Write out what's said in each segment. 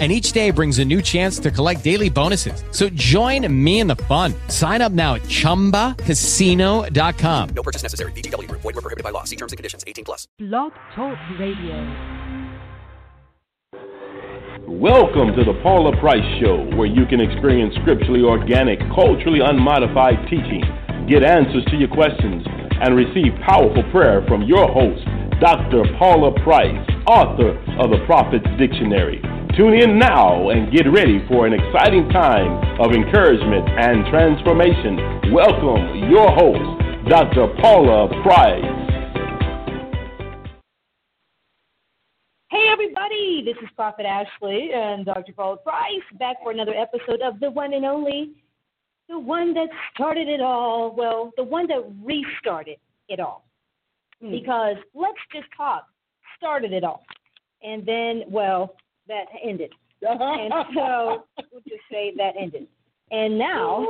and each day brings a new chance to collect daily bonuses. So join me in the fun. Sign up now at ChumbaCasino.com. No purchase necessary. VGW. Void were prohibited by law. See terms and conditions. 18 plus. Blog Talk Radio. Welcome to the Paula Price Show, where you can experience scripturally organic, culturally unmodified teaching, get answers to your questions, and receive powerful prayer from your host, Dr. Paula Price, author of the Prophet's Dictionary. Tune in now and get ready for an exciting time of encouragement and transformation. Welcome your host, Dr. Paula Price. Hey, everybody, this is Prophet Ashley and Dr. Paula Price back for another episode of The One and Only, the one that started it all. Well, the one that restarted it all. Mm. Because let's just talk started it all. And then, well, that ended. and so we'll just say that ended. And now,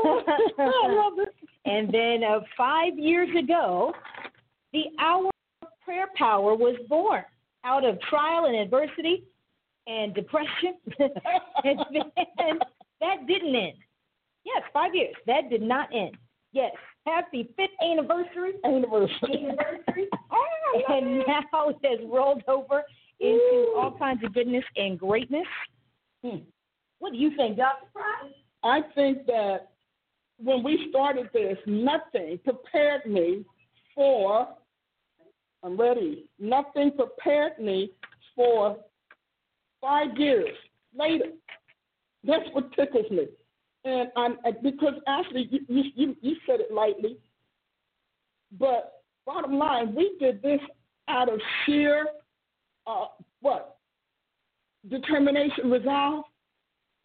and then uh, five years ago, the hour of prayer power was born out of trial and adversity and depression. and then that didn't end. Yes, five years. That did not end. Yes, happy fifth anniversary. Anniversary. anniversary. oh, and now it has rolled over into all kinds of goodness and greatness. Hmm. What do you think, Dr. Price? I think that when we started this, nothing prepared me for, I'm ready, nothing prepared me for five years later. That's what tickles me. And I'm, because actually, you, you, you said it lightly, but bottom line, we did this out of sheer uh, what? Determination, resolve,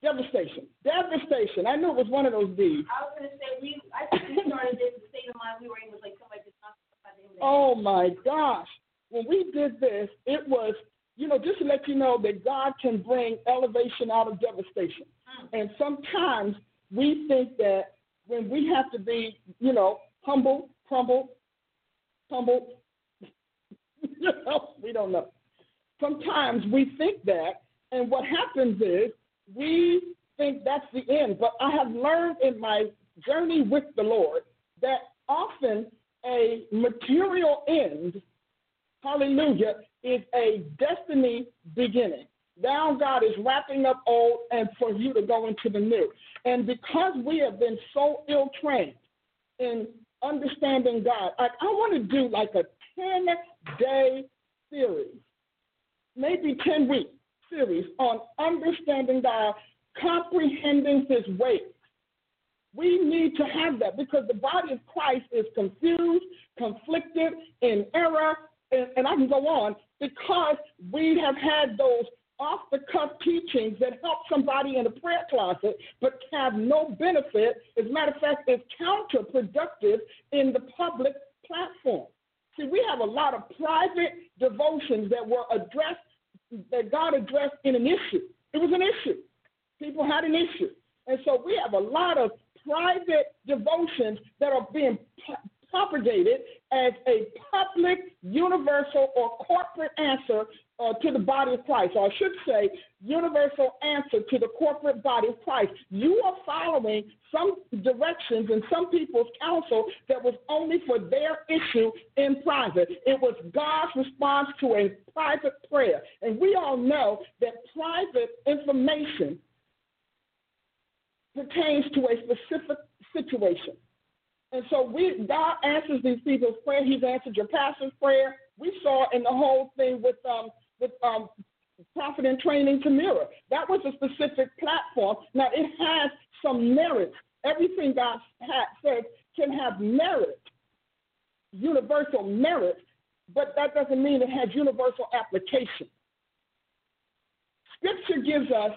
devastation, devastation. I knew it was one of those D's. I was going to say we. I think we started this the state of mind we were in was like somebody just knocked Oh my gosh! When we did this, it was you know just to let you know that God can bring elevation out of devastation, mm. and sometimes we think that when we have to be you know humble, crumble, humble, you know, we don't know sometimes we think that, and what happens is we think that's the end. But I have learned in my journey with the Lord that often a material end, hallelujah, is a destiny beginning. Now God is wrapping up old and for you to go into the new. And because we have been so ill trained in understanding God, I, I want to do like a 10 day series maybe 10 week series on understanding God, comprehending his ways. We need to have that because the body of Christ is confused, conflicted, in error, and, and I can go on because we have had those off the cuff teachings that help somebody in a prayer closet but have no benefit. As a matter of fact, it's counterproductive in the public platform. See, we have a lot of private devotions that were addressed that God addressed in an issue. It was an issue. People had an issue. And so we have a lot of private devotions that are being propagated as a public, universal, or corporate answer uh, to the body of Christ, or I should say, universal answer to the corporate body of Christ. You are following some directions and some people's counsel that was only for their issue in private. It was God's response to a private prayer. And we all know that private information pertains to a specific situation. And so we God answers these people's prayer. He's answered your pastor's prayer. We saw in the whole thing with um with um prophet in training Tamira. That was a specific platform. Now it has some merit. Everything God said can have merit, universal merit, but that doesn't mean it has universal application. Scripture gives us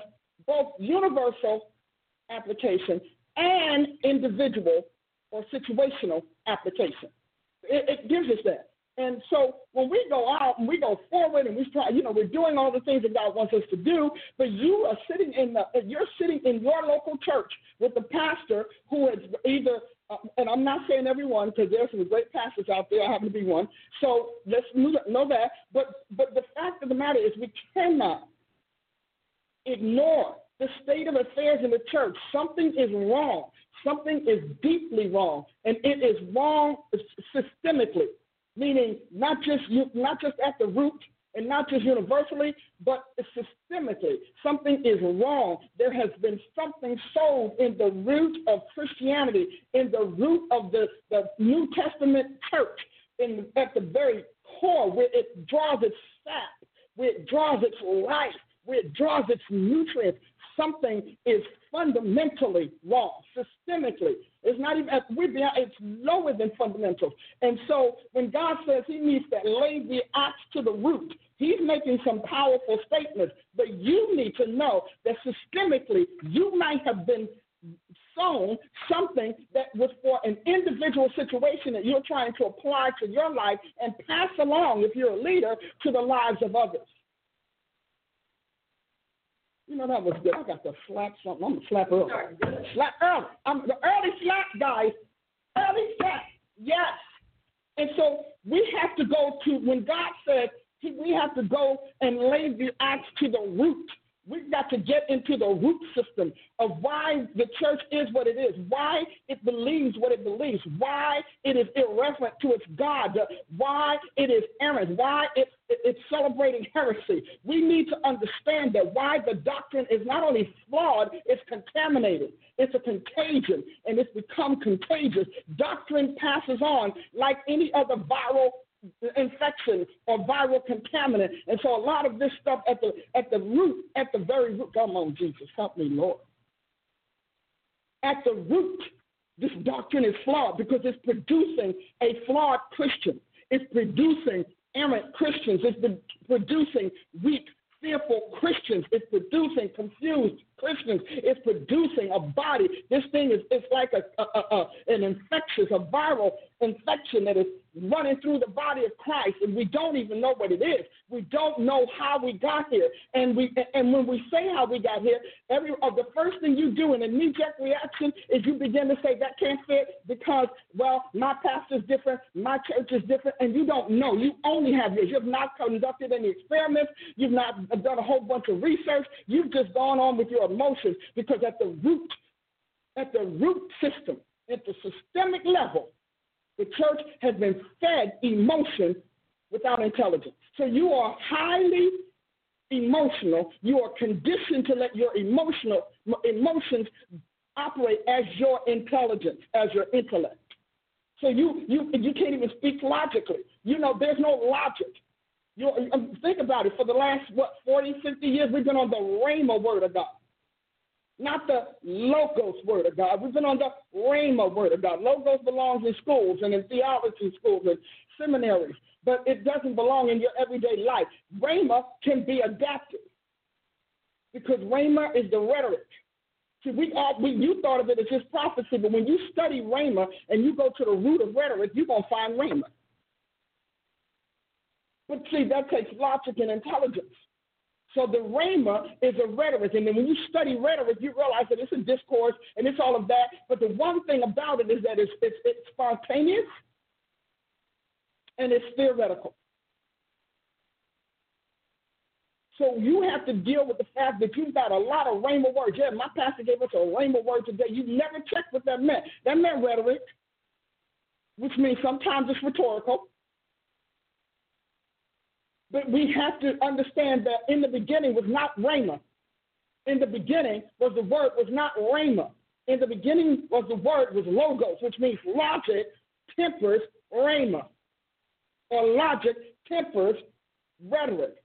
both universal application and individual or situational application. It, it gives us that. And so when we go out and we go forward and we try, you know, we're doing all the things that God wants us to do, but you are sitting in the, you're sitting in your local church with the pastor who is either, uh, and I'm not saying everyone because there's some great pastors out there. I happen to be one. So let's know that. But but the fact of the matter is, we cannot ignore the state of affairs in the church. Something is wrong. Something is deeply wrong, and it is wrong systemically meaning not just not just at the root and not just universally, but systemically. Something is wrong. There has been something sold in the root of Christianity, in the root of the, the New Testament church, in at the very core, where it draws its sap, where it draws its life, where it draws its nutrients. Something is fundamentally wrong, systemically. It's not even We're beyond. it's lower than fundamentals. And so when God says he needs to lay the axe to the root, he's making some powerful statements. But you need to know that systemically you might have been sown something that was for an individual situation that you're trying to apply to your life and pass along if you're a leader to the lives of others. You know that was good. I got to slap something. I'm gonna slap her early. Slap early. I'm the early slap, guys. Early slap. Yes. And so we have to go to when God said we have to go and lay the axe to the root We've got to get into the root system of why the church is what it is, why it believes what it believes, why it is irreverent to its God, why it is errant, why it, it, it's celebrating heresy. We need to understand that why the doctrine is not only flawed, it's contaminated. It's a contagion, and it's become contagious. Doctrine passes on like any other viral infection or viral contaminant. And so a lot of this stuff at the at the root, at the very root, come on, Jesus, help me, Lord. At the root, this doctrine is flawed because it's producing a flawed Christian. It's producing errant Christians. It's producing weak, fearful Christians. It's producing confused Christians. It's producing a body. This thing is it's like a, a, a, an infectious, a viral infection that is running through the body of Christ, and we don't even know what it is. We don't know how we got here, and we and when we say how we got here, every uh, the first thing you do in a knee-jerk reaction is you begin to say that can't fit because well my pastor's different, my church is different, and you don't know. You only have yours. You've not conducted any experiments. You've not done a whole bunch of research. You've just gone on with your emotions because at the root, at the root system, at the systemic level the church has been fed emotion without intelligence. So you are highly emotional. You are conditioned to let your emotional emotions operate as your intelligence, as your intellect. So you you you can't even speak logically. You know, there's no logic. You um, think about it. For the last what 40, 50 years, we've been on the Rhema word of God not the Logos Word of God. We've been on the Rhema Word of God. Logos belongs in schools and in theology schools and seminaries, but it doesn't belong in your everyday life. Rhema can be adapted because Rhema is the rhetoric. See, we all we, you thought of it as just prophecy, but when you study Rhema and you go to the root of rhetoric, you're gonna find Rhema. But see, that takes logic and intelligence. So the rhema is a rhetoric. And then when you study rhetoric, you realize that it's a discourse and it's all of that. But the one thing about it is that it's, it's, it's spontaneous and it's theoretical. So you have to deal with the fact that you've got a lot of rhema words. Yeah, my pastor gave us a rhema word today. You never checked what that meant. That meant rhetoric, which means sometimes it's rhetorical. But we have to understand that in the beginning was not Rhema. In the beginning was the word was not Rhema. In the beginning was the word was logos, which means logic tempers Rhema. Or logic tempers rhetoric.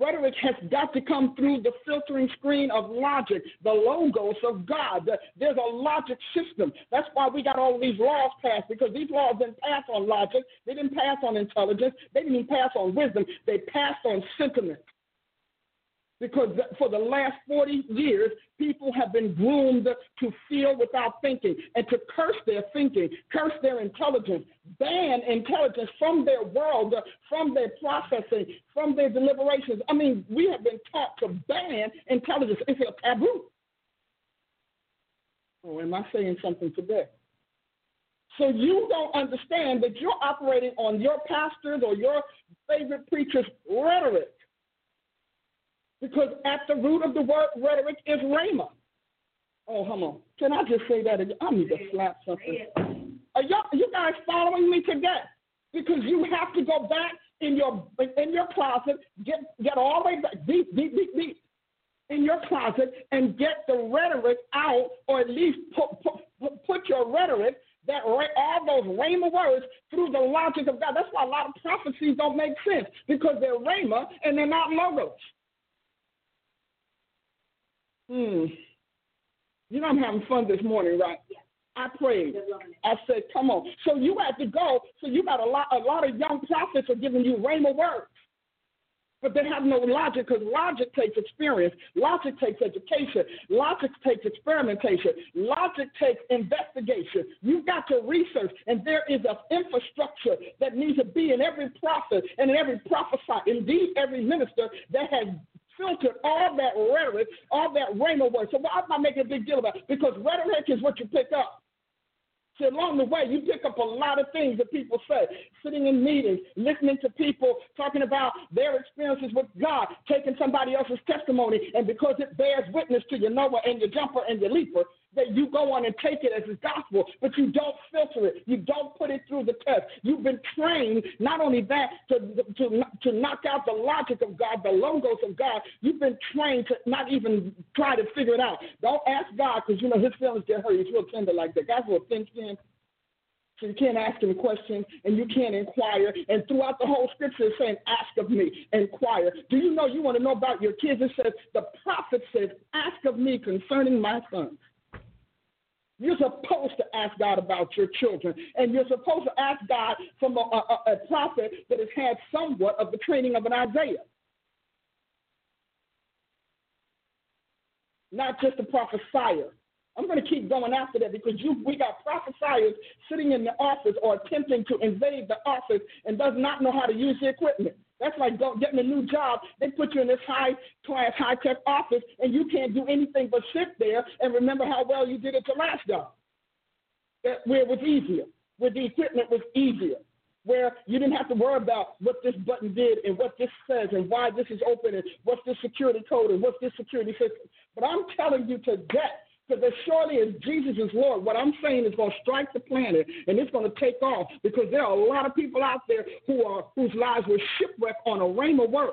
Rhetoric has got to come through the filtering screen of logic, the logos of God. There's a logic system. That's why we got all these laws passed, because these laws didn't pass on logic, they didn't pass on intelligence, they didn't pass on wisdom, they passed on sentiment. Because for the last 40 years, people have been groomed to feel without thinking and to curse their thinking, curse their intelligence, ban intelligence from their world, from their processing, from their deliberations. I mean, we have been taught to ban intelligence. It's a taboo. Or oh, am I saying something today? So you don't understand that you're operating on your pastor's or your favorite preacher's rhetoric. Because at the root of the word rhetoric is rhema. Oh, come on. Can I just say that again? I need to slap something. Are y'all, you guys following me today? Because you have to go back in your in your closet, get get all the way back, deep, deep, deep, deep in your closet, and get the rhetoric out, or at least put put, put your rhetoric that all those rhema words through the logic of God. That's why a lot of prophecies don't make sense because they're rhema and they're not logos. Hmm. You know I'm having fun this morning, right? Yeah. I prayed. I said, "Come on." So you had to go. So you got a lot. A lot of young prophets are giving you rhema words but they have no logic because logic takes experience, logic takes education, logic takes experimentation, logic takes investigation. You've got to research, and there is an infrastructure that needs to be in every prophet and in every prophesy, indeed every minister that has filtered all that rhetoric, all that rhema word. So why am I making a big deal about it? Because rhetoric is what you pick up. See, along the way, you pick up a lot of things that people say. Sitting in meetings, listening to people talking about their experiences with God, taking somebody else's testimony, and because it bears witness to your Noah and your jumper and your leaper, that you go on and take it as a gospel, but you don't filter it. You don't put it through the test. You've been trained not only that to, to, to knock out the logic of God, the logos of God. You've been trained to not even try to figure it out. Don't ask God because you know his feelings get hurt. He's real tender like that. God's real thin. So you can't ask him questions and you can't inquire. And throughout the whole scripture, it's saying, Ask of me, inquire. Do you know you want to know about your kids? It says, The prophet says, Ask of me concerning my sons. You're supposed to ask God about your children, and you're supposed to ask God from a, a, a prophet that has had somewhat of the training of an Isaiah. Not just a prophesier. I'm going to keep going after that because you, we got prophesiers sitting in the office or attempting to invade the office and does not know how to use the equipment. That's like getting a new job. They put you in this high class, high tech office, and you can't do anything but sit there and remember how well you did at your last job. That, where it was easier, where the equipment was easier, where you didn't have to worry about what this button did and what this says and why this is open and what's this security code and what's this security system. But I'm telling you today, because as surely as Jesus is Lord, what I'm saying is going to strike the planet and it's going to take off because there are a lot of people out there who are whose lives were shipwrecked on a rhema word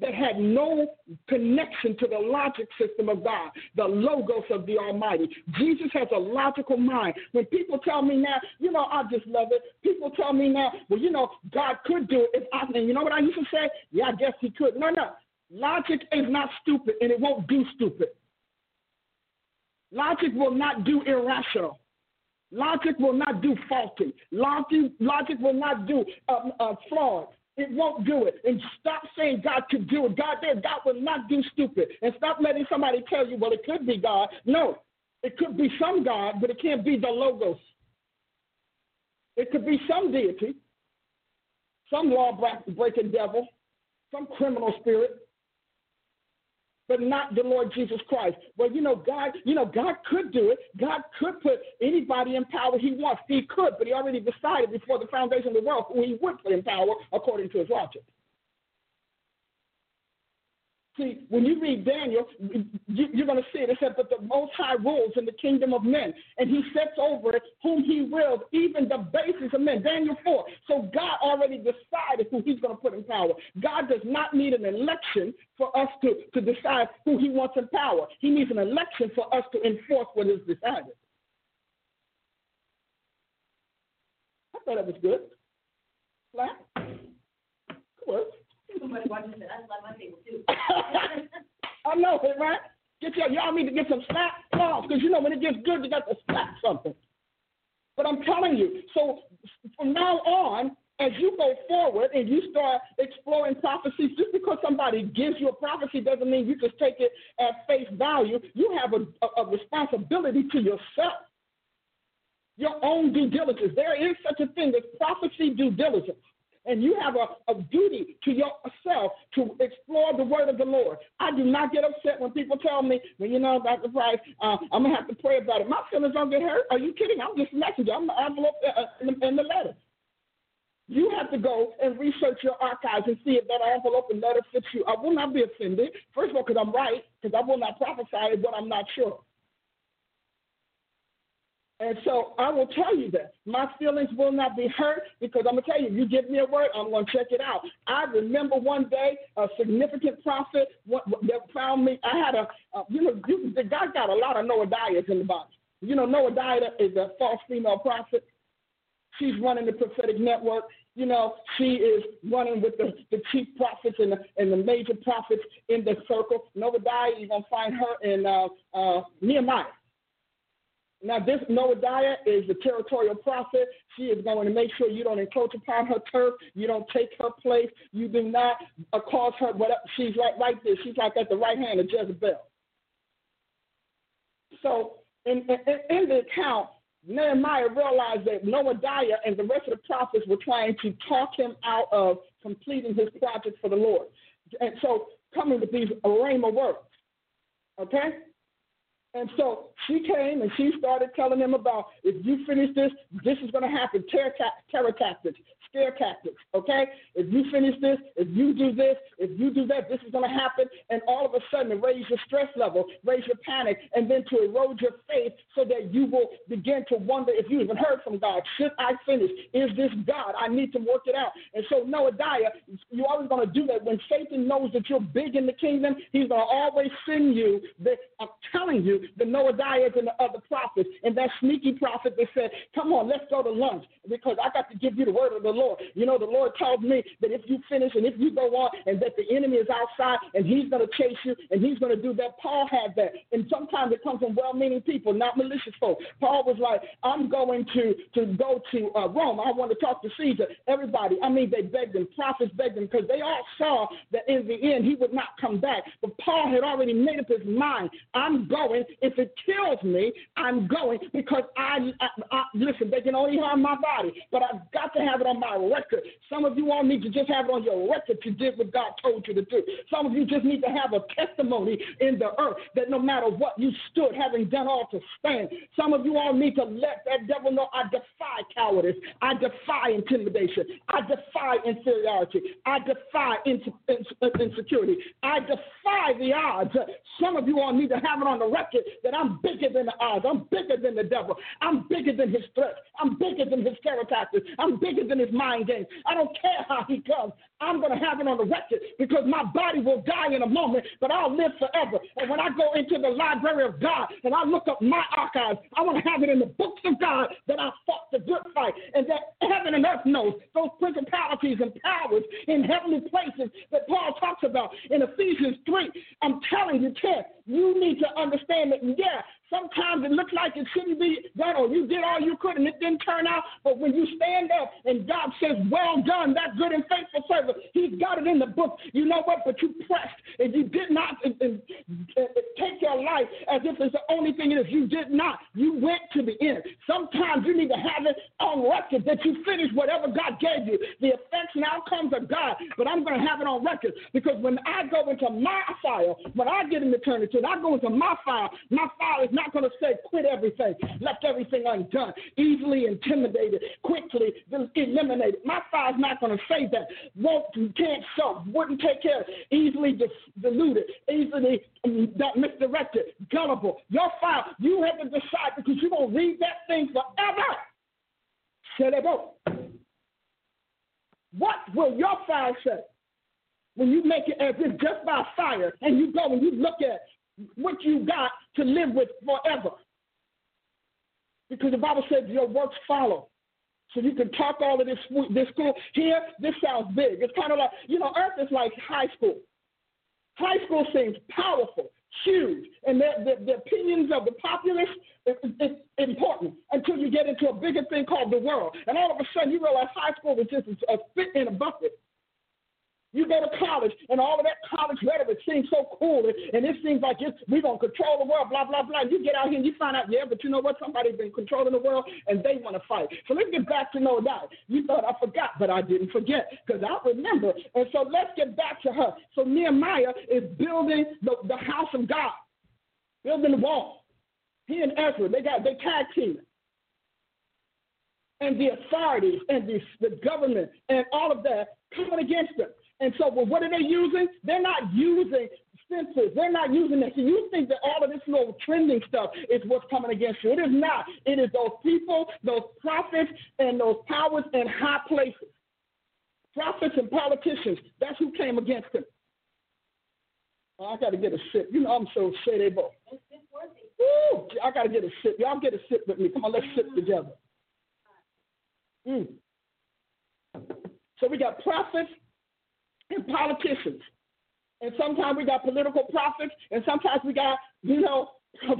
that had no connection to the logic system of God, the logos of the Almighty. Jesus has a logical mind. When people tell me now, you know, I just love it. People tell me now, well, you know, God could do it if I, and you know what I used to say? Yeah, I guess he could. No, no. Logic is not stupid and it won't do stupid. Logic will not do irrational. Logic will not do faulty. Logic, logic will not do uh, uh, flawed. It won't do it. And stop saying God could do it. God did. God will not do stupid. And stop letting somebody tell you, well, it could be God. No, it could be some God, but it can't be the Logos. It could be some deity, some law breaking devil, some criminal spirit, but not the Lord Jesus Christ. Well, you know, God, you know, God could do it. God could put anybody in power he wants. He could, but he already decided before the foundation of the world who he would put in power according to his logic. See, when you read Daniel, you're going to see it. It said, But the Most High rules in the kingdom of men, and he sets over it whom he wills, even the basis of men. Daniel 4. So God already decided who he's going to put in power. God does not need an election for us to, to decide who he wants in power. He needs an election for us to enforce what is decided. I thought that was good. Clap. Good Watching said, that's my too. I know it, right? Get your, y'all need to get some slap claws because you know when it gets good, you got to slap something. But I'm telling you, so from now on, as you go forward and you start exploring prophecies, just because somebody gives you a prophecy doesn't mean you just take it at face value. You have a, a, a responsibility to yourself, your own due diligence. There is such a thing as prophecy due diligence. And you have a, a duty to yourself to explore the word of the Lord. I do not get upset when people tell me, well, you know, Dr. Price, uh, I'm going to have to pray about it. My feelings don't get hurt. Are you kidding? I'm just a messenger. I'm the envelope uh, uh, in the, in the letter. You have to go and research your archives and see if that envelope and letter fits you. I will not be offended. First of all, because I'm right, because I will not prophesy what I'm not sure. And so I will tell you this my feelings will not be hurt because I'm gonna tell you, you give me a word, I'm gonna check it out. I remember one day a significant prophet that found me. I had a, you know, you, guy got a lot of Noah Noadiahs in the Bible. You know, Noah Noadiah is a false female prophet. She's running the prophetic network. You know, she is running with the, the chief prophets and the, and the major prophets in the circle. Noadiah, you're going to find her in uh, uh, Nehemiah. Now, this Noadiah is the territorial prophet. She is going to make sure you don't encroach upon her turf. You don't take her place. You do not cause her. Whatever. She's right, right there. She's like at the right hand of Jezebel. So, in, in, in the account, Nehemiah realized that Noadiah and the rest of the prophets were trying to talk him out of completing his project for the Lord. And so, coming with these rhema words. Okay? And so she came and she started telling him about if you finish this, this is going to happen. Terror, terror tactics, scare tactics. Okay, if you finish this, if you do this, if you do that, this is going to happen. And all of a sudden, raise your stress level, raise your panic, and then to erode your faith, so that you will begin to wonder if you even heard from God. Should I finish? Is this God? I need to work it out. And so Noadiah, you're always going to do that when Satan knows that you're big in the kingdom. He's going to always send you. The, I'm telling you the Noadiahs and the other prophets, and that sneaky prophet that said, Come on, let's go to lunch because I got to give you the word of the Lord. You know, the Lord told me that if you finish and if you go on, and that the enemy is outside and he's going to chase you and he's going to do that. Paul had that. And sometimes it comes from well meaning people, not malicious folk. Paul was like, I'm going to, to go to uh, Rome. I want to talk to Caesar. Everybody, I mean, they begged him. Prophets begged him because they all saw that in the end he would not come back. But Paul had already made up his mind. I'm going if it kills me, I'm going because I, I, I listen. They can only harm my body, but I've got to have it on my record. Some of you all need to just have it on your record. You did what God told you to do. Some of you just need to have a testimony in the earth that no matter what you stood, having done all to stand. Some of you all need to let that devil know I defy cowardice. I defy intimidation. I defy inferiority. I defy insecurity. I defy the odds. Some of you all need to have it on the record that I'm bigger than the odds. I'm bigger than the devil. I'm bigger than his threats. I'm bigger than his terror tactics. I'm bigger than his I don't care how he comes. I'm going to have it on the record because my body will die in a moment, but I'll live forever. And when I go into the library of God and I look up my archives, I want to have it in the books of God that I fought the good fight and that heaven and earth knows those principalities and powers in heavenly places that Paul talks about in Ephesians 3. I'm telling you, Ted, you need to understand that, yeah, Sometimes it looks like it shouldn't be done, or you did all you could and it didn't turn out. But when you stand up and God says, Well done, that good and faithful servant, He's got it in the book. You know what? But you pressed and you did not and, and, and take your life as if it's the only thing it is. You did not. You went to the end. Sometimes you need to have it on record that you finished whatever God gave you. The effects and outcomes of God, but I'm going to have it on record because when I go into my file, when I get in eternity, and I go into my file, my file is not going to say quit everything, left everything undone, easily intimidated, quickly eliminated. My file's not going to say that. Won't, can't solve, wouldn't take care, easily diluted, easily um, misdirected, gullible. Your file, you have to decide because you're going to read that thing forever. What will your file say? When you make it as if just by fire and you go and you look at what you got to live with forever. Because the Bible says your works follow. So you can talk all of this this school. Here, this sounds big. It's kind of like, you know, earth is like high school. High school seems powerful. huge. And the, the, the opinions of the populace is, is important until you get into a bigger thing called the world. And all of a sudden, you realize high school is just a spit in a bucket. You go to college, and all of that college rhetoric seems so cool, and it seems like we're going to control the world, blah, blah, blah. And you get out here and you find out, yeah, but you know what? Somebody's been controlling the world, and they want to fight. So let's get back to Noadiah. You thought I forgot, but I didn't forget because I remember. And so let's get back to her. So Nehemiah is building the, the house of God, building the wall. He and Ezra, they got they tag team. And the authorities and the, the government and all of that coming against them. And so, well, what are they using? They're not using census. They're not using that. So you think that all of this little trending stuff is what's coming against you. It is not. It is those people, those prophets, and those powers in high places. Prophets and politicians. That's who came against them. Oh, I got to get a sip. You know, I'm so shitty, Woo! I got to get a sip. Y'all get a sip with me. Come on, let's sip together. Mm. So we got prophets, and politicians. And sometimes we got political prophets, and sometimes we got, you know,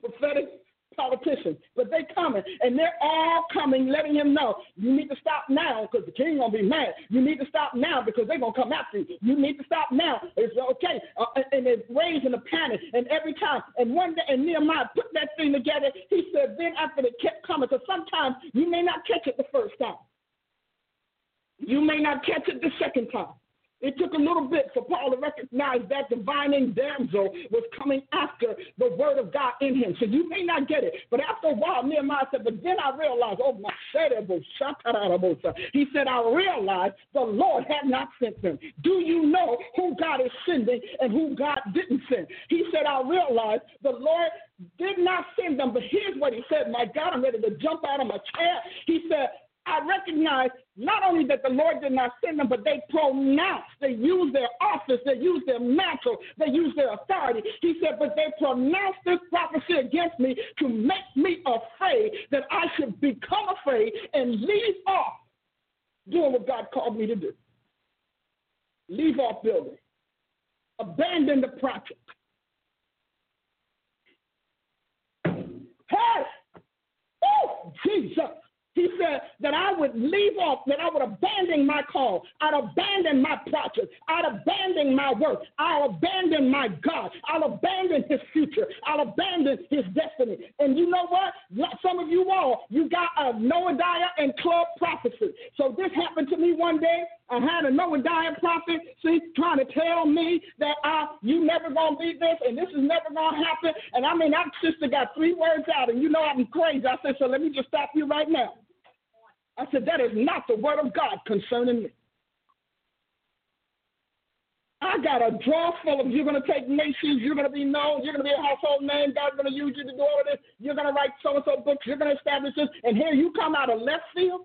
prophetic politicians. But they coming, and they're all coming, letting him know, you need to stop now because the king gonna be mad. You need to stop now because they're gonna come after you. You need to stop now. It's okay. Uh, and it's raising a panic. And every time, and one day, and Nehemiah put that thing together, he said, then after they kept coming, because sometimes you may not catch it the first time. You may not catch it the second time. It took a little bit for Paul to recognize that divining damsel was coming after the word of God in him. So you may not get it. But after a while, Nehemiah said, But then I realized, oh my he said, I realized the Lord had not sent them. Do you know who God is sending and who God didn't send? He said, I realized the Lord did not send them. But here's what he said. My God, I'm ready to jump out of my chair. He said, I recognize not only that the Lord did not send them, but they pronounced, they used their office, they used their mantle, they used their authority. He said, but they pronounced this prophecy against me to make me afraid that I should become afraid and leave off doing what God called me to do. Leave off building, abandon the project. Hey! Oh, Jesus! He said that I would leave off, that I would abandon my call. I'd abandon my project. I'd abandon my work. I'll abandon my God. I'll abandon his future. I'll abandon his destiny. And you know what? Some of you all, you got a Noadiah and club prophecy. So this happened to me one day. I had a Noadiah prophet, see, trying to tell me that I, you never gonna be this and this is never gonna happen. And I mean, that sister got three words out, and you know I'm crazy. I said, so let me just stop you right now. I said, that is not the word of God concerning me. I got a draw full of you're going to take nations, you're going to be known, you're going to be a household name, God's going to use you to do all of this, you're going to write so and so books, you're going to establish this, and here you come out of left field.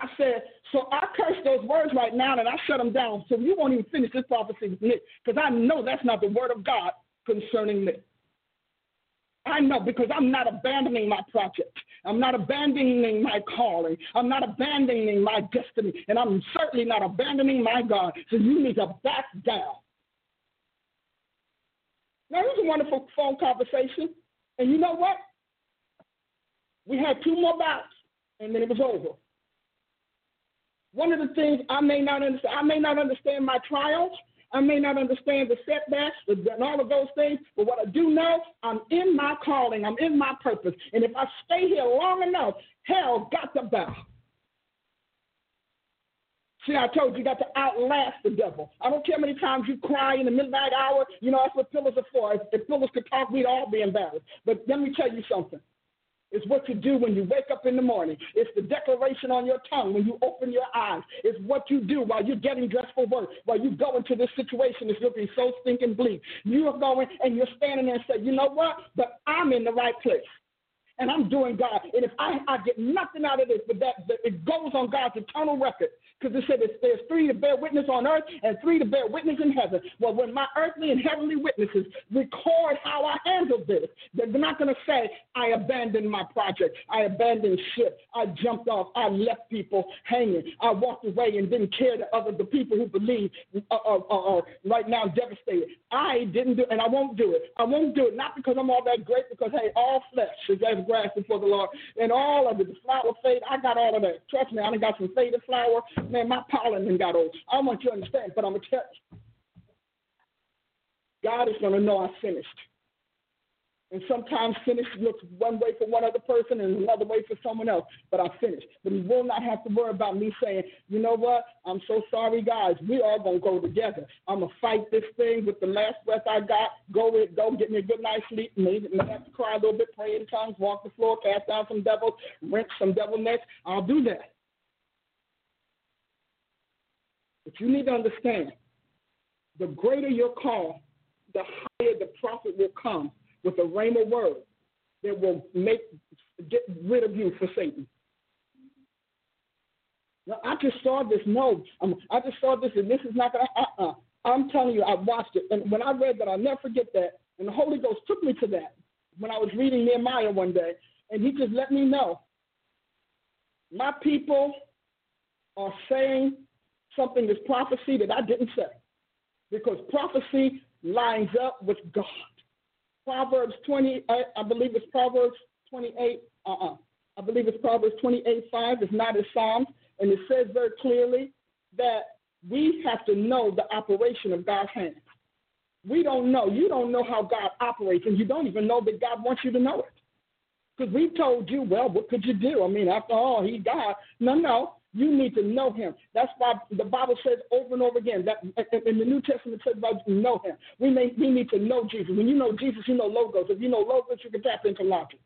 I said, so I curse those words right now and I shut them down. So you won't even finish this prophecy with me because I know that's not the word of God concerning me. I know because I'm not abandoning my project. I'm not abandoning my calling. I'm not abandoning my destiny. And I'm certainly not abandoning my God. So you need to back down. Now, it was a wonderful phone conversation. And you know what? We had two more bouts, and then it was over. One of the things I may not understand, I may not understand my trials, I may not understand the setbacks and all of those things, but what I do know, I'm in my calling, I'm in my purpose. And if I stay here long enough, hell got to bow. See, I told you, you got to outlast the devil. I don't care how many times you cry in the midnight hour. You know, that's what pillars are for. If, if pillars could talk, we'd all be embarrassed. But let me tell you something. It's what you do when you wake up in the morning. It's the declaration on your tongue when you open your eyes. It's what you do while you're getting dressed for work, while you go into this situation that's looking so stinking bleak. You are going and you're standing there and say, you know what? But I'm in the right place. And I'm doing God. And if I, I get nothing out of this, but that, that it goes on God's eternal record Because it said there's three to bear witness on earth and three to bear witness in heaven. Well, when my earthly and heavenly witnesses record how I handled this, they're not going to say, I abandoned my project, I abandoned ship, I jumped off, I left people hanging, I walked away and didn't care to other the people who believe are, are, are right now devastated. I didn't do and I won't do it. I won't do it, not because I'm all that great, because, hey, all flesh is as grass before the Lord. And all of it, the flower fade, I got all of that. Trust me, I done got some faded flower Man, my pollen got old. I want you to understand, but I'm going to tell you. God is going to know I finished. And sometimes finished looks one way for one other person and another way for someone else, but I finished. But he will not have to worry about me saying, you know what, I'm so sorry, guys. We all going to go together. I'm going to fight this thing with the last breath I got. Go with, go get me a good night's sleep. Maybe may have to cry a little bit, pray in tongues, walk the floor, cast down some devils, rinse some devil nets. I'll do that. But you need to understand the greater your call, the higher the prophet will come with a rhema word that will make get rid of you for Satan. Now, I just saw this. No, I just saw this, and this is not going to. Uh-uh. I'm telling you, I watched it, and when I read that, I'll never forget that. And the Holy Ghost took me to that when I was reading Nehemiah one day, and He just let me know my people are saying something is prophecy that I didn't say. Because prophecy lines up with God. Proverbs 20, I, I believe it's Proverbs 28, uh-uh. I believe it's Proverbs 28, 5. It's not as Psalms. And it says very clearly that we have to know the operation of God's hand. We don't know. You don't know how God operates, and you don't even know that God wants you to know it. Because we told you, well, what could you do? I mean, after all, He God. No, no. You need to know him. That's why the Bible says over and over again that in the New Testament it says about know him. We may we need to know Jesus. When you know Jesus, you know logos. If you know logos, you can tap into logic.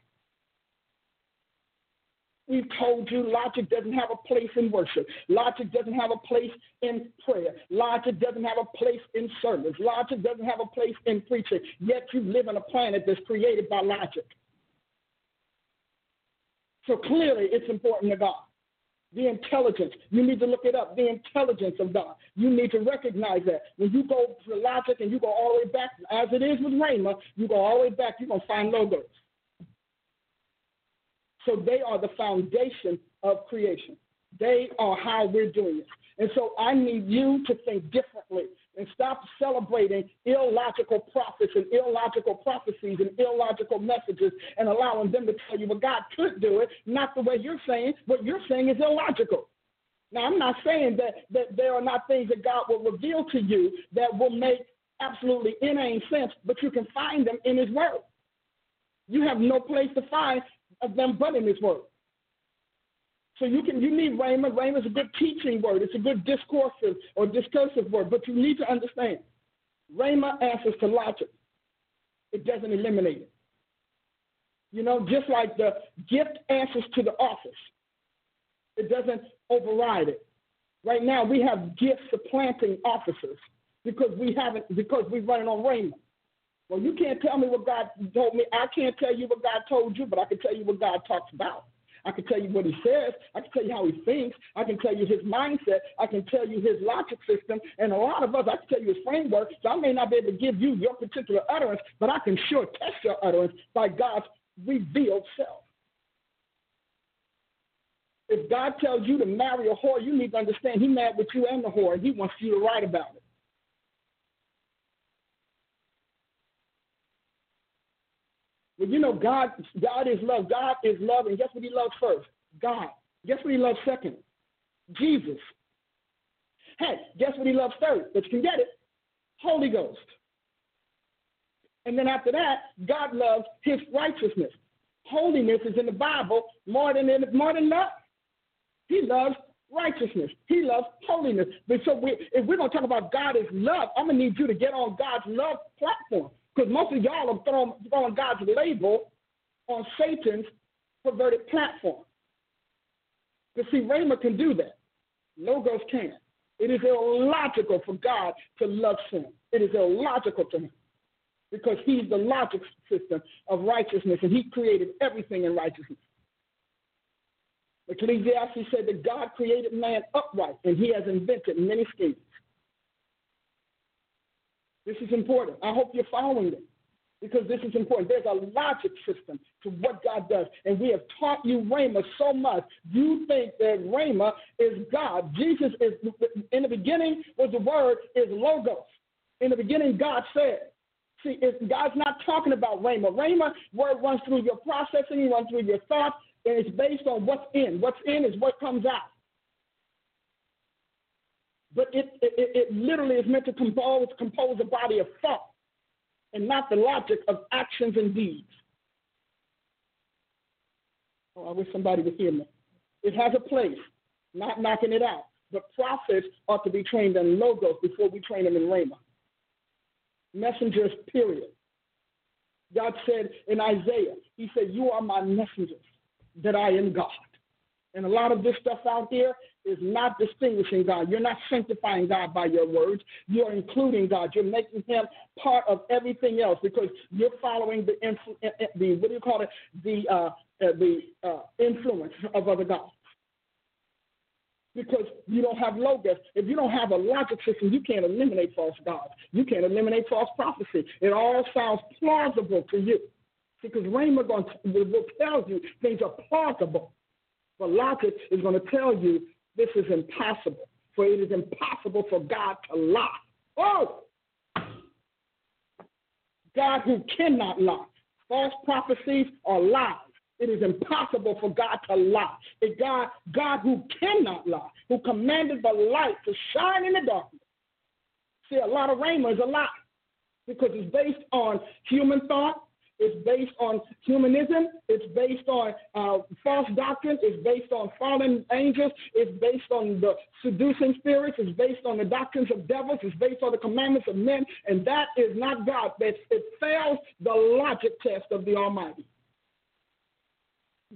We've told you logic doesn't have a place in worship. Logic doesn't have a place in prayer. Logic doesn't have a place in service. Logic doesn't have a place in preaching. Yet you live on a planet that's created by logic. So clearly it's important to God the intelligence. You need to look it up, the intelligence of God. You need to recognize that. When you go to logic and you go all the way back, as it is with Rhema, you go all the way back, you're going to find logos. So they are the foundation of creation. They are how we're doing it. And so I need you to think differently and stop celebrating illogical prophets and illogical prophecies and illogical messages and allowing them to tell you, well, God could do it, not the way you're saying. What you're saying is illogical. Now, I'm not saying that, that there are not things that God will reveal to you that will make absolutely inane sense, but you can find them in His Word. You have no place to find them but in His Word. So you can you need rhema. Rhema is a good teaching word. It's a good discoursive or discursive word. But you need to understand, rhema answers to logic. It doesn't eliminate it. You know, just like the gift answers to the office, it doesn't override it. Right now, we have gifts supplanting officers because we haven't because we're running on rhema. Well, you can't tell me what God told me. I can't tell you what God told you, but I can tell you what God talks about. I can tell you what he says. I can tell you how he thinks. I can tell you his mindset. I can tell you his logic system. And a lot of us, I can tell you his framework. So I may not be able to give you your particular utterance, but I can sure test your utterance by God's revealed self. If God tells you to marry a whore, you need to understand He mad with you and the whore, and He wants you to write about it. You know, God, God is love. God is love, and guess what He loves first? God. Guess what He loves second? Jesus. Hey, guess what He loves third? But you can get it. Holy Ghost. And then after that, God loves His righteousness. Holiness is in the Bible more than in, more than love. He loves righteousness. He loves holiness. But so we, if we're going to talk about God is love, I'm going to need you to get on God's love platform. Because most of y'all are throwing, throwing God's label on Satan's perverted platform. But see, Rhema can do that. Logos can. It is illogical for God to love sin. It is illogical to him because he's the logic system of righteousness and he created everything in righteousness. Ecclesiastes said that God created man upright, and he has invented many schemes. This is important. I hope you're following this because this is important. There's a logic system to what God does. And we have taught you Rhema so much, you think that Rhema is God. Jesus is, in the beginning was the word, is Logos. In the beginning, God said. See, God's not talking about Rhema. Rhema word runs through your processing, runs through your thoughts, and it's based on what's in. What's in is what comes out. But it, it, it literally is meant to compose, compose a body of thought and not the logic of actions and deeds. Oh, I wish somebody would hear me. It has a place, not knocking it out. But prophets ought to be trained in logos before we train them in Rhema. Messengers, period. God said in Isaiah, He said, You are my messengers, that I am God. And a lot of this stuff out there is not distinguishing God. You're not sanctifying God by your words. You're including God. You're making Him part of everything else because you're following the the what do you call it the uh, uh, the uh, influence of other gods. Because you don't have logos. If you don't have a logic system, you can't eliminate false gods. You can't eliminate false prophecy. It all sounds plausible to you. Because Rhema will tell you things are plausible. But logic is going to tell you this is impossible, for it is impossible for God to lie. Oh! God who cannot lie. False prophecies are lies. It is impossible for God to lie. A God, God who cannot lie, who commanded the light to shine in the darkness. See, a lot of rhema is a lie because it's based on human thought, it's based on humanism. It's based on uh, false doctrine. It's based on fallen angels. It's based on the seducing spirits. It's based on the doctrines of devils. It's based on the commandments of men. And that is not God. It, it fails the logic test of the Almighty.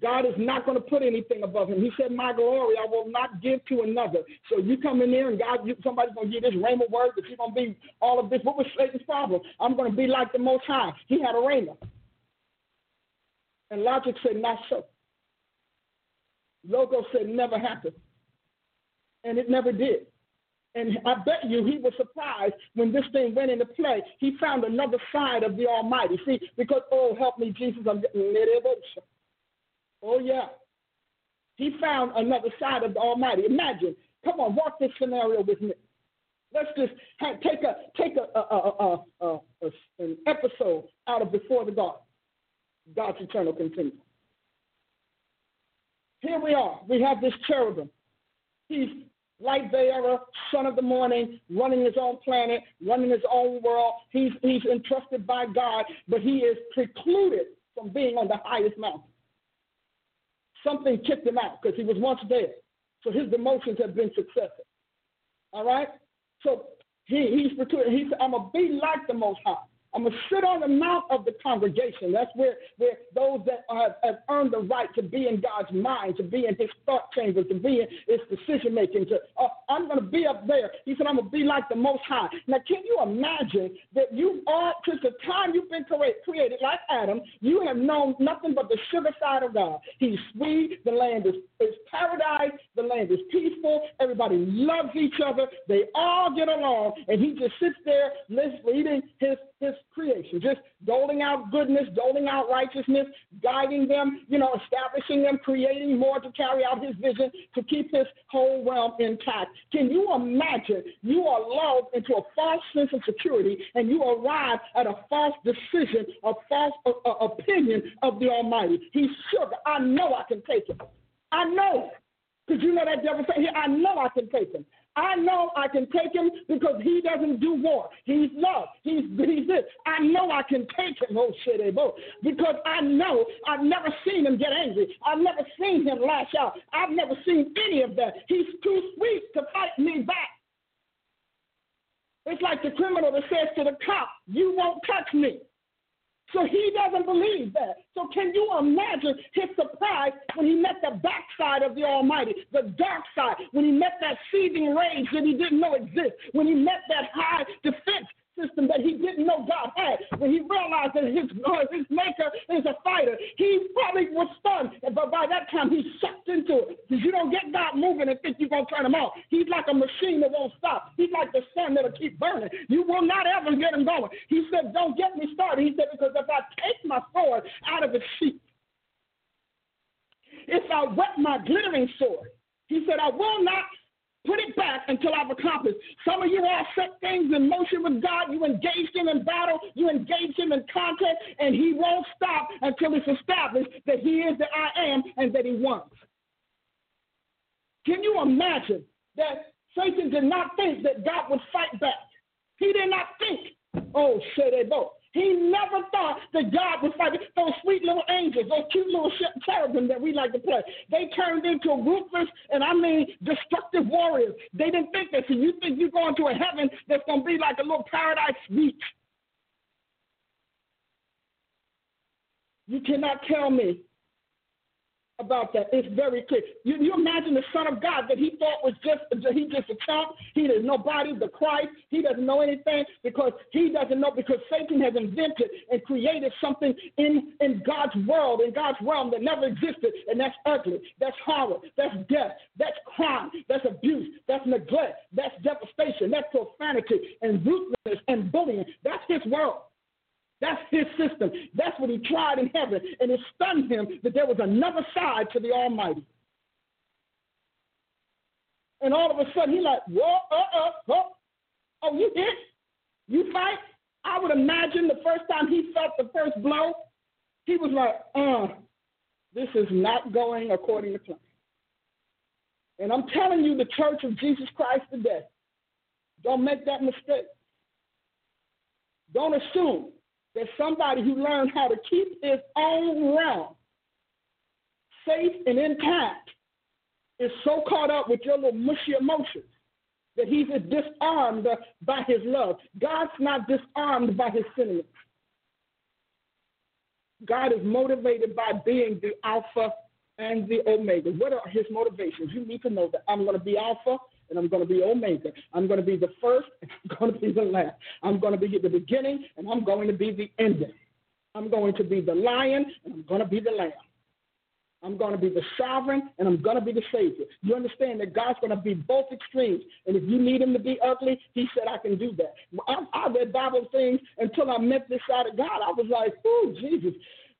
God is not going to put anything above him. He said, My glory I will not give to another. So you come in there and God, you, somebody's going to give this rhema word that you're going to be all of this. What was Satan's problem? I'm going to be like the Most High. He had a rhema. And logic said, not so. Logo said, never happened. And it never did. And I bet you he was surprised when this thing went into play. He found another side of the Almighty. See, because, oh, help me, Jesus, I'm getting emotion. Oh, yeah. He found another side of the Almighty. Imagine, come on, walk this scenario with me. Let's just have, take a take a, a, a, a, an episode out of Before the Garden. God's eternal continuum. Here we are. We have this cherubim. He's light bearer, son of the morning, running his own planet, running his own world. He's, he's entrusted by God, but he is precluded from being on the highest mountain. Something kicked him out because he was once there. So his demotions have been successive. All right? So he, he's. He said, I'm going to be like the Most High. I'm going to sit on the mount of the congregation. That's where, where those that have, earned the right to be in God's mind, to be in his thought chamber, to be in his decision making. To, uh, I'm going to be up there. He said, I'm going to be like the Most High. Now, can you imagine that you are, since the time you've been created, like Adam, you have known nothing but the sugar side of God. He's sweet. The land is, is paradise. The land is peaceful. Everybody loves each other. They all get along. And he just sits there reading his, his creation, just doling out goodness, doling out righteousness, guiding them, you know, establishing them, creating more to carry out his vision, to keep his whole realm intact. Can you imagine you are lulled into a false sense of security and you arrive at a false decision, a false uh, uh, opinion of the Almighty? He's sure, I know I can take him. I know. Because you know that devil say, I know I can take him. I know I can take him because he doesn't do war. He's love. He's, he's this. I know I can take him, oh shit, eh, because I know I've never seen him get angry. I've never seen him lash out. I've never seen any of that. He's too sweet to fight me back. It's like the criminal that says to the cop, You won't touch me. So he doesn't believe that. So can you imagine his surprise when he met the backside of the Almighty, the dark side, when he met that seething rage that he didn't know exists, when he met that high defense system that he didn't know God had. When he realized that his, uh, his maker is a fighter, he probably was stunned. But by that time, he sucked into it. Because you don't get God moving and think you're going to turn him off. He's like a machine that won't stop. He's like the sun that'll keep burning. You will not ever get him going. He said, Don't get me started. He said, Because if I take my sword out of its sheath, if I wet my glittering sword, he said, I will not put it back until I've accomplished. Some of you all set things in motion with God. You engaged him in battle. You engaged him in contest, and he won't stop until it's established that he is the I am and that he wants. Can you imagine that Satan did not think that God would fight back? He did not think, oh, shit, they both. He never thought that God would fight those sweet little angels, those cute little cherubim that we like to play. They turned into ruthless and I mean destructive warriors. They didn't think that. So you think you're going to a heaven that's going to be like a little paradise suite. You cannot tell me about that. It's very clear. You, you imagine the Son of God that he thought was just he just a chump. He is nobody, the Christ. He doesn't know anything because he doesn't know because Satan has invented and created something in in God's world, in God's realm that never existed, and that's ugly. That's horror. That's death. That's crime. That's abuse. That's neglect. That's devastation. That's profanity and ruthlessness and bullying. That's his world. That's his system. That's what he tried in heaven. And it stunned him that there was another side to the Almighty. And all of a sudden, he's like, whoa, uh, uh, oh, oh, you hit? You fight? I would imagine the first time he felt the first blow, he was like, uh, this is not going according to plan. And I'm telling you, the church of Jesus Christ today, don't make that mistake. Don't assume that somebody who learned how to keep his own realm safe and intact is so caught up with your little mushy emotions that he's disarmed by his love. God's not disarmed by his sentiments. God is motivated by being the Alpha and the Omega. What are his motivations? You need to know that I'm going to be Alpha and I'm going to be Omega. I'm going to be the first, and I'm going to be the last. I'm going to be the beginning, and I'm going to be the ending. I'm going to be the lion, and I'm going to be the lamb. I'm going to be the sovereign, and I'm going to be the savior. You understand that God's going to be both extremes. And if you need him to be ugly, he said, I can do that. I, I read Bible things until I met this side of God. I was like, oh, Jesus.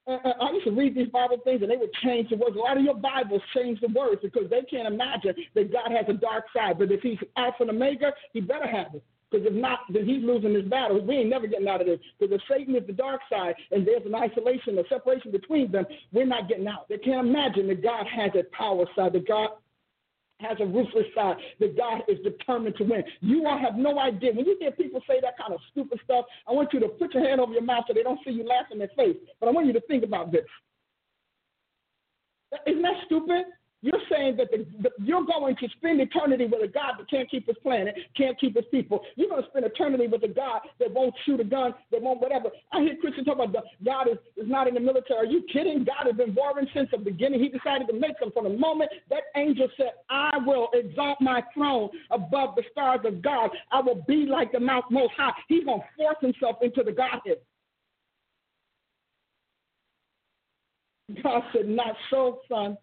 Uh, uh, I used to read these Bible things and they would change the words. A lot of your Bibles change the words because they can't imagine that God has a dark side. But if he's Alpha and Omega, he better have it. Because if not, then he's losing this battle. We ain't never getting out of this. Because if Satan is the dark side and there's an isolation, a separation between them, we're not getting out. They can't imagine that God has a power side, that God has a ruthless side, that God is determined to win. You all have no idea. When you hear people say that kind of stupid stuff, I want you to put your hand over your mouth so they don't see you laughing in their face. But I want you to think about this. Isn't that stupid? You're saying that the, the, you're going to spend eternity with a God that can't keep his planet, can't keep his people. You're going to spend eternity with a God that won't shoot a gun, that won't whatever. I hear Christians talk about God is, is not in the military. Are you kidding? God has been warring since the beginning. He decided to make them from the moment that angel said, I will exalt my throne above the stars of God. I will be like the Mount Most High. He's going to force himself into the Godhead. God said, Not so, son.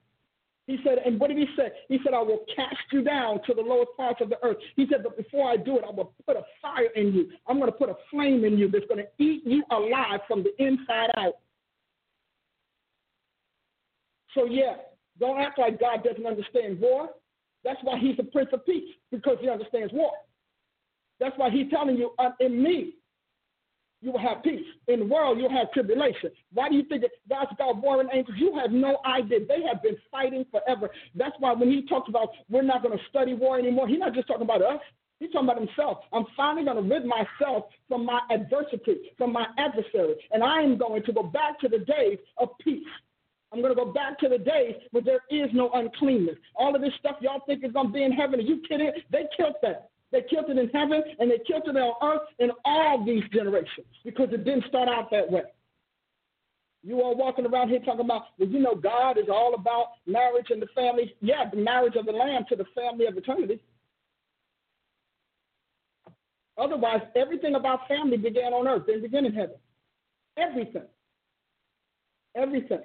He said, and what did he say? He said, I will cast you down to the lowest parts of the earth. He said, but before I do it, I will put a fire in you. I'm going to put a flame in you that's going to eat you alive from the inside out. So, yeah, don't act like God doesn't understand war. That's why he's the Prince of Peace, because he understands war. That's why he's telling you, uh, in me, you will have peace. In the world, you'll have tribulation. Why do you think that God's got warring angels? You have no idea. They have been fighting forever. That's why when he talks about we're not going to study war anymore, he's not just talking about us. He's talking about himself. I'm finally going to rid myself from my adversity, from my adversary, and I am going to go back to the days of peace. I'm going to go back to the days where there is no uncleanness. All of this stuff y'all think is going to be in heaven. Are you kidding? They killed that. They killed it in heaven and they killed it on earth in all these generations because it didn't start out that way. You all walking around here talking about, well, you know, God is all about marriage and the family. Yeah, the marriage of the Lamb to the family of eternity. Otherwise, everything about family began on earth, didn't begin in heaven. Everything. Everything.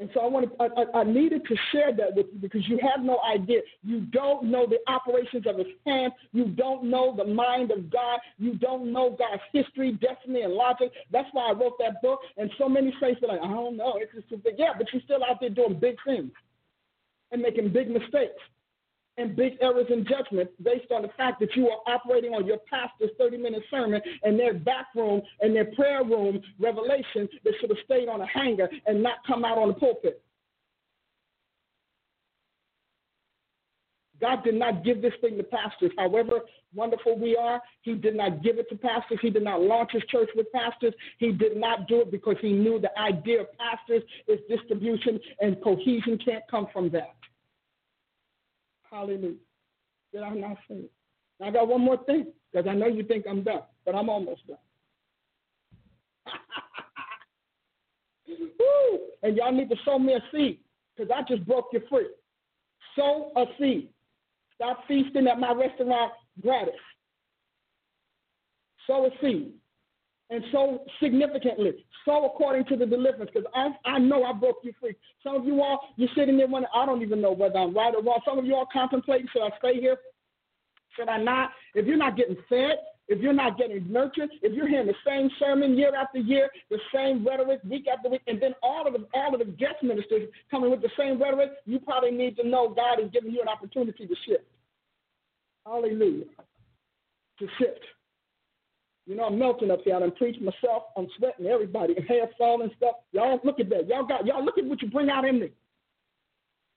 And so I wanted, I, I, needed to share that with you because you have no idea. You don't know the operations of His hand. You don't know the mind of God. You don't know God's history, destiny, and logic. That's why I wrote that book. And so many saints are like, I don't know, it's just too big. Yeah, but you're still out there doing big things and making big mistakes and big errors in judgment based on the fact that you are operating on your pastor's 30 minute sermon and their back room and their prayer room revelation that should have stayed on a hanger and not come out on the pulpit. God did not give this thing to pastors. However wonderful we are, He did not give it to pastors. He did not launch His church with pastors. He did not do it because He knew the idea of pastors is distribution and cohesion can't come from that. Hallelujah. Did I not say it? I got one more thing because I know you think I'm done, but I'm almost done. Woo! And y'all need to sow me a seed because I just broke you free. Sow a seed. Stop feasting at my restaurant gratis. Sow a seed. And so significantly, so according to the deliverance, because I, I know I broke you free. Some of you all, you're sitting there wondering, I don't even know whether I'm right or wrong. Some of you all contemplating, should I stay here? Should I not? If you're not getting fed, if you're not getting nurtured, if you're hearing the same sermon year after year, the same rhetoric week after week, and then all of the all of the guest ministers coming with the same rhetoric, you probably need to know God is giving you an opportunity to shift. Hallelujah. To shift. You know, I'm melting up here. I'm preaching myself. I'm sweating everybody. Hair falling stuff. Y'all look at that. Y'all got y'all look at what you bring out in me.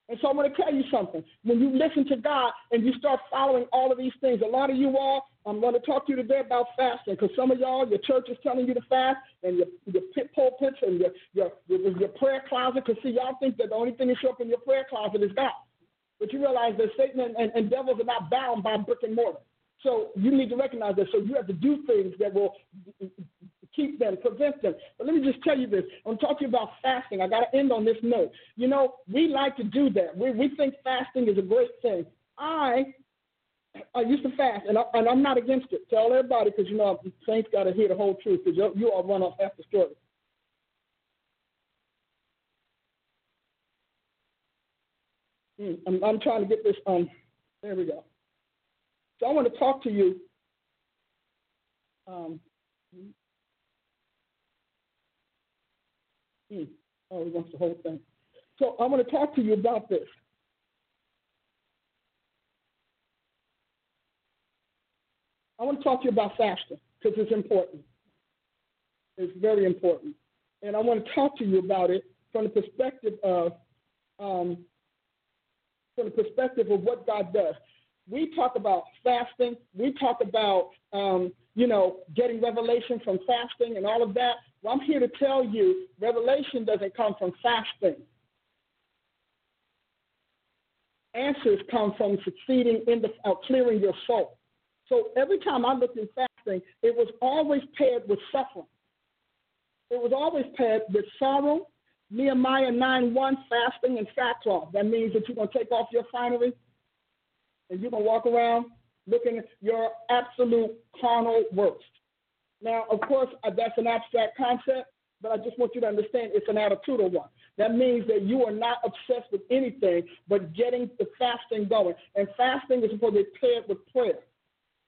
And so I'm going to tell you something. When you listen to God and you start following all of these things, a lot of you all, I'm going to talk to you today about fasting because some of y'all, your church is telling you to fast and your, your pit pulpits and your, your, your, your prayer closet. Because, see, y'all think that the only thing that show up in your prayer closet is God. But you realize that Satan and, and, and devils are not bound by brick and mortar. So you need to recognize that. So you have to do things that will keep them, prevent them. But let me just tell you this. I'm talking about fasting. I got to end on this note. You know, we like to do that. We, we think fasting is a great thing. I I used to fast, and, I, and I'm not against it. Tell everybody because, you know, saints got to hear the whole truth because you, you all run off half the story. Hmm, I'm, I'm trying to get this. Um, there we go. So I want to talk to you. Um, hmm, oh, he wants the whole thing. So I want to talk to you about this. I want to talk to you about fasting because it's important. It's very important. And I want to talk to you about it from the perspective of um, from the perspective of what God does we talk about fasting, we talk about, um, you know, getting revelation from fasting and all of that. Well, I'm here to tell you revelation doesn't come from fasting. Answers come from succeeding in the uh, clearing your soul. So every time I looked at fasting, it was always paired with suffering. It was always paired with sorrow. Nehemiah 9 1, fasting and sackcloth. That means that you're going to take off your finery, and going to walk around looking at your absolute carnal worst. Now, of course, that's an abstract concept, but I just want you to understand it's an attitudinal one. That means that you are not obsessed with anything but getting the fasting going. And fasting is supposed to be paired with prayer.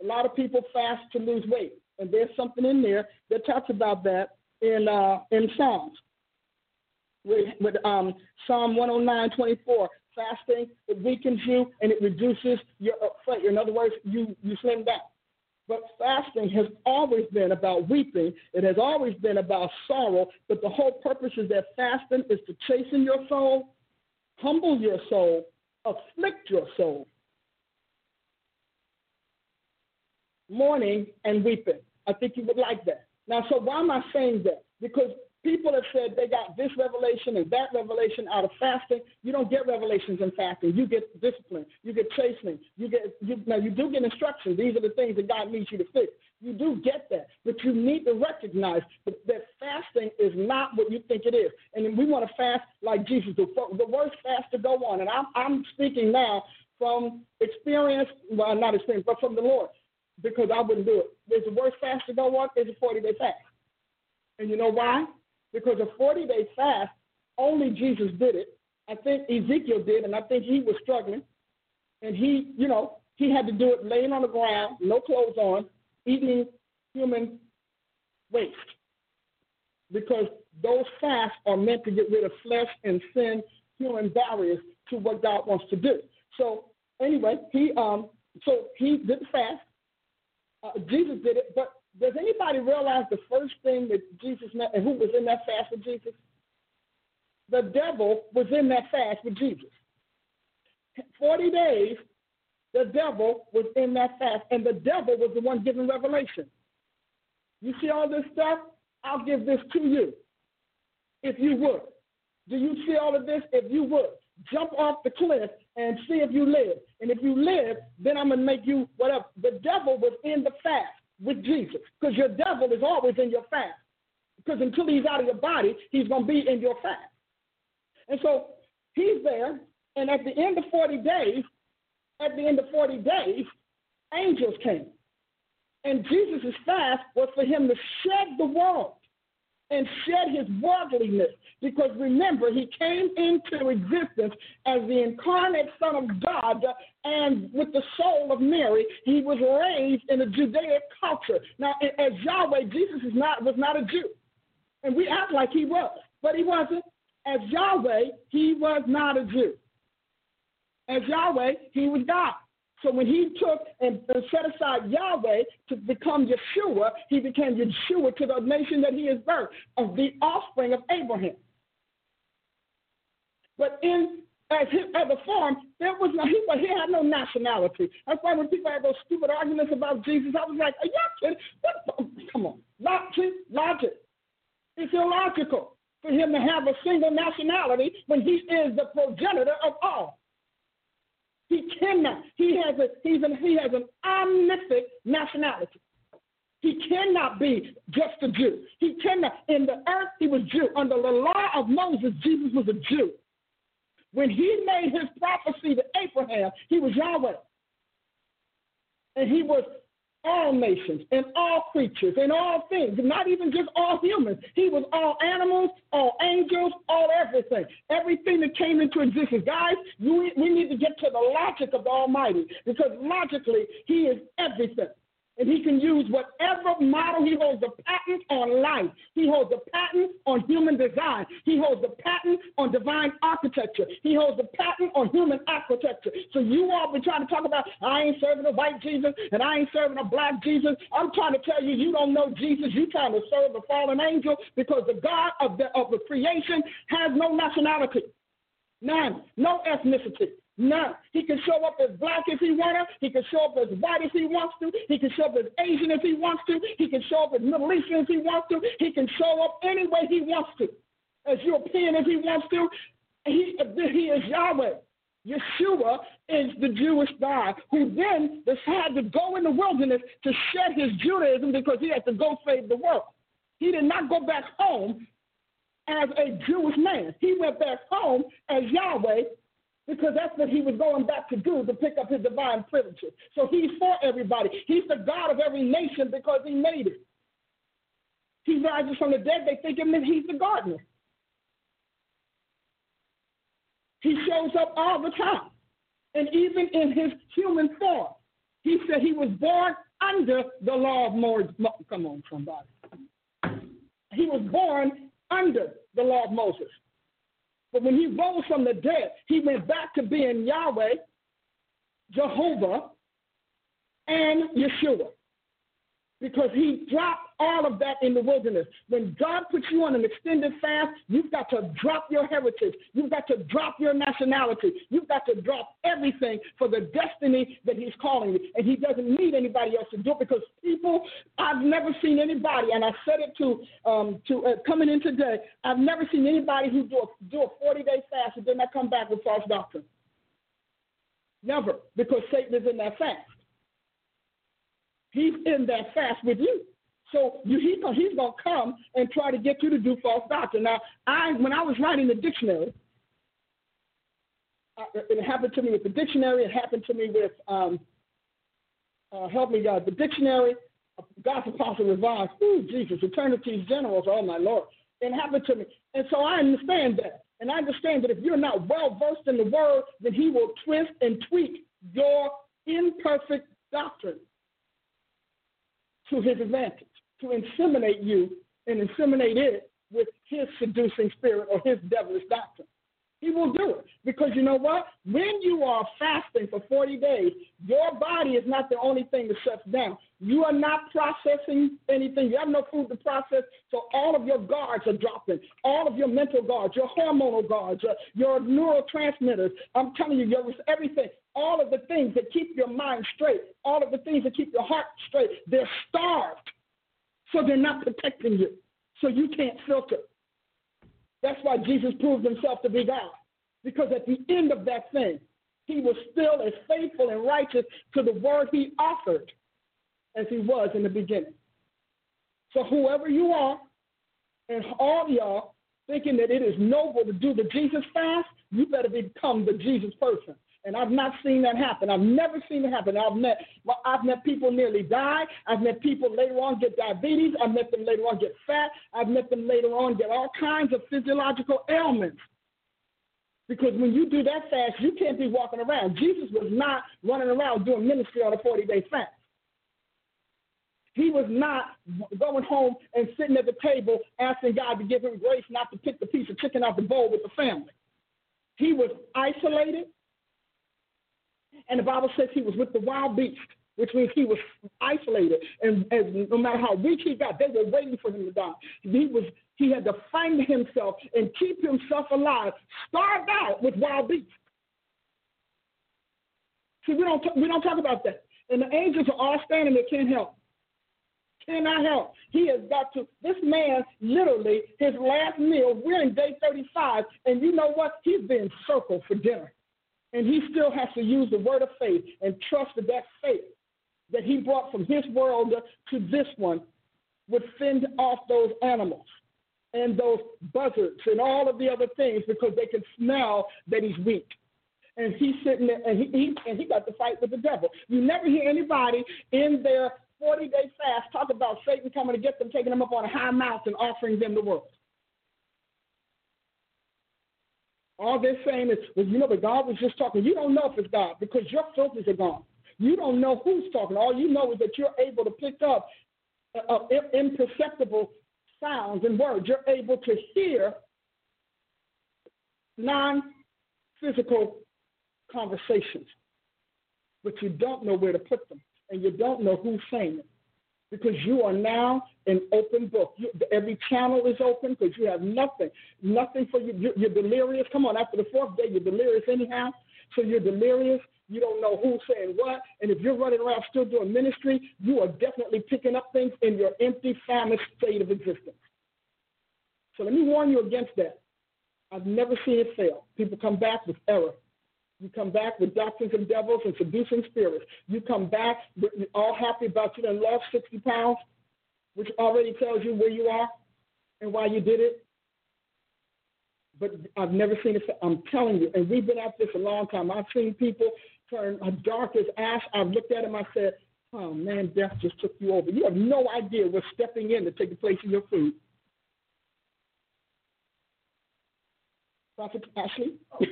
A lot of people fast to lose weight, and there's something in there that talks about that in uh, in Psalms. With, with um, Psalm 109, 24, fasting, it weakens you and it reduces your fat. In other words, you, you slim down. But fasting has always been about weeping. It has always been about sorrow. But the whole purpose is that fasting is to chasten your soul, humble your soul, afflict your soul. Mourning and weeping. I think you would like that. Now, so why am I saying that? Because People have said they got this revelation and that revelation out of fasting. You don't get revelations in fasting. You get discipline. You get chastening. You get you, now you do get instructions. These are the things that God needs you to fix. You do get that, but you need to recognize that, that fasting is not what you think it is. And we want to fast like Jesus. The, the worst fast to go on. And I'm I'm speaking now from experience, well not experience, but from the Lord, because I wouldn't do it. There's the worst fast to go on is a 40 day fast. And you know why? Because a 40 day fast only Jesus did it. I think Ezekiel did, and I think he was struggling. And he, you know, he had to do it laying on the ground, no clothes on, eating human waste. Because those fasts are meant to get rid of flesh and sin, human barriers to what God wants to do. So anyway, he um so he did the fast. Uh, Jesus did it, but does anybody realize the first thing that Jesus met and who was in that fast with Jesus? The devil was in that fast with Jesus. 40 days, the devil was in that fast, and the devil was the one giving revelation. You see all this stuff? I'll give this to you if you would. Do you see all of this? If you would, jump off the cliff and see if you live. And if you live, then I'm going to make you whatever. The devil was in the fast with Jesus because your devil is always in your fast. Because until he's out of your body, he's going to be in your fast. And so he's there, and at the end of 40 days, at the end of 40 days, angels came. And Jesus' fast was for him to shed the world and shed his worldliness. Because remember, he came into existence as the incarnate Son of God, and with the soul of Mary, he was raised in a Judaic culture. Now, as Yahweh, Jesus is not was not a Jew, and we act like he was, but he wasn't. As Yahweh, he was not a Jew. As Yahweh, he was God. So when he took and set aside Yahweh to become Yeshua, he became Yeshua to the nation that he is birthed, of the offspring of Abraham. But in as, his, a form, there was no, he, he had no nationality. That's why when people have those stupid arguments about Jesus, I was like, are you kidding? What? Come on. Logic, logic. It's illogical for him to have a single nationality when he is the progenitor of all. He cannot. He has a he's an, he has an omnific nationality. He cannot be just a Jew. He cannot. In the earth, he was Jew. Under the law of Moses, Jesus was a Jew. When he made his prophecy to Abraham, he was Yahweh. And he was all nations and all creatures and all things, not even just all humans. He was all animals, all angels, all everything. Everything that came into existence. Guys, we, we need to get to the logic of the Almighty because logically, He is everything. And he can use whatever model. He holds a patent on life. He holds a patent on human design. He holds a patent on divine architecture. He holds a patent on human architecture. So you all been trying to talk about, I ain't serving a white Jesus and I ain't serving a black Jesus. I'm trying to tell you, you don't know Jesus. You're trying to serve a fallen angel because the God of the, of the creation has no nationality. None. No ethnicity. No, he can show up as black if he to. He can show up as white if he wants to. He can show up as Asian if he wants to. He can show up as Middle Eastern if he wants to. He can show up any way he wants to, as European if he wants to. He, he is Yahweh. Yeshua is the Jewish God who then had to go in the wilderness to shed his Judaism because he had to go save the world. He did not go back home as a Jewish man. He went back home as Yahweh because that's what he was going back to do to pick up his divine privileges. So he's for everybody. He's the God of every nation because he made it. He rises from the dead, they think him he's the gardener. He shows up all the time. And even in his human form, he said he was born under the law of Moses. Come on, somebody. He was born under the law of Moses. But when he rose from the dead, he went back to being Yahweh, Jehovah, and Yeshua. Because he dropped all of that in the wilderness. When God puts you on an extended fast, you've got to drop your heritage. You've got to drop your nationality. You've got to drop everything for the destiny that He's calling you. And He doesn't need anybody else to do it because people, I've never seen anybody, and I said it to um, to uh, coming in today. I've never seen anybody who do a, do a 40 day fast and then not come back with false doctrine. Never, because Satan is in that fast. He's in that fast with you. So you, he, he's going to come and try to get you to do false doctrine. Now, I when I was writing the dictionary, uh, it happened to me with the dictionary. It happened to me with um, uh, help me God, the dictionary, God's Apostle Revived. Ooh, Jesus, eternity's generals. Oh my Lord, and happened to me. And so I understand that. And I understand that if you're not well versed in the word, then he will twist and tweak your imperfect doctrine to his advantage, to inseminate you and inseminate it with his seducing spirit or his devilish doctrine. He will do it. Because you know what? When you are fasting for 40 days, your body is not the only thing that shuts down. You are not processing anything. You have no food to process. So all of your guards are dropping. All of your mental guards, your hormonal guards, your, your neurotransmitters. I'm telling you, your everything. All of the things that keep your mind straight, all of the things that keep your heart straight, they're starved. So they're not protecting you. So you can't filter. That's why Jesus proved himself to be God. Because at the end of that thing, he was still as faithful and righteous to the word he offered as he was in the beginning. So whoever you are, and all y'all thinking that it is noble to do the Jesus fast, you better become the Jesus person. And I've not seen that happen. I've never seen it happen. I've met I've met people nearly die. I've met people later on get diabetes. I've met them later on get fat. I've met them later on get all kinds of physiological ailments. Because when you do that fast, you can't be walking around. Jesus was not running around doing ministry on a 40 day fast. He was not going home and sitting at the table asking God to give him grace not to pick the piece of chicken out the bowl with the family. He was isolated. And the Bible says he was with the wild beast, which means he was isolated. And, and no matter how rich he got, they were waiting for him to die. He was he had to find himself and keep himself alive, starved out with wild beasts. See, we don't t- we don't talk about that. And the angels are all standing there, can't help. Cannot help. He has got to. This man, literally, his last meal. We're in day 35, and you know what? He's been circled for dinner. And he still has to use the word of faith and trust that that faith that he brought from his world to this one would fend off those animals and those buzzards and all of the other things because they can smell that he's weak. And he's sitting there and he, he and he got to fight with the devil. You never hear anybody in their 40 day fast talk about Satan coming to get them, taking them up on a high mountain, offering them the world. All they're saying is, well, you know, but God was just talking. You don't know if it's God because your filters are gone. You don't know who's talking. All you know is that you're able to pick up uh, uh imperceptible sounds and words. You're able to hear non physical conversations, but you don't know where to put them and you don't know who's saying it because you are now an open book. You, every channel is open because you have nothing, nothing for you. You're, you're delirious. Come on, after the fourth day, you're delirious anyhow. So you're delirious. You don't know who's saying what. And if you're running around still doing ministry, you are definitely picking up things in your empty, famished state of existence. So let me warn you against that. I've never seen it fail. People come back with error. You come back with doctrines and devils and seducing spirits. You come back all happy about you and lost 60 pounds, which already tells you where you are and why you did it. But I've never seen it. I'm telling you, and we've been at this a long time. I've seen people turn dark as ash. I've looked at them. I said, "Oh man, death just took you over. You have no idea what's stepping in to take the place of your food." Prophet Ashley. Oh,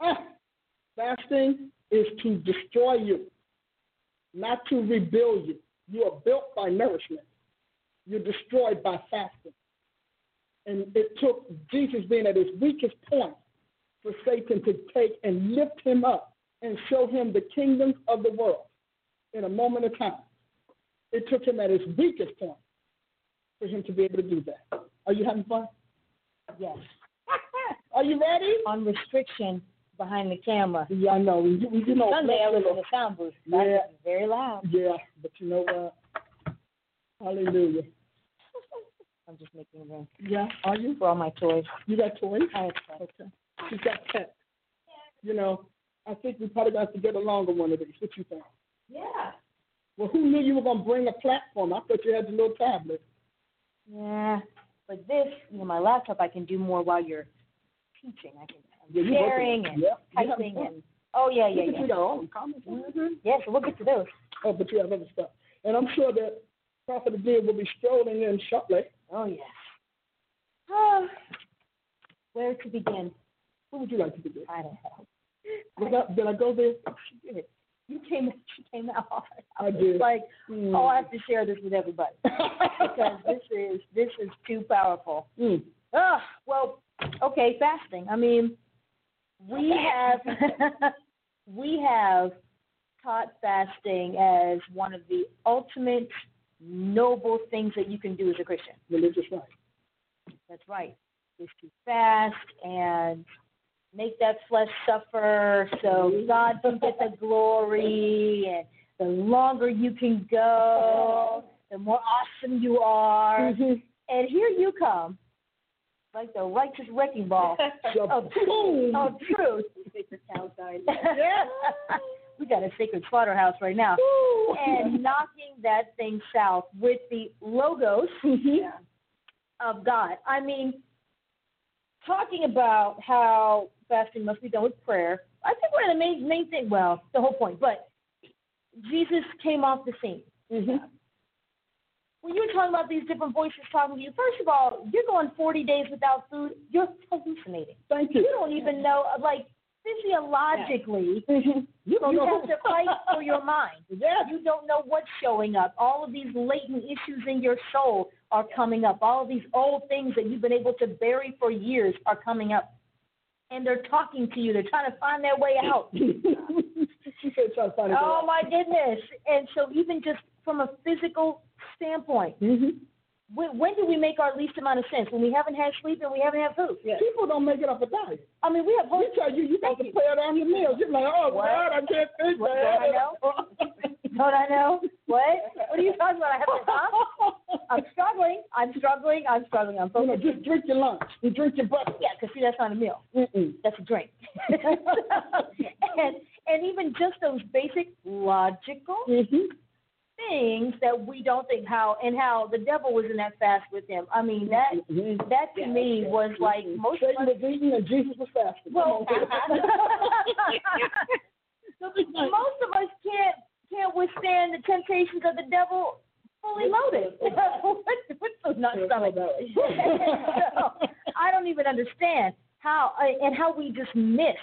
ah, fasting is to destroy you, not to rebuild you. You are built by nourishment. You're destroyed by fasting. And it took Jesus being at his weakest point for Satan to take and lift him up and show him the kingdoms of the world in a moment of time. It took him at his weakest point for him to be able to do that. Are you having fun? Yes. Are you ready? On restriction behind the camera. Yeah, I know. We you know Sunday I was in the sound booth. Yeah. very loud. Yeah, but you know what? Hallelujah. I'm just making room. Yeah, are you? For all my toys. You got toys? I have toys. Okay. She's got pets. You know, I think we probably got to get a longer one of these. What you think? Yeah. Well, who knew you were going to bring a platform? I thought you had the little tablet. Yeah, but this, you know, my laptop, I can do more while you're teaching. I can Yeah, sharing and Yeah, typing fun. and Oh yeah, yeah, yeah. got all in common. Mm-hmm. Yeah, so we'll get to those. Oh, but you have other stuff. And I'm sure that Prophet Abir will be strolling in shortly. Oh yes. Oh, where to begin? Who would you like to begin? I don't know. Did I, did I go there? You came. She came out hard. I did. Like, Mm. oh, I have to share this with everybody because this is this is too powerful. Mm. Ah, well, okay, fasting. I mean, we have we have taught fasting as one of the ultimate noble things that you can do as a Christian. Religious right. That's right. Is to fast and make that flesh suffer so God can get the glory and the longer you can go, the more awesome you are. And here you come, like the righteous wrecking ball of, Boom. of truth. we got a sacred slaughterhouse right now. And knocking that thing south with the logos of God. I mean, talking about how fasting must be done with prayer. I think one of the main main thing, well, the whole point, but Jesus came off the scene. Mm-hmm. When you're talking about these different voices talking to you, first of all, you're going 40 days without food. You're hallucinating. Thank You you. don't even know, like physiologically, You don't you know. have to fight for your mind. Yeah. You don't know what's showing up. All of these latent issues in your soul are coming up. All of these old things that you've been able to bury for years are coming up. And they're talking to you. They're trying to find their way out. she said try to find it. Oh my goodness. And so even just from a physical standpoint, Mm-hmm. When, when do we make our least amount of sense? When we haven't had sleep and we haven't had food. People don't make it up a diet. I mean, we have whole We tell you you got to play it on your meals. You're like, oh What? God, I can't think. What, man. don't I know? Don't I know? What? What are you talking about? I have to huh? I'm struggling. I'm struggling. I'm struggling. I'm You know, just drink your lunch You drink your breakfast. Yeah, because see, that's not a meal. Mm-mm. That's a drink. and and even just those basic logical Mm-hmm. Things that we don't think how and how the devil was in that fast with him. I mean that Mhm. that to me was like most of Satan us. was eating and Jesus was fasting. Well, most of us can't can't withstand the temptations of the devil fully loaded. What's what's those nuts stomach? so, I don't even understand how and how we just miss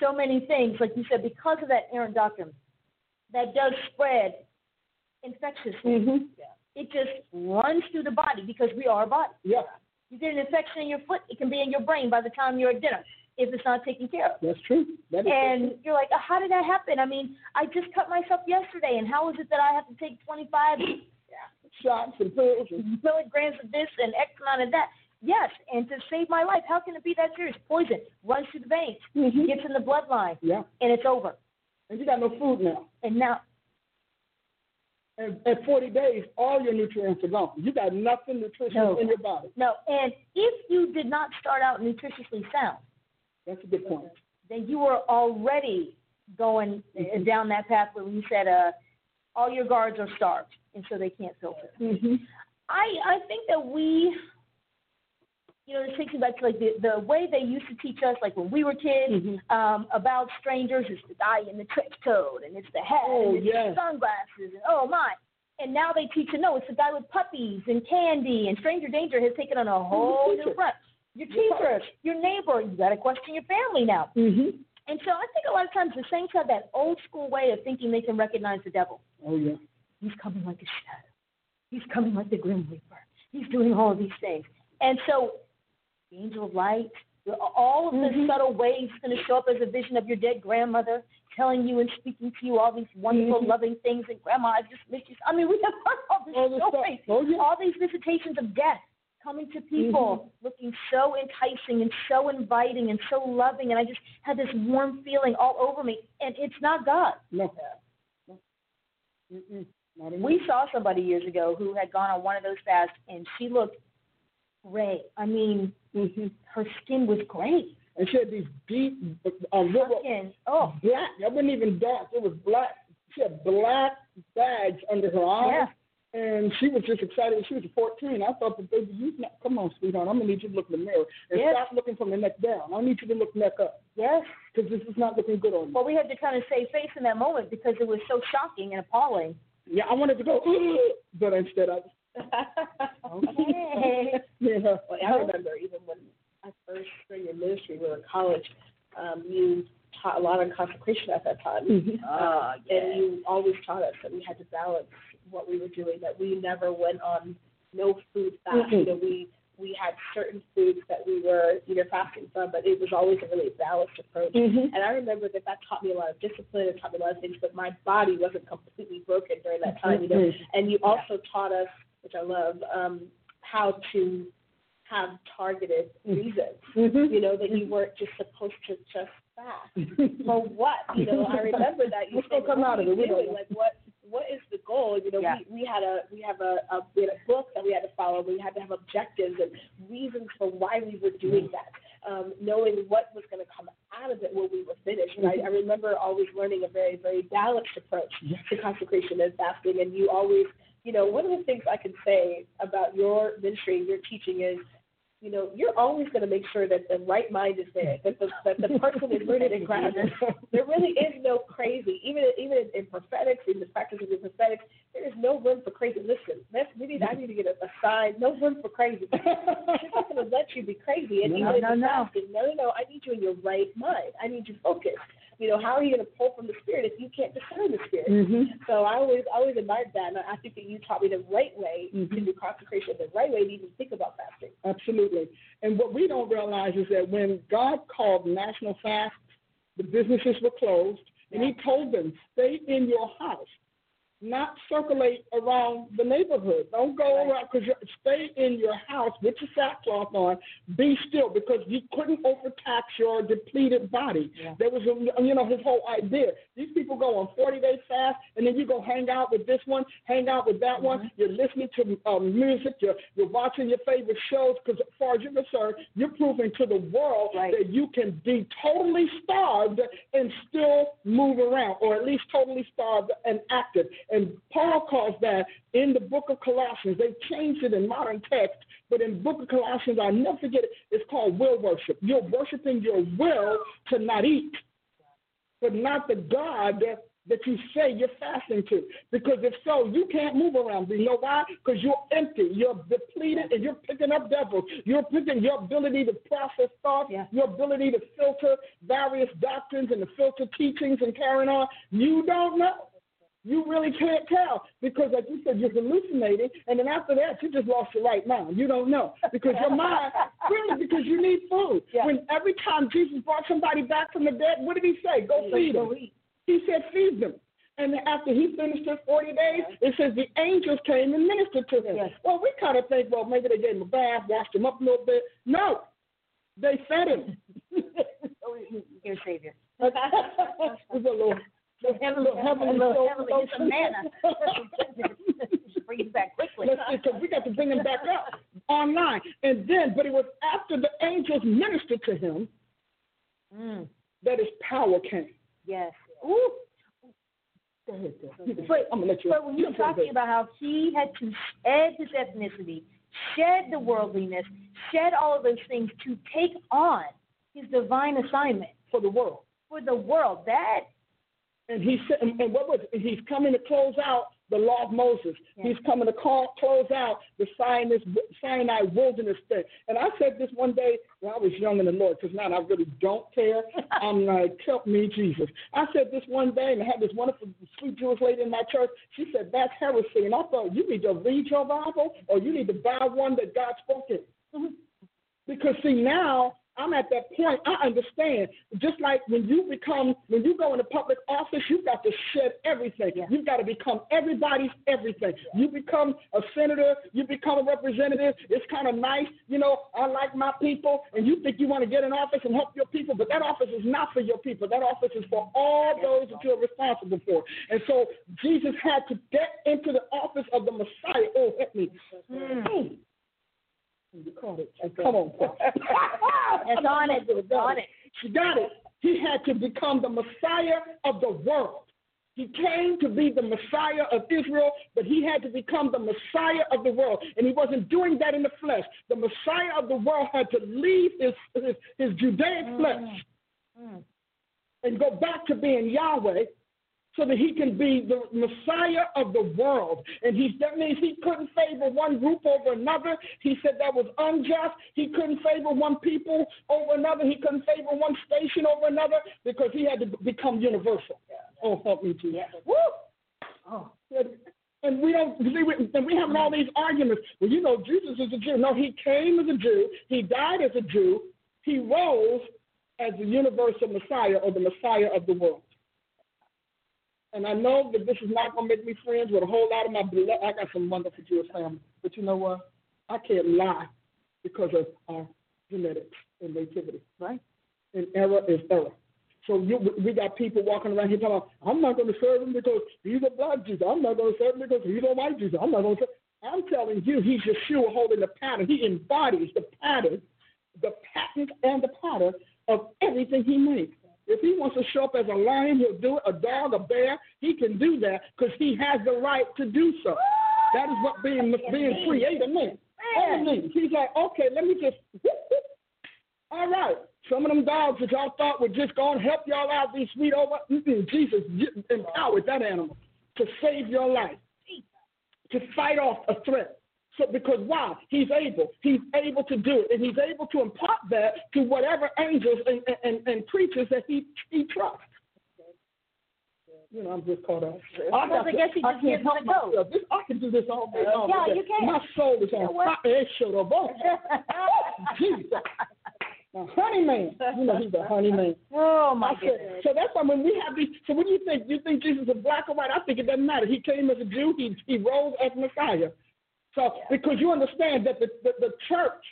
so many things, like you said, because of that errant doctrine that does spread infectiously. Mhm. It just runs through the body because we are a body. Yeah, You get an infection in your foot, it can be in your brain by the time you're at dinner if it's not taken care of. that's true. That is And you're like, how did that happen? I mean, I just cut myself yesterday, and how is it that I have to take 25 shots and pills and milligrams of this and X amount of that? Yes, and to save my life, how can it be that serious? Poison runs through the veins, Mhm. gets in the bloodline, yeah. and it's over. And you got no food now. And now, And at 40 days, all your nutrients are gone. You got nothing nutritious No. in your body. no, and if you did not start out nutritiously sound, That's a good point. then you were already going uh, down that path where you said uh, all your guards are starved, and so they can't filter. Mm-hmm. I I think that we, you know, this takes me back to like the the way they used to teach us, like when we were kids, Mhm. um, about strangers. is the guy in the trench coat, and it's the hat, Oh, and it's yes. the sunglasses, and oh my. And now they teach you no, it's the guy with puppies and candy, and stranger danger has taken on a whole new front. Your teacher, your neighbor, you got to question your family now. Mm-hmm. And so I think a lot of times the saints have that old school way of thinking they can recognize the devil. Oh, yeah. He's coming like a shadow. He's coming like the Grim Reaper. He's doing all of these things. And so, the angel of light, all of the Mhm. subtle ways going to show up as a vision of your dead grandmother, telling you and speaking to you all these wonderful, Mhm. loving things. And grandma, I just miss you. I mean, we have all these All this stories, Oh, yeah. all these visitations of death coming to people, looking so enticing and so inviting and so loving. And I just had this warm feeling all over me. And it's not God. No. no. Not. We saw somebody years ago who had gone on one of those fasts, and she looked gray. I mean, Mm-hmm. her skin was gray. And she had these deep, uh, little, Skin. Oh, black. It wasn't even dark. It was black. She had black bags under her eyes. yeah. And she was just excited. She was 14. I thought, but baby, you not, come on, sweetheart. I'm gonna need you to look in the mirror and Yes. stop looking from the neck down. I need you to look neck up Yes. because this is not looking good on you. Well, we had to kind of save face in that moment because it was so shocking and appalling. Yeah, I wanted to go, but instead I. Okay. yeah. Well, I remember even when I first started in ministry, we were in college, um, you taught a lot on consecration at that time. Oh, And you always taught us that we had to balance what we were doing, that we never went on no food fast. Mhm. You know, we we had certain foods that we were either fasting from, but it was always a really balanced approach. Mhm. And I remember that that taught me a lot of discipline, it taught me a lot of things, but my body wasn't completely broken during that time, you know. Mhm. And you also taught us, which I love, um, how to have targeted reasons. Mhm. You know, that you weren't just supposed to just fast. For what? You know, I remember that you said, come out of it? We doing? Like what what is the goal? You know, Yeah. we, we had a we have a, a we had a book that we had to follow. We had to have objectives and reasons for why we were doing that. Um, knowing what was going to come out of it when we were finished. And I, I remember always learning a very, very balanced approach to consecration and fasting. And you always, you know, one of the things I can say about your ministry your teaching is you know, you're always going to make sure that the right mind is there, that the, that the person is rooted in Christ. There really is no crazy, even even in, in prophetics, in the practice of the prophetics, there is no room for crazy. Listen, that's, we need, I need to get a, a sign, no room for crazy. She's not going to let you be crazy. And No, even no, no. no, no, no, I need you in your right mind. I need you focused. You know, how are you going to pull from the Spirit if you can't discern the Spirit? Mhm. So I always, I always admired that, and I think that you taught me the right way to Mhm. do consecration, the right way to even think about fasting. Absolutely. And what we don't realize is that when God called national fast, the businesses were closed, and He told them, stay in your house, not circulate around the neighborhood. Don't go around, because stay in your house with your sackcloth on. Be still, because you couldn't overtax your depleted body. There was, a, you know, His whole idea. These people go on 40 day fast, and then you go hang out with this one, hang out with that one. You're listening to um, music, you're, you're watching your favorite shows, because as far as you're concerned, you're proving to the world Right. that you can be totally starved and still move around, or at least totally starved and active. And Paul calls that in the book of Colossians. They changed it in modern text, but in book of Colossians, I'll never forget it. It's called will worship. You're worshiping your will to not eat, but not the God that, that you say you're fasting to. Because if so, you can't move around. You know why? Because you're empty, you're depleted, and you're picking up devils. You're picking your ability to process thoughts, Yeah. your ability to filter various doctrines and to filter teachings and carrying on. You don't know. You really can't tell because, like you said, you're hallucinating, and then after that, you just lost your right mind. You don't know because your mind, really, because you need food. Yeah. When every time Jesus brought somebody back from the dead, what did he say? Go feed them. He said, feed them. And then after he finished his 40 days, it says the angels came and ministered to him. Well, we kind of think, well, maybe they gave him a bath, washed him up a little bit. No, they fed him. Your Savior. a little, Heavenly, little heavenly little heavenly, it's a manna. Bring it back quickly. Let's see, 'cause we got to bring him back up online. And then, but it was after the angels ministered to him Mm, that his power came. yes. Ooh. Go ahead, Dad. You can- But- I'm gonna let you. But when you're talking about how he had to shed his ethnicity, shed the worldliness, shed all of those things to take on his divine assignment for the world. for the world, that And he said, and what was it? He's coming to close out the law of Moses. Yeah. He's coming to call, close out the Sinai, Sinai wilderness thing. And I said this one day when I was young in the Lord, because now I really don't care. I'm like, help me, Jesus. I said this one day, and I had this wonderful, sweet Jewish lady in my church. She said, that's heresy. And I thought, you need to read your Bible, or you need to buy one that God spoke in. Mm-hmm. Because see now I'm at that point. I understand. Just like when you become, when you go into public office, you've got to shed everything. Yeah. You've got to become everybody's everything. You become a senator. You become a representative. It's kind of nice, you know. I like my people, and you think you want to get in office and help your people, but that office is not for your people. That office is for all those that you're responsible for. And so Jesus had to get into the office of the Messiah. Oh, help me. Mm. You caught it. Come on. It's on it. It's on it. She got it. He had to become the Messiah of the world. He came to be the Messiah of Israel, but he had to become the Messiah of the world. And he wasn't doing that in the flesh. The Messiah of the world had to leave his, his, his Judaic mm. flesh mm. and go back to being Yahweh so that he can be the Messiah of the world. And he, that means he couldn't favor one group over another. He said that was unjust. He couldn't favor one people over another. He couldn't favor one station over another because he had to become universal. Oh, help me, Jesus. Woo! Oh. And we don't and we having all these arguments. Well, you know, Jesus is a Jew. No, he came as a Jew. He died as a Jew. He rose as the universal Messiah or the Messiah of the world. And I know that this is not going to make me friends with a whole lot of my blood. I got some wonderful Jewish family. But you know what? I can't lie because of our genetics and nativity, right? And error is error. So you, we got people walking around here talking about, I'm not going to serve him because he's a black Jesus. I'm not going to serve him because he's a white Jesus. I'm not going to serve I'm telling you, he's Yeshua holding the pattern. He embodies the pattern, the pattern and the pattern of everything he made. If he wants to show up as a lion, he'll do it. A dog, a bear, he can do that because he has the right to do so. That is what being being created means. means. He's like, okay, let me just. All right, some of them dogs that y'all thought were just going to help y'all out, these sweet over. Mm-mm, Jesus empowered that animal to save your life, to fight off a threat. So because why? He's able. He's able to do it. And he's able to impart that to whatever angels and, and, and creatures that he, he trusts. You know, I'm just caught up. I, well, I guess he just can't help myself. This, I can do this all day long. Yeah, you can. My soul is on fire. It should have Jesus. Now, honey man, you know he's a honey man. Oh my goodness. So that's why when we have these, so when you think you think Jesus is black or white, I think it doesn't matter. He came as a Jew. He he rose as Messiah. So because you understand that the, the, the church,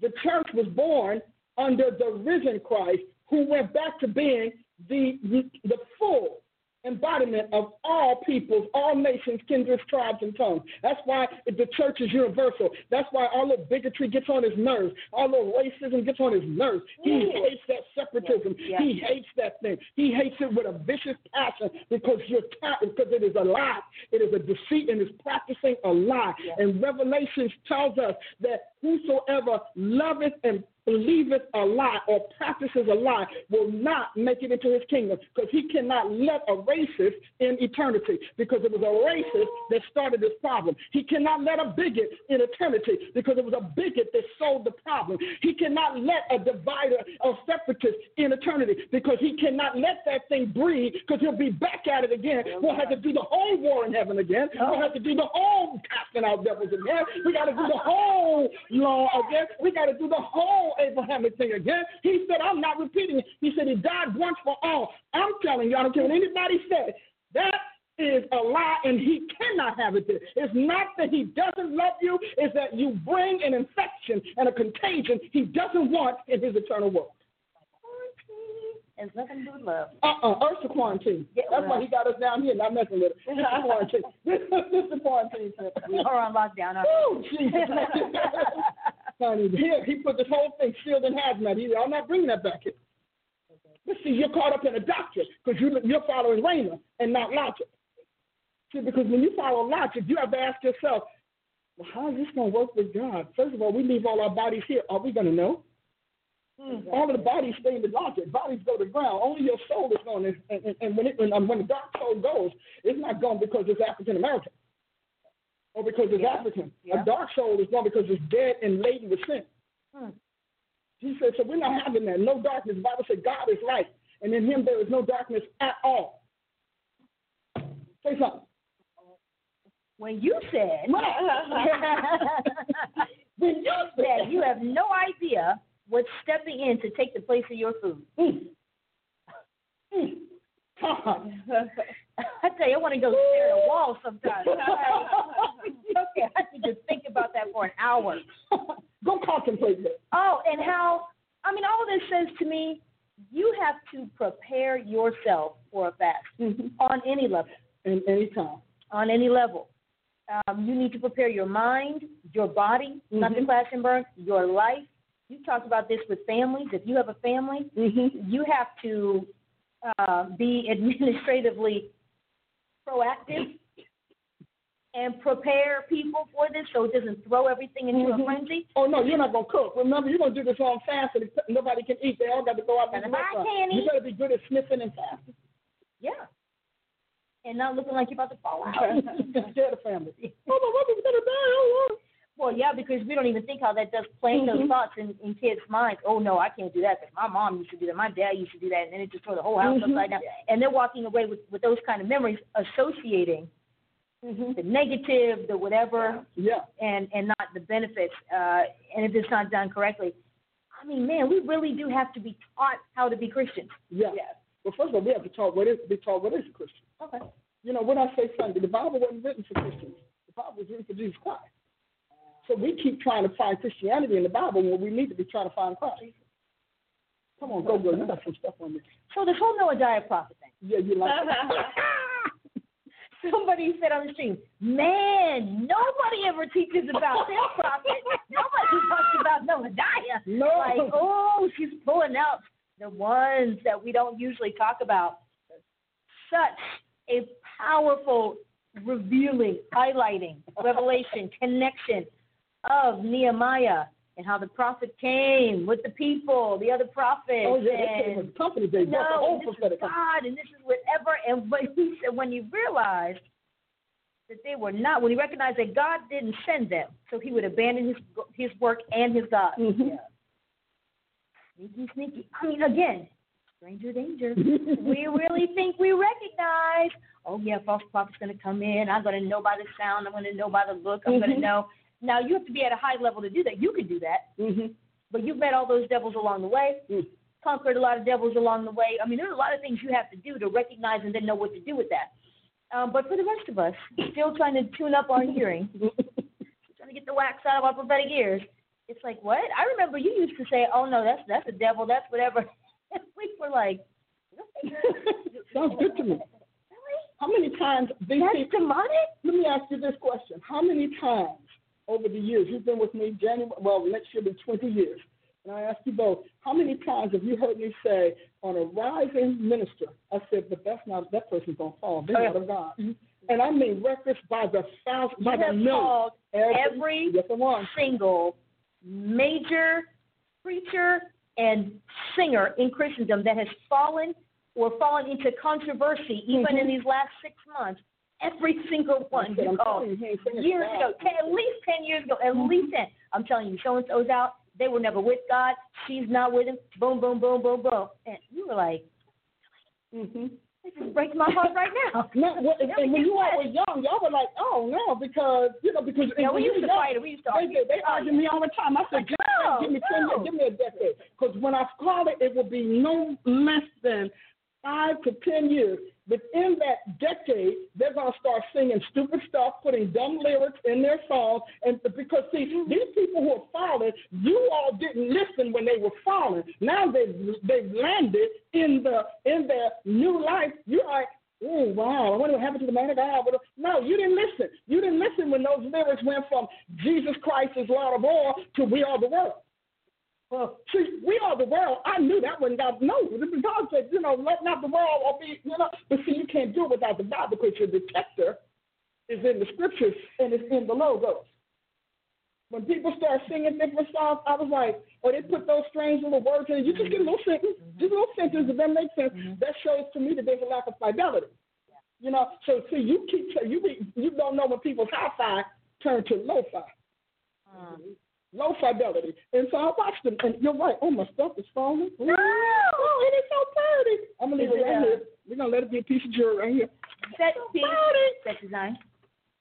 the church was born under the risen Christ, who went back to being the the full embodiment of all peoples, all nations, kindreds, tribes, and tongues. That's why the church is universal. That's why all the bigotry gets on his nerves. All the racism gets on his nerves. He hates that separatism. He hates that thing. He hates it with a vicious passion because you're because it is a lie. It is a deceit and is practicing a lie. And Revelations tells us that whosoever loveth and believeth a lie or practices a lie will not make it into his kingdom because he cannot let a racist in eternity because it was a racist that started this problem. He cannot let a bigot in eternity because it was a bigot that solved the problem. He cannot let a divider of separatists in eternity because he cannot let that thing breed because he'll be back at it again. We'll have to do the whole war in heaven again. We'll have to do the whole casting out devils again. We got to do the whole law again. We got to do the whole Abrahamic thing again. He said, I'm not repeating it. He said he died once for all. I'm telling you, I don't care what anybody says. That is a lie and he cannot have it there. It's not that he doesn't love you, it's that you bring an infection and a contagion he doesn't want in his eternal world. Has nothing to do with love. Uh-uh. Earth's a quarantine. Yeah, That's well. why he got us down here, not messing with it. This is quarantine. this, this is quarantine. We are on lockdown. Oh, Jesus. Here, he put this whole thing sealed in hazmat. He, I'm not bringing that back here. But see, you're caught up in a doctrine because you, you're following Rhema and not logic. See, because when you follow logic, you have to ask yourself, well, how is this going to work with God? First of all, we leave all our bodies here. Are we going to know? Mm-hmm. All of the bodies stay in the logic. Bodies go to the ground. Only your soul is going. And, and, and when, it, when, um, when the dark soul goes, it's not gone because it's African American or because it's yeah. African. Yeah. A dark soul is gone because it's dead and laden with sin. Hmm. He said, so we're not having that. No darkness. The Bible said God is light, and in him there is no darkness at all. Say something. When you said, when you said, you have no idea what's stepping in to take the place of your food. Mm. Mm. I tell you, I want to go stare at a wall sometimes. okay, I need to think about that for an hour. go contemplate it. Oh, and how, I mean, all this says to me, you have to prepare yourself for a fast mm-hmm. on any level. In any time. On any level. Um, you need to prepare your mind, your body, mm-hmm. not to crash and burn, your life, you talked about this with families. If you have a family, mm-hmm. you have to uh, be administratively proactive and prepare people for this so it doesn't throw everything into Mhm. a frenzy? Oh no, you're not gonna cook. Remember, you're gonna do this on fast, and nobody can eat. They all got to go out and Gotta buy restaurant. candy. You better be good at sniffing and fasting. Yeah. And not looking like you're about to fall out. Scare the family. Oh my mother's gonna die. Oh Lord. Well, yeah, because we don't even think how that does plant those Mhm. thoughts in, in kids' minds. Oh no, I can't do that because my mom used to do that, my dad used to do that, and then it just tore the whole house Mhm. upside down. And they're walking away with with those kind of memories, associating Mm-hmm. the negative, the whatever, Yeah. and and not the benefits. Uh, and if it's not done correctly, I mean, man, we really do have to be taught how to be Christians. Yeah. Well, first of all, we have to talk what is be taught what is a Christian. Okay. You know, when I say Sunday, the Bible wasn't written for Christians. The Bible was written for Jesus Christ. So we keep trying to find Christianity in the Bible when we need to be trying to find Christ. Come on, go girl. You got some stuff on me. So this whole Noadiah prophet thing. Yeah, you like that. Somebody said on the stream, man, nobody ever teaches about this prophet. Nobody talks about Noadiah. No. Like, oh, she's pulling out the ones that we don't usually talk about. Such a powerful, revealing, highlighting, revelation, connection of Nehemiah and how the prophet came with the people, the other prophets. Oh yeah, they came and company. They brought the no, whole this is. God, and this is whatever. And when he said, when he realized that they were not, when he recognized that God didn't send them, so he would abandon his his work and his God. Mhm. Sneaky, sneaky. I mean, again, stranger danger. we really think we recognize. Oh yeah, false prophet's going to come in. I'm going to know by the sound. I'm going to know by the look. I'm going Mhm. to know. Now you have to be at a high level to do that. You can do that, Mhm. but you've met all those devils along the way Mm. conquered a lot of devils along the way. I mean, there's a lot of things you have to do to recognize and then know what to do with that. Um, but for the rest of us, still trying to tune up our hearing, trying to get the wax out of our prophetic ears, it's like, what? I remember you used to say, oh, no, that's that's a devil, that's whatever. And we were like. Sounds good to me. Really? How many times these That's people? demonic? Let me ask you this question: How many times over the years you've been with me? January, well, next year will be 20 years. And I ask you both: How many times have you heard me say on a rising minister? I said, but that's not that person's gonna fall. They're not of God. And I mean records by the thousand, by You the million. called every yes, single major preacher and singer in Christendom that has fallen or fallen into controversy even in mm-hmm. these last six months. Every single one you called telling you, he ain't singing years ago, ten, at least ten years ago, at least ten. I'm telling you, so and so's out. They were never with God. She's not with him. Boom, boom, boom, boom, boom. And you were like, Mm-hmm. this just breaks my heart right now. No, well, and, and when you all were young, y'all were like, oh no, because you know, because Yeah, we when you used to were young, fight. We used to They argue. They Oh, argued me all the time. I said, give, No, give me ten no. years, give me a decade, because when I call it, it will be no less than five to ten years. Within that decade, they're gonna start singing stupid stuff, putting dumb lyrics in their songs, and because see, these people who are falling, you all didn't listen when they were falling. Now they've they've landed in the in their new life. You're like. Oh wow! I wonder what happened to the man of God. No, you didn't listen. You didn't listen when those lyrics went from Jesus Christ is Lord of all to We Are the World. Well, see, we are the world. I knew that when God no, God said, you know, let not the world or be, you know. But see, you can't do it without the Bible because your detector is in the scriptures and it's in the logos. When people start singing different songs, I was like, or they put those strange little words in, you just get a little sentence, mm-hmm. just a little sentence, if that makes sense. Mm-hmm. That shows to me that there's a lack of fidelity. You know, so see, you keep you be, you don't know when people's high-fi turn to low-fi uh-huh. Low fidelity. And so I watched them, and you're right. Oh, my stuff is falling. No! Oh, it is so pretty. I'm gonna leave it right here. Uh, we're gonna let it be a piece of jewelry right here. Set piece, Pretty. set design.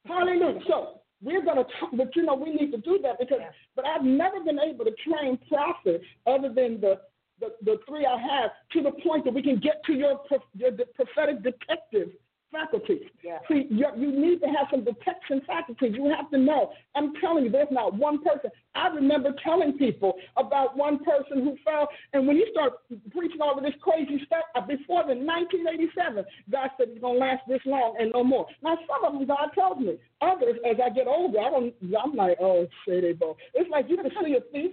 Hallelujah. So we're gonna, t- but you know, we need to do that because. Yeah. But I've never been able to train prophets other than the. The, the three I have to the point that we can get to your, your prophetic detective faculty. Yeah. See, you, you need to have some detection faculties. You have to know. I'm telling you, there's not one person. I remember telling people about one person who fell, and when you start preaching all of this crazy stuff, uh, before the 1987, God said it's gonna last this long and no more. Now, some of them God tells me. Others, as I get older, I don't. I'm like, oh, say they both. It's like you can see a thief.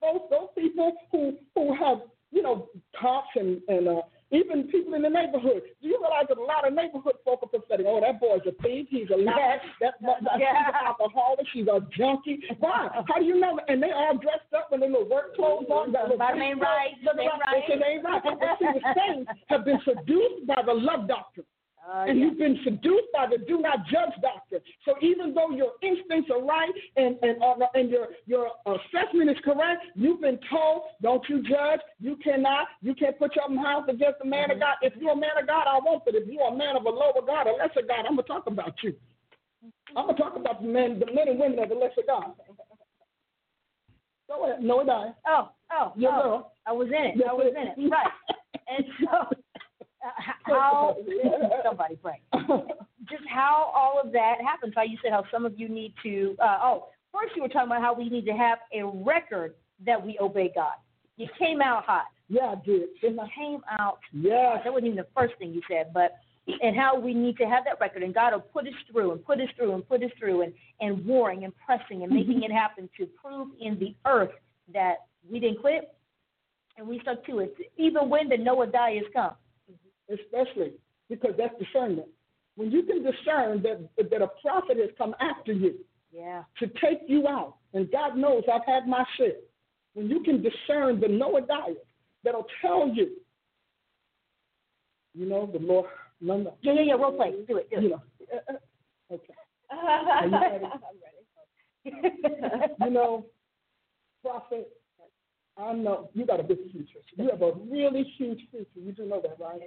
Those those people who who have you know cops and and uh, Even people in the neighborhood. Do you realize that a lot of neighborhood folk are prophetic? Oh, that boy's a thief. He's a liar. That, that, that, Yeah. She's an alcoholic. She's a junkie. Why? How do you know? And they all dressed up in their little work clothes on. got little But it ain't right. Ain't right. They ain't right. But see, the saints have been seduced by the love doctrine. Uh, and yeah. you've been seduced by the do not judge doctrine. So even though your instincts are right and and uh, and your your assessment is correct, you've been told don't you judge. You cannot. You can't put your mouth against a man of God. If you're a man of God, I won't. But if you're a man of a lower God, a lesser God, I'm gonna talk about you. I'm gonna talk about the men, the men and women of the lesser God. Go ahead. No, it I. Oh, oh, Your oh. girl. I was in it. Yes, I was it- in it. Right. And so, how somebody pray? Just how all of that happens. How you said how some of you need to. Uh, oh, first you were talking about how we need to have a record that we obey God. You came out hot. Yeah, I did. It came out. Yeah. That wasn't even the first thing you said, but and how we need to have that record, and God will put us through and put us through and put us through and and warring and pressing and making it happen to prove in the earth that we didn't quit and we stuck to it, even when the Noadiah has come. Especially because that's discernment. When you can discern that that a prophet has come after you Yeah. to take you out, and God knows I've had my share. When you can discern the Noah Noadiah that'll tell you, you know, the Lord, no, no, Yeah, yeah, yeah. Role play. Do it. Do you know, uh, uh, okay, Are you ready? you know, prophet, I know you got a big future. You have a really huge future. You do know that, right?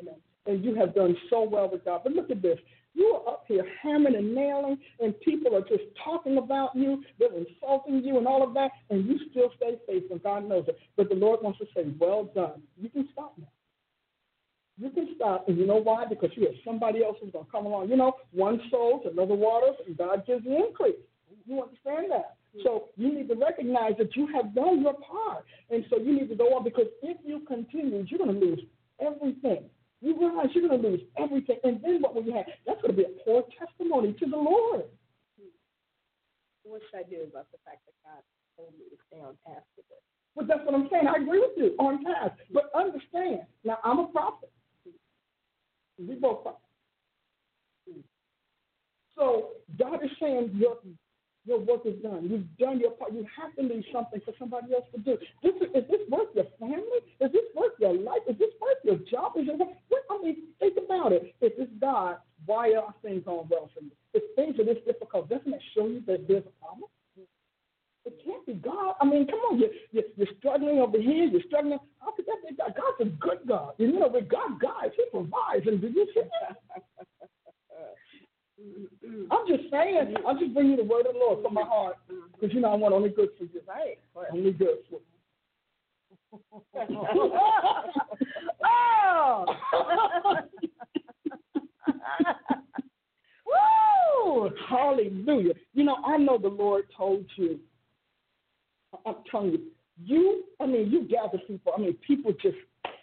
And you have done so well with God. But look at this. You are up here hammering and nailing, and people are just talking about you. They're insulting you and all of that, and you still stay faithful. God knows it. But the Lord wants to say, well done. You can stop now. You can stop, and you know why? Because you have somebody else who's going to come along. You know, one sows, another waters, and God gives the increase. You understand that? Hmm. So you need to recognize that you have done your part, and so you need to go on because if you continue, you're going to lose everything. You realize you're going to lose everything, and then what will you have? That's going to be a poor testimony to the Lord. What should I do about the fact that God told me to stay on task with it? But that's what I'm saying. I agree with you on task. But understand, now I'm a prophet. We both prophets. So God is saying your your work is done. You've done your part. You have to leave something for somebody else to do. This is, is this worth your family? Is this worth your life? Is this worth your job? Is it worth, what, I mean, think about it. If it's God, why are things going well for you? If things are this difficult, doesn't that show you that there's a problem? It can't be God. I mean, come on, you're, you're, you're struggling over here, you're struggling. How could that be God? God's a good God. You know, with God guides, He provides. And did you see that? I'm just saying, I'm just bringing you the word of the Lord from my heart. Mm-hmm. Because, you know, I want only good for you. Right. Only good for you. oh. Woo! Hallelujah. You know, I know the Lord told you. I'm telling you, you, I mean, you gather people. I mean, people just,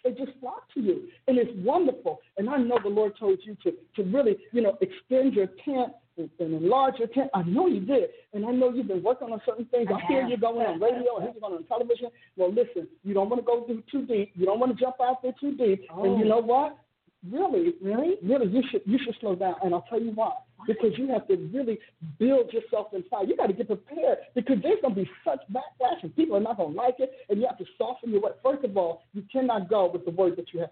they just flock to you. And it's wonderful. And I know the Lord told you to, to really, you know, extend your tent and, and enlarge your tent. I know you did. And I know you've been working on certain things. I hear you going on radio, I hear you going on television. Well, listen, you don't want to go too, too deep. You don't want to jump out there too deep. And you oh. know what? Really, really, really, you should you should slow down, and I'll tell you why. Because you have to really build yourself inside. You got to get prepared because there's going to be such backlash, and people are not going to like it, and you have to soften your way. First of all, you cannot go with the word that you have.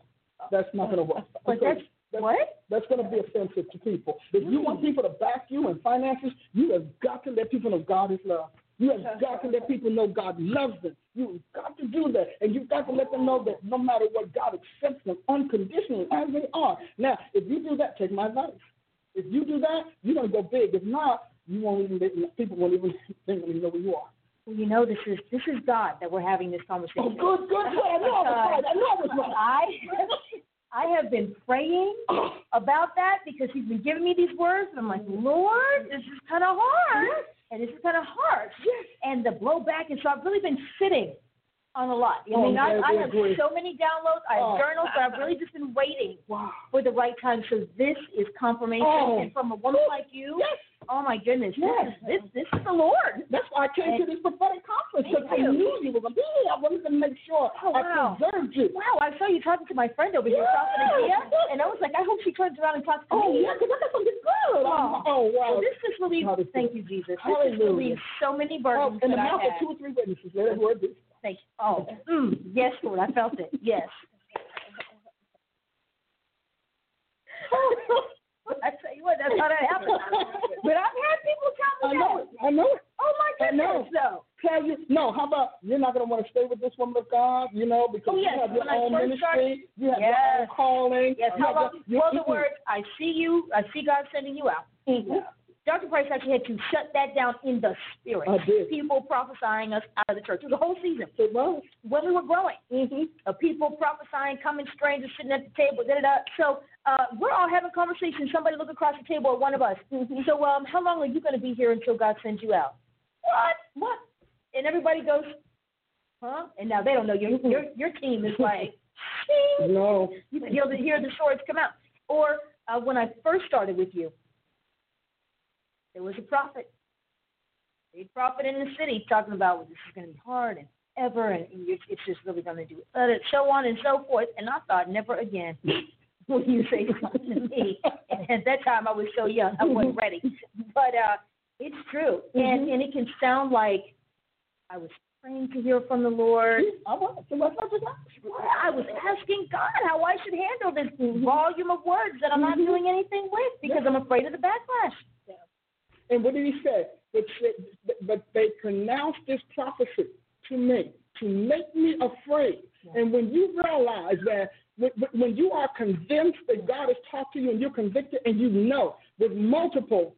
That's not going to work. But that's- that's, what? That's going to be offensive to people. If you want people to back you in finances, you have got to let people know God is love. You have got to let people know God loves them. You've got to do that. And you've got to let them know that no matter what, God accepts them unconditionally as they are. Now, if you do that, take my advice. If you do that, you're going to go big. If not, you won't even, people won't even, they won't even know who you are. Well, you know, this is this is God that we're having this conversation. Oh, good, good, good. I know I was right. I know I was right. I I have been praying oh. about that because he's been giving me these words, and I'm like, Lord, this is kind of hard, and this is kind of harsh, and the blowback, and so I've really been sitting on a lot. I Oh, mean, I, I have so many downloads, I have Oh. journals, but I've really just been waiting Wow. for the right time. So this is confirmation, Oh. and from a woman like you, Oh my goodness. Yes. This, is, this this is the Lord. That's why I came to this prophetic conference because I knew you were going to be here. I wanted to make sure Oh, wow. I preserved you. Wow, I saw you talking to my friend over here. Prophet Adia, and I was like, I hope she turns around and talks to Oh, me. yeah, because I got something good. Oh. oh, wow. Well, this just relieves. Hallelujah. Thank you, Jesus. This just Hallelujah. relieves so many Oh, burdens in the mouth of two or three witnesses, let it word this. Thank you. Oh, mm, yes, Lord, I felt it. Yes. I tell you what, that's how that happens. But I've had people tell me I know that. it. I know it. Oh my I know. goodness, though. Tell you, no, how about you're not going to want to stay with this woman of God, you know, because Oh, yes, you have your when own ministry, started- you have Yes. your own calling. Yes, how about your- well you- the words, I see you, I see God sending you out. Mm-hmm. Dr. Price actually had to shut that down in the spirit. I did. People prophesying us out of the church. It was a whole season. It was. when we were growing. Mm-hmm. Uh, people prophesying, coming strangers sitting at the table, da da da. So uh, we're all having conversations. Somebody look across the table at one of us. So um, how long are you going to be here until God sends you out? What? What? And everybody goes, huh? And now they don't know. Your your your team is like, "Shing." No. you can hear the, hear the swords come out. Or uh, when I first started with you, there was a prophet, a prophet in the city talking about well, this is going to be hard and ever, and it's it's just really going to do it, and so on and so forth. And I thought, never again will you say something to me. And at that time, I was so young, I wasn't ready. But uh, it's true, and mm-hmm. and it can sound like I was praying to hear from the Lord. Mm-hmm. I was. So what's up with that? I was asking God how I should handle this mm-hmm. volume of words that I'm not doing anything with because I'm afraid of the backlash. And what did he say? But, but they pronounced this prophecy to me to make me afraid. And when you realize that, when, when you are convinced that God has talked to you and you're convicted and you know with multiple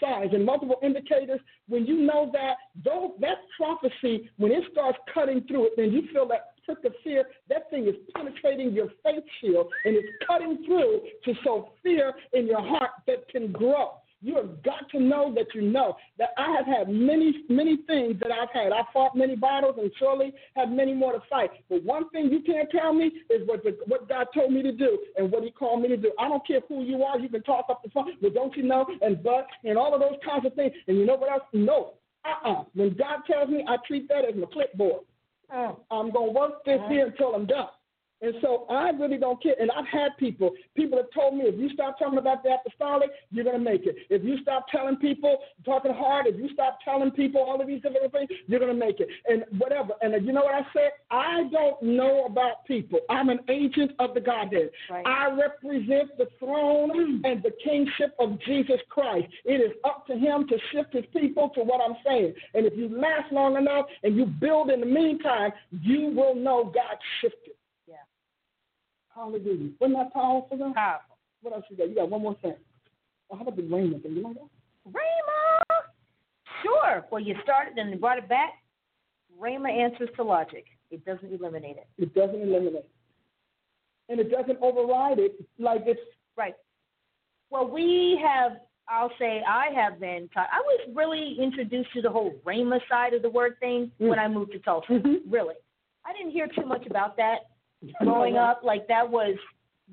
signs and multiple indicators, when you know that, those, that prophecy, when it starts cutting through it, then you feel that prick of fear, that thing is penetrating your faith shield and it's cutting through to sow fear in your heart that can grow. You have got to know that you know that I have had many, many things that I've had. I fought many battles and surely have many more to fight. But one thing you can't tell me is what the, what God told me to do and what He called me to do. I don't care who you are. You can talk up the phone, but don't you know? And but and all of those kinds of things. And you know what else? No. Uh-uh. When God tells me, I treat that as my clipboard. Oh. I'm gonna work this uh-huh. here until I'm done. And so I really don't care. And I've had people, people have told me if you stop talking about the apostolic, you're going to make it. If you stop telling people, talking hard, if you stop telling people all of these different things, you're going to make it. And whatever. And you know what I said? I don't know about people. I'm an agent of the Godhead. Right. I represent the throne mm. and the kingship of Jesus Christ. It is up to him to shift his people to what I'm saying. And if you last long enough and you build in the meantime, you will know God shifted. Hallelujah. Wasn't that powerful? Though? Powerful. What else you got? You got one more thing. Oh, how about the Raymond thing? You know that? Rhema. Sure. Well, you started and you brought it back. Rhema answers to logic. It doesn't eliminate it. It doesn't eliminate. And it doesn't override it like it's Right. Well, we have, I'll say, I have been taught. I was really introduced to the whole Rhema side of the word thing mm. when I moved to Tulsa. Mm-hmm. Really. I didn't hear too much about that growing up. Like, that was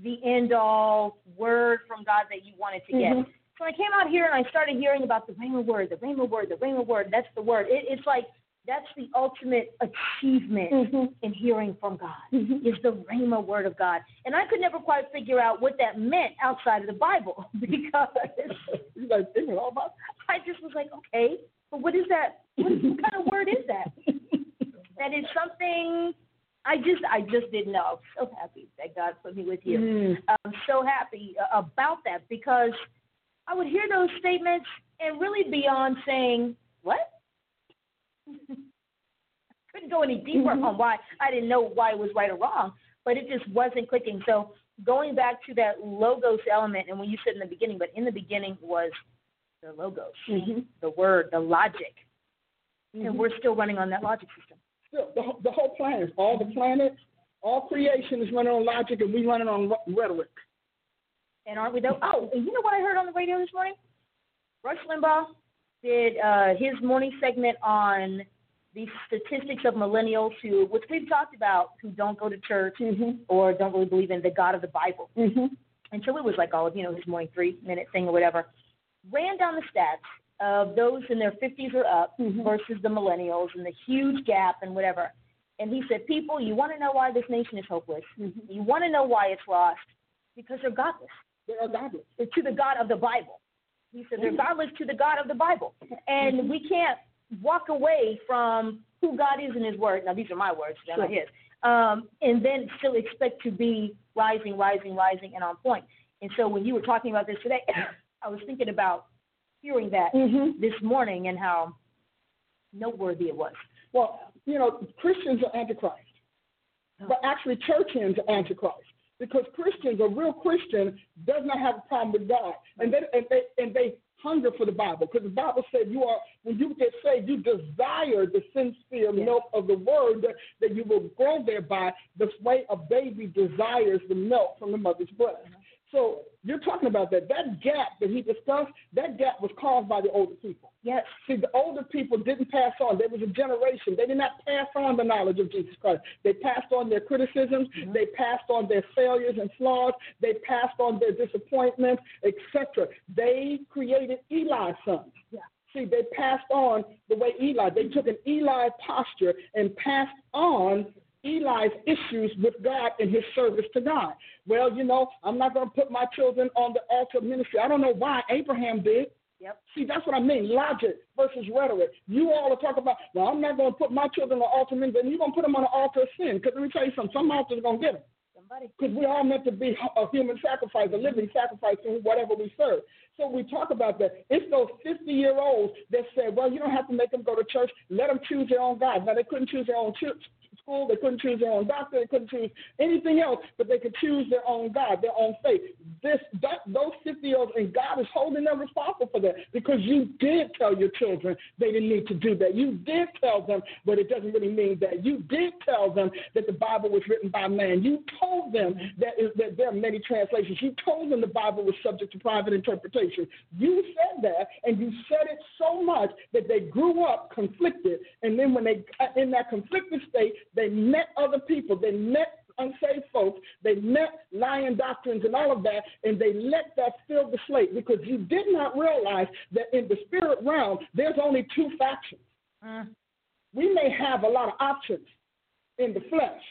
the end all word from God that you wanted to get. So I came out here and I started hearing about the Rhema word, the Rhema word, the Rhema word. That's the word. It, it's like, that's the ultimate achievement in hearing from God is the Rhema word of God. And I could never quite figure out what that meant outside of the Bible because you guys thinking all about I just was like, okay, but what is that? What, what kind of word is that? that is something I just I just didn't know. I'm so happy that God put me with you. Mm. I'm so happy uh, about that because I would hear those statements and really beyond saying, what? couldn't go any deeper mm-hmm. on why I didn't know why it was right or wrong, but it just wasn't clicking. So going back to that logos element, and when you said in the beginning, but in the beginning was the logos, mm-hmm. the word, the logic, and mm-hmm. we're still running on that logic system. The, whole- the whole planet, all the planets, all creation is running on logic, and we running on rhetoric. And aren't we though? Oh, and you know what I heard on the radio this morning? Rush Limbaugh did uh, his morning segment on the statistics of millennials who, which we've talked about, who don't go to church or don't really believe in the God of the Bible. And so it was like all of, you know, his morning three minute thing or whatever. ran down the stats of those in their 50s or up Mhm. versus the millennials and the huge gap and whatever. And he said, People, you want to know why this nation is hopeless? Mhm. You want to know why it's lost? Because they're godless. They are godless. They're to the God of the Bible. He said they're godless to the God of the Bible. And we can't walk away from who God is in His Word. Now, these are my words, they're not His. Um, and then still expect to be rising, rising, rising, and on point. And so when you were talking about this today, I was thinking about hearing that Mm-hmm. this morning and how noteworthy it was. Well, you know, Christians are antichrist, but actually churchians are antichrist because Christians, a real Christian, does not have a problem with God, and they and they and they hunger for the Bible because the Bible said you are when you get saved, you desire the sincere Yes. milk of the Word that, that you will grow thereby, the way a baby desires the milk from the mother's breast. So you're talking about that. That gap that he discussed, that gap was caused by the older people. Yes. See, the older people didn't pass on. There was a generation. They did not pass on the knowledge of Jesus Christ. They passed on their criticisms. Mm-hmm. They passed on their failures and flaws. They passed on their disappointments, etc. They created Eli's sons. Yeah. See, they passed on the way Eli. They took an Eli posture and passed on Eli's issues with God and his service to God. Well, you know, I'm not going to put my children on the altar of ministry. I don't know why Abraham did. Yep. See, that's what I mean. Logic versus rhetoric. You all are talking about, well, I'm not going to put my children on the altar of ministry. You're going to put them on the altar of sin. Because let me tell you something. Some altars are going to get them. Somebody. Because we're all meant to be a human sacrifice, a living sacrifice to whatever we serve. So we talk about that. It's those 50 year olds that say, well, you don't have to make them go to church. Let them choose their own God. Now, they couldn't choose their own church school. They couldn't choose their own doctor. They couldn't choose anything else, but they could choose their own God, their own faith. This, that, those 50 year and God is holding them responsible for that because you did tell your children they didn't need to do that. You did tell them, but it doesn't really mean that. You did tell them that the Bible was written by man. You told them that, is, that there are many translations. You told them the Bible was subject to private interpretation. You said that, and you said it so much that they grew up conflicted. And then when they, in that conflicted state, they met other people. They met unsaved folks. They met lying doctrines and all of that, and they let that fill the slate because you did not realize that in the spirit realm, there's only two factions. Mm. We may have a lot of options in the flesh,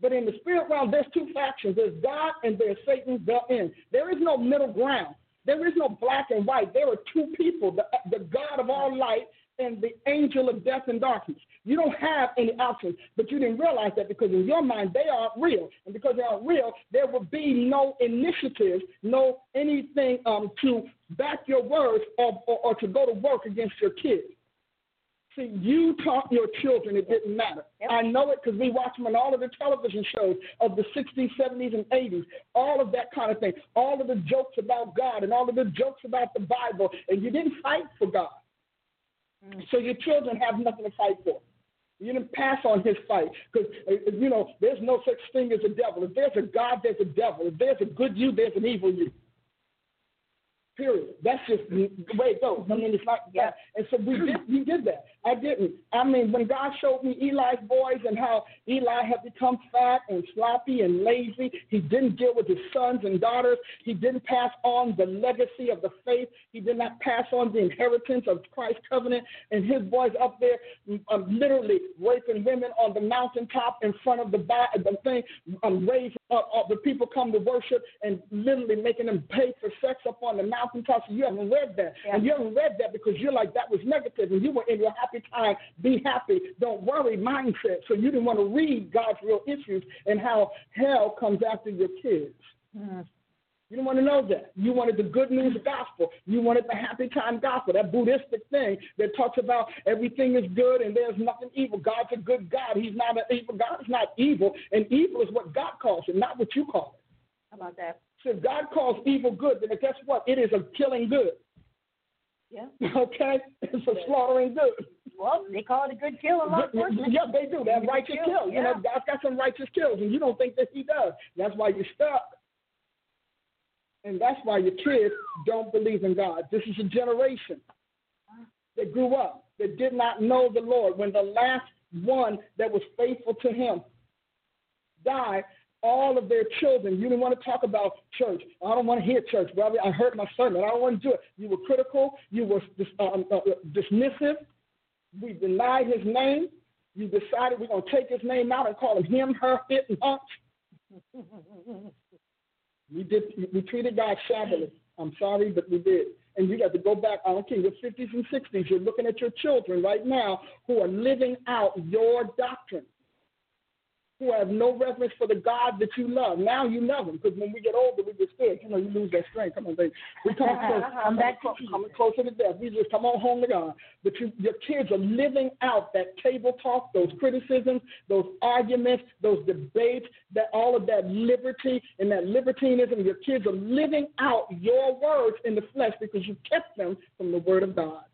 but in the spirit realm, there's two factions. There's God and there's Satan built in. There is no middle ground. There is no black and white. There are two people, the, the God of all light and the angel of death and darkness. You don't have any options, but you didn't realize that because in your mind they aren't real, and because they aren't real, there will be no initiative, no anything um, to back your words or, or, or to go to work against your kids. See, you taught your children it didn't matter. Yep. I know it because we watch them on all of the television shows of the 60s, 70s, and 80s, all of that kind of thing, all of the jokes about God and all of the jokes about the Bible, and you didn't fight for God. So your children have nothing to fight for. You didn't pass on his fight because, uh, you know, there's no such thing as a devil. If there's a God, there's a devil. If there's a good you, there's an evil you. Period. That's just the way it goes. I mean, it's Yeah. that. And so we did, we did that. I didn't. I mean, when God showed me Eli's boys and how Eli had become fat and sloppy and lazy, he didn't deal with his sons and daughters. He didn't pass on the legacy of the faith. He did not pass on the inheritance of Christ's covenant. And his boys up there, um, literally raping women on the mountaintop in front of the, the thing, um, raising up, up the people come to worship and literally making them pay for sex up on the mountaintop. So you haven't read that. Yeah. And you haven't read that because you're like, that was negative, and you were in your happy time, be happy, don't worry mindset. So you didn't want to read God's real issues and how hell comes after your kids. Mm. You didn't want to know that. You wanted the good news gospel. You wanted the happy time gospel, that Buddhistic thing that talks about everything is good and there's nothing evil. God's a good God. He's not an evil. God is not evil, and evil is what God calls it, not what you call it. How about that? So if God calls evil good, then guess what? It is a killing good. Yeah. Okay? It's a slaughtering good. Well, they call it a good kill in law enforcement. Yeah, they do. That righteous kill. You know, God's got some righteous kills, and you don't think that He does. That's why you're stuck. And that's why your kids don't believe in God. This is a generation that grew up that did not know the Lord. When the last one that was faithful to Him died, all of their children. You didn't want to talk about church. I don't want to hear church, brother. I heard my sermon. I don't want to do it. You were critical. You were dis- um, uh, dismissive. We denied his name. You decided we're going to take his name out and call him him, her, it, and hunch. we did. We treated God shabbily. I'm sorry, but we did. And you got to go back. I don't care. Your 50s and 60s. You're looking at your children right now who are living out your doctrine who have no reverence for the God that you love. Now you love him because when we get older, we get scared. You know, you lose that strength. Come on, baby. We come uh-huh. close, I'm back to coming, coming closer to death. We just come on home to God. But you, your kids are living out that table talk, those criticisms, those arguments, those debates, that all of that liberty and that libertinism. Your kids are living out your words in the flesh because you kept them from the word of God.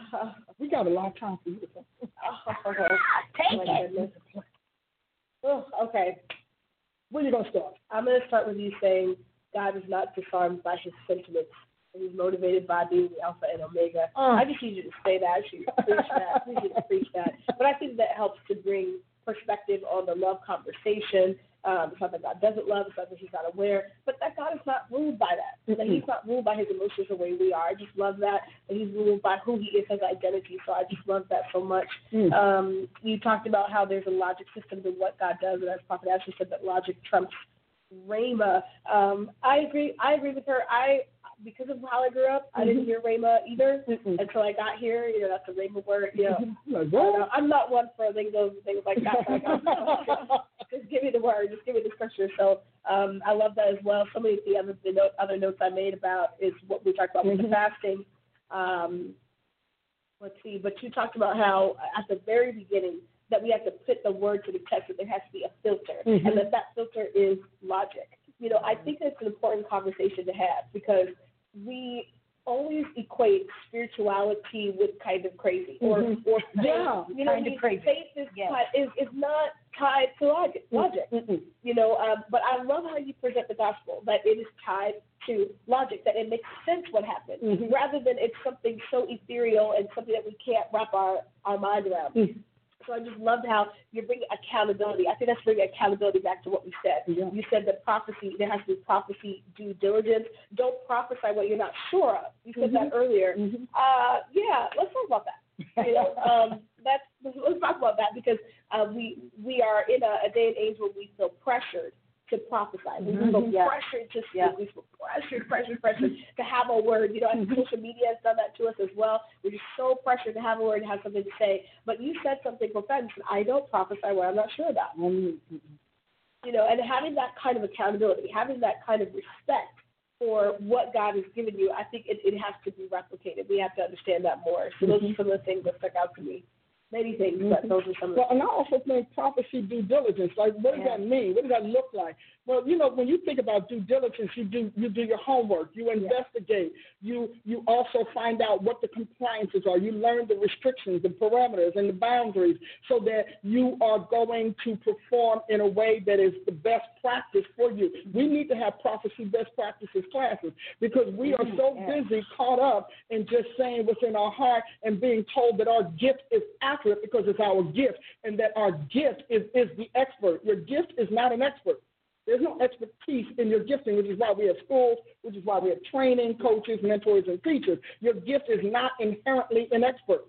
Uh, we got a lot of time for you to say. Take it. Oh, okay. Where you gonna start? I'm going to start with you saying God is not disarmed by his sentiments. He's motivated by being the Alpha and Omega. Uh. I just need you to say that. I should preach that. I need you to preach that. But I think that helps to bring perspective on the love conversation. Um, it's not that God doesn't love, it's not that he's not aware, but that God is not ruled by that. That he's not ruled by his emotions the way we are. I just love that. That he's ruled by who he is, his identity. So I just love that so much. Mm. Um, you talked about how there's a logic system to what God does, and as Prophet Ashley said, that logic trumps Rhema. Um, I agree. I agree with her. I because of how I grew up, I didn't hear Rhema either Mm-mm. until I got here. You know, that's a Rhema word. You know, Like, what? I'm not one for lingos and things like that. Like, just give me the word. Just give me the scripture. So um, I love that as well. Some of the other the note, other notes I made about is what we talked about with the Mhm. fasting. Um, let's see. But you talked about how at the very beginning that we have to put the word to the text. That there has to be a filter, Mhm. and that that filter is logic. You know, I think it's an important conversation to have because we always equate spirituality with kind of crazy or Mhm. or faith. Yeah, you know, kind of crazy. Faith is Yes. is is not tied to logic. Logic, Mm-mm. you know. Um, but I love how you present the gospel that it is tied to logic, that it makes sense what happened, Mhm. rather than it's something so ethereal and something that we can't wrap our our mind around. So I just loved how you're bringing accountability. I think that's bringing accountability back to what we said. Yeah. You said that prophecy, there has to be prophecy due diligence. Don't prophesy what you're not sure of. You said that earlier. Mhm. Uh, yeah, let's talk about that. You know, um, that's let's talk about that because uh, we we are in a, a day and age where we feel pressured to prophesy. We Mhm. feel Yeah. pressured to speak. Yeah. We feel pressured, pressured, pressured to have a word. You know, and social media has done that to us as well. We're just so pressured to have a word and have something to say. But you said something profound. I don't prophesy what I'm not sure about Mm. you know, and having that kind of accountability, having that kind of respect for what God has given you, I think it, it has to be replicated. We have to understand that more. So those are some of the things that stuck out to me. Many things, but those are some of the Well, and I also think prophecy due diligence. Like, what does Yeah. that mean? What does that look like? Well, you know, when you think about due diligence, you do you do your homework, you investigate, you you also find out what the compliances are. You learn the restrictions, the parameters, and the boundaries, so that you are going to perform in a way that is the best practice for you. We need to have prophecy best practices classes because we are so busy caught up in just saying what's in our heart and being told that our gift is accurate because it's our gift and that our gift is, is the expert. Your gift is not an expert. There's no expertise in your gifting, which is why we have schools, which is why we have training, coaches, mentors, and teachers. Your gift is not inherently an expert.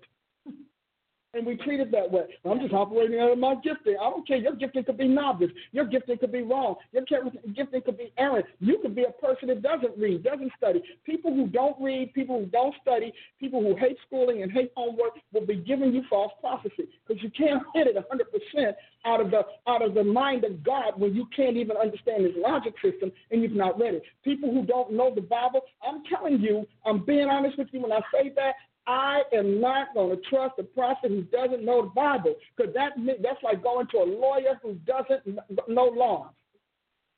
And we treat it that way. I'm just operating out of my gifting. I don't care. Your gifting could be novice. Your gifting could be wrong. Your gifting could be errant. You could be a person that doesn't read, doesn't study. People who don't read, people who don't study, people who hate schooling and hate homework will be giving you false prophecy because you can't hit it 100% out of the out of the mind of God when you can't even understand His logic system and you've not read it. People who don't know the Bible, I'm telling you, I'm being honest with you when I say that. I am not going to trust a prophet who doesn't know the Bible because that that's like going to a lawyer who doesn't know law.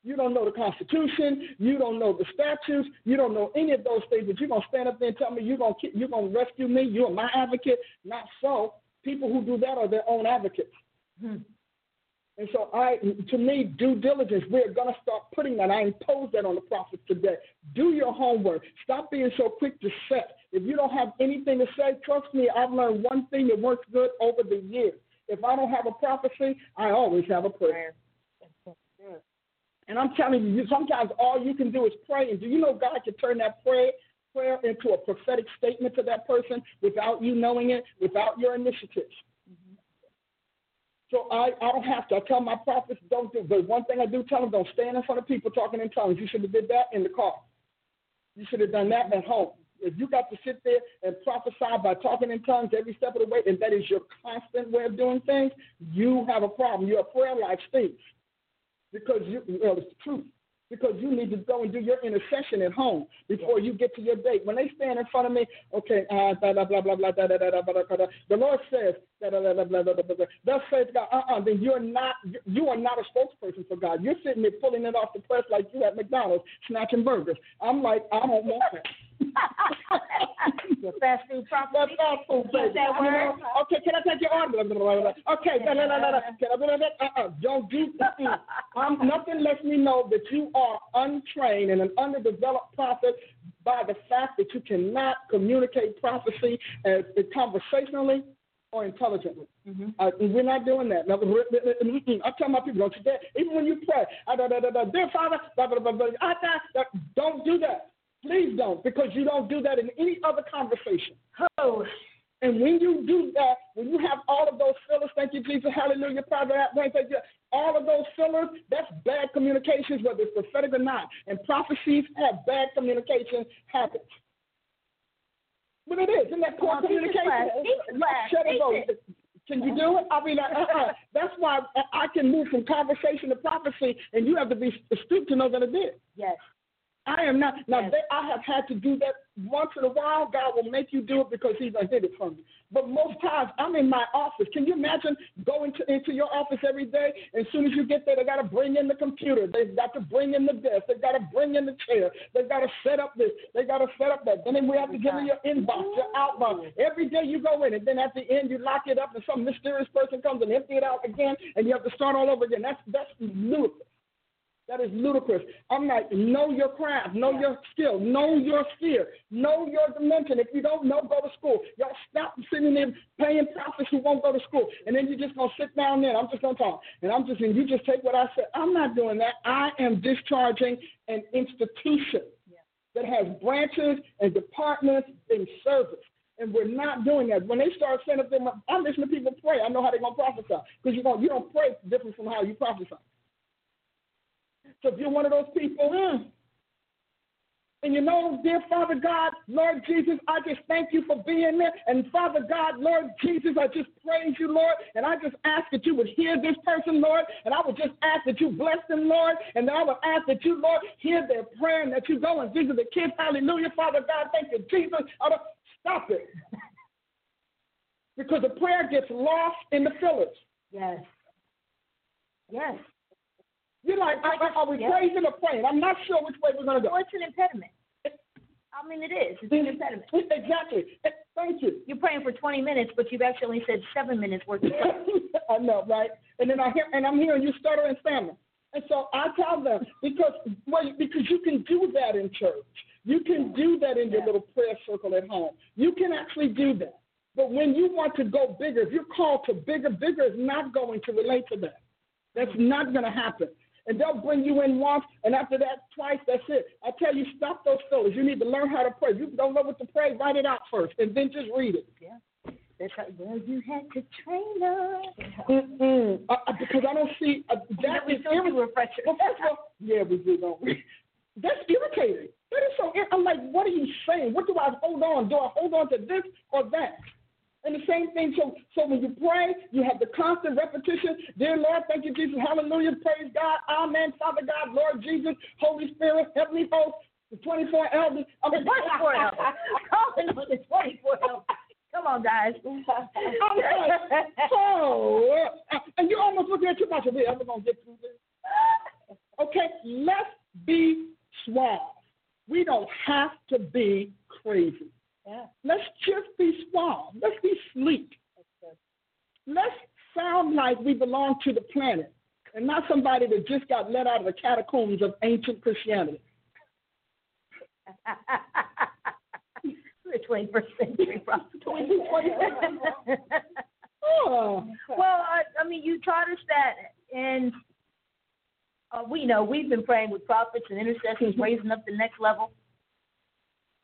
You don't know the Constitution. You don't know the statutes. You don't know any of those things. But you're gonna stand up there and tell me you're gonna you're gonna rescue me. You're my advocate. Not so. People who do that are their own advocates. Hmm. And so I, to me, due diligence, we're going to start putting that. I impose that on the prophets today. Do your homework. Stop being so quick to set. If you don't have anything to say, trust me, I've learned one thing that works good over the years. If I don't have a prophecy, I always have a prayer. And I'm telling you, sometimes all you can do is pray. And do you know God can turn that prayer prayer into a prophetic statement to that person without you knowing it, without your initiatives. So I, I don't have to. I tell my prophets don't do. But one thing I do tell them: don't stand in front of people talking in tongues. You should have did that in the car. You should have done that at home. If you got to sit there and prophesy by talking in tongues every step of the way, and that is your constant way of doing things, you have a problem. Your prayer life stinks because you, you know, it's the truth because you need to go and do your intercession at home before you get to your date. When they stand in front of me, okay, uh, blah, blah, blah, blah, blah, blah, blah, blah, blah, blah, blah, the Lord says, blah, blah, blah, blah, blah, blah, blah, thus says God, uh-uh, then you're not, you are not a spokesperson for God. You're sitting there pulling it off the press like you at McDonald's, snatching burgers. I'm like, I don't want that. Your fast food prophet. That's fast food, baby. that I word? Okay, can I take your order? Blah, blah, blah, blah. Okay, blah, blah, blah, blah, blah. can I do that? Uh-uh, don't do that. Um, nothing lets me know that you are untrained and an underdeveloped prophet by the fact that you cannot communicate prophecy as, as conversationally or intelligently. Uh, we're not doing that. Now, I tell my people, don't you dare, even when you pray, uh, da, da, da, da, dear Father, blah, blah, blah, blah, ah, da, da, don't do that. Please don't, because you don't do that in any other conversation. Oh, And when you do that, when you have all of those fillers, thank you, Jesus, hallelujah, Father, thank you, all of those fillers, that's bad communications, whether it's prophetic or not. And prophecies have bad communication habits. But it is, isn't that poor Come on, teach us communication? class. Teach. Shut it, Teach go. it. Can you do it? I mean, uh, uh, that's why I can move from conversation to prophecy, and you have to be astute to know that it did. yes. I am not. Now, Yes. they, I have had to do that once in a while. God will make you do it because He's done did it for me. But most times, I'm in my office. Can you imagine going to, into your office every day? As soon as you get there, they got to bring in the computer. They've got to bring in the desk. They've got to bring in the chair. They've got to set up this. They've got to set up that. Then we have to give you your inbox, your outbox. Every day you go in, and then at the end you lock it up, and some mysterious person comes and empty it out again, and you have to start all over again. That's that's ludicrous. That is ludicrous. I'm like, know your craft, know your skill, know your sphere, know your dimension. If you don't know, go to school. Y'all stop sitting there paying prophets who won't go to school. And then you're just going to sit down there and I'm just going to talk. And I'm just, and you just take what I said. I'm not doing that. I am discharging an institution that has branches and departments and service. And we're not doing that. When they start sending them, I listen to people pray. I know how they're going to prophesy. Because you don't, you don't pray different from how you prophesy. So if you're one of those people, mm, and you know, dear Father God, Lord Jesus, I just thank you for being there. And Father God, Lord Jesus, I just praise you, Lord. And I just ask that you would hear this person, Lord. And I would just ask that you bless them, Lord. And I would ask that you, Lord, hear their prayer and that you go and visit the kids. Hallelujah, Father God. Thank you, Jesus. Stop it. because the prayer gets lost in the fillers. Yes. Yes. You're like, are, are we Yeah. praising or praying? I'm not sure which way we're going to go. Well, it's an impediment. I mean, it is. It's an impediment. Exactly. Thank you. You're praying for 20 minutes, but you've actually only said seven minutes worth of prayer. I know, right? And then I hear, and I'm hearing you stutter and stammer. And so I tell them because well, because you can do that in church. You can do that in your Yeah. little prayer circle at home. You can actually do that. But when you want to go bigger, if you're called to bigger, bigger is not going to relate to that. That's not going to happen. And they'll bring you in once, and after that, twice, that's it. I tell you, stop those fillers. You need to learn how to pray. You don't know what to pray, write it out first, and then just read it. Yeah. That's well, you had to train us. Mm-mm. Uh, uh, because I don't see uh, that we is still do irritating. Well, first of all, yeah, we do, don't we? That's irritating. That is so. I'm like, what are you saying? What do I hold on? Do I hold on to this or that? And the same thing. So, so when you pray, you have the constant repetition. Dear Lord, thank you, Jesus. Hallelujah. Praise God. Amen. Father God, Lord Jesus, Holy Spirit, Heavenly Host, the 24 elders. I mean, 24 hours. Calling on the 24 hours. Come on, guys. Like, oh, uh, and you almost looking at your mouth. We're ever gonna get through this? Okay, let's be suave. We don't have to be crazy. Yeah. Let's just be suave. Let's be sleek. Let's sound like we belong to the planet and not somebody that just got let out of the catacombs of ancient Christianity. We're 21st century. Oh. Well, I, I mean, you taught us that, and uh, we know we've been praying with prophets and intercessors, raising up the next level.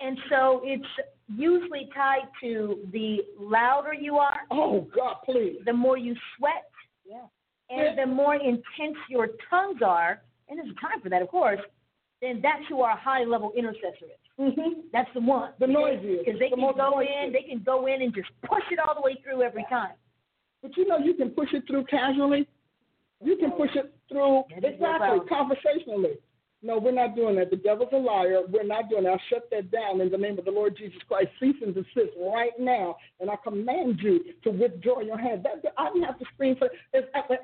And so it's usually tied to the louder you are, Oh God, please. the more you sweat, Yeah. and the more intense your tongues are, and there's a time for that, of course, then that's who our high level intercessor is. Mm-hmm. That's the one. The noisiest. Because they the can go boisterous. in, they can go in and just push it all the way through every time. But you know, you can push it through casually. You can push it through exactly conversationally. No, we're not doing that. The devil's a liar. We're not doing that. I'll shut that down in the name of the Lord Jesus Christ. Cease and desist right now. And I command you to withdraw your hand. That, I didn't have to scream for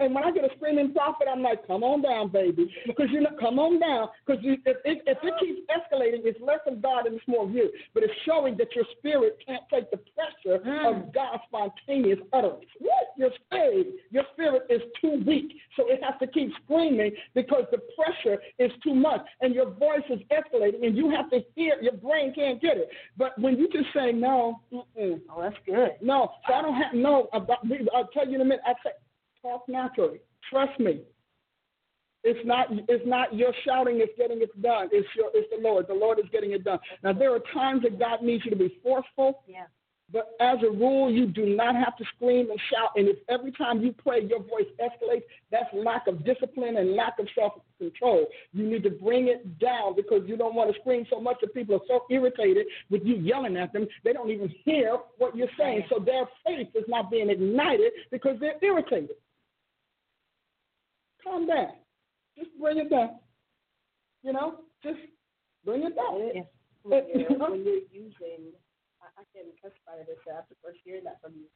And when I get a screaming prophet, I'm like, come on down, baby. Because you know, come on down. Because if, if, if it keeps escalating, it's less of God and it's more of you. But it's showing that your spirit can't take the pressure mm. of God's spontaneous utterance. What? Your spirit, your spirit is too weak. So it has to keep screaming because the pressure is too much and your voice is escalating and you have to hear, your brain can't get it. But when you just say no, mm-mm, Oh, that's good. no, so I don't have, no, about, I'll tell you in a minute. I say, talk naturally. Trust me. It's not, it's not your shouting is getting it done. It's your, it's the Lord. The Lord is getting it done. Now, there are times that God needs you to be forceful. Yeah. But as a rule, you do not have to scream and shout. And if every time you pray, your voice escalates, that's lack of discipline and lack of self control. You need to bring it down because you don't want to scream so much that people are so irritated with you yelling at them, they don't even hear what you're saying. So their faith is not being ignited because they're irritated. Calm down. Just bring it down. You know, just bring it down. And it- when, you're, when you're using, I, can testify to this after first hearing that from you.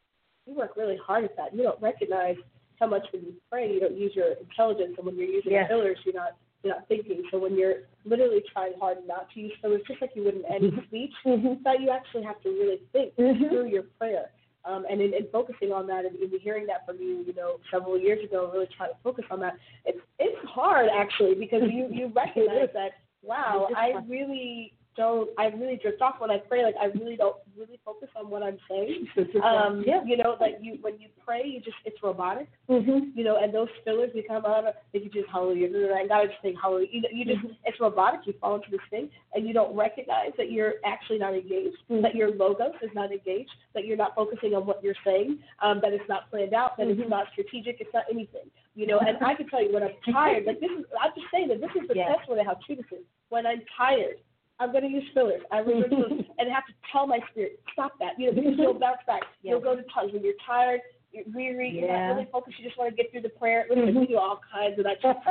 You work really hard at that. You don't recognize how much when you pray, you don't use your intelligence, and when you're using Yes. fillers, you're not you're not thinking. So when you're literally trying hard not to use fillers, just like you would in any speech, that you actually have to really think through your prayer. Um, and in, in focusing on that, and in hearing that from you, you know, several years ago, really trying to focus on that, it's it's hard actually because you you recognize that wow, I really don't, I really drift off when I pray. Like I really don't really focus on what I'm saying. Um, Yeah. you know, like you when you pray, you just it's robotic. Mm-hmm. You know, and those fillers become out of they can just hallelujah, and God just think hallelujah. You, know, you just it's robotic. You fall into this thing, and you don't recognize that you're actually not engaged. That your logos is not engaged. That you're not focusing on what you're saying. Um, that it's not planned out. That it's not strategic. It's not anything. You know, and I can tell you when I'm tired. Like this is I'm just saying that this is the Yeah. testimony of how true this is. When I'm tired. I'm going to use fillers. I fillers and have to tell my spirit, stop that. You know, because you'll bounce back. You'll go to tongues when you're tired, you're weary, you're not really focused. You just want to get through the prayer. Listen, we do all kinds of that stuff.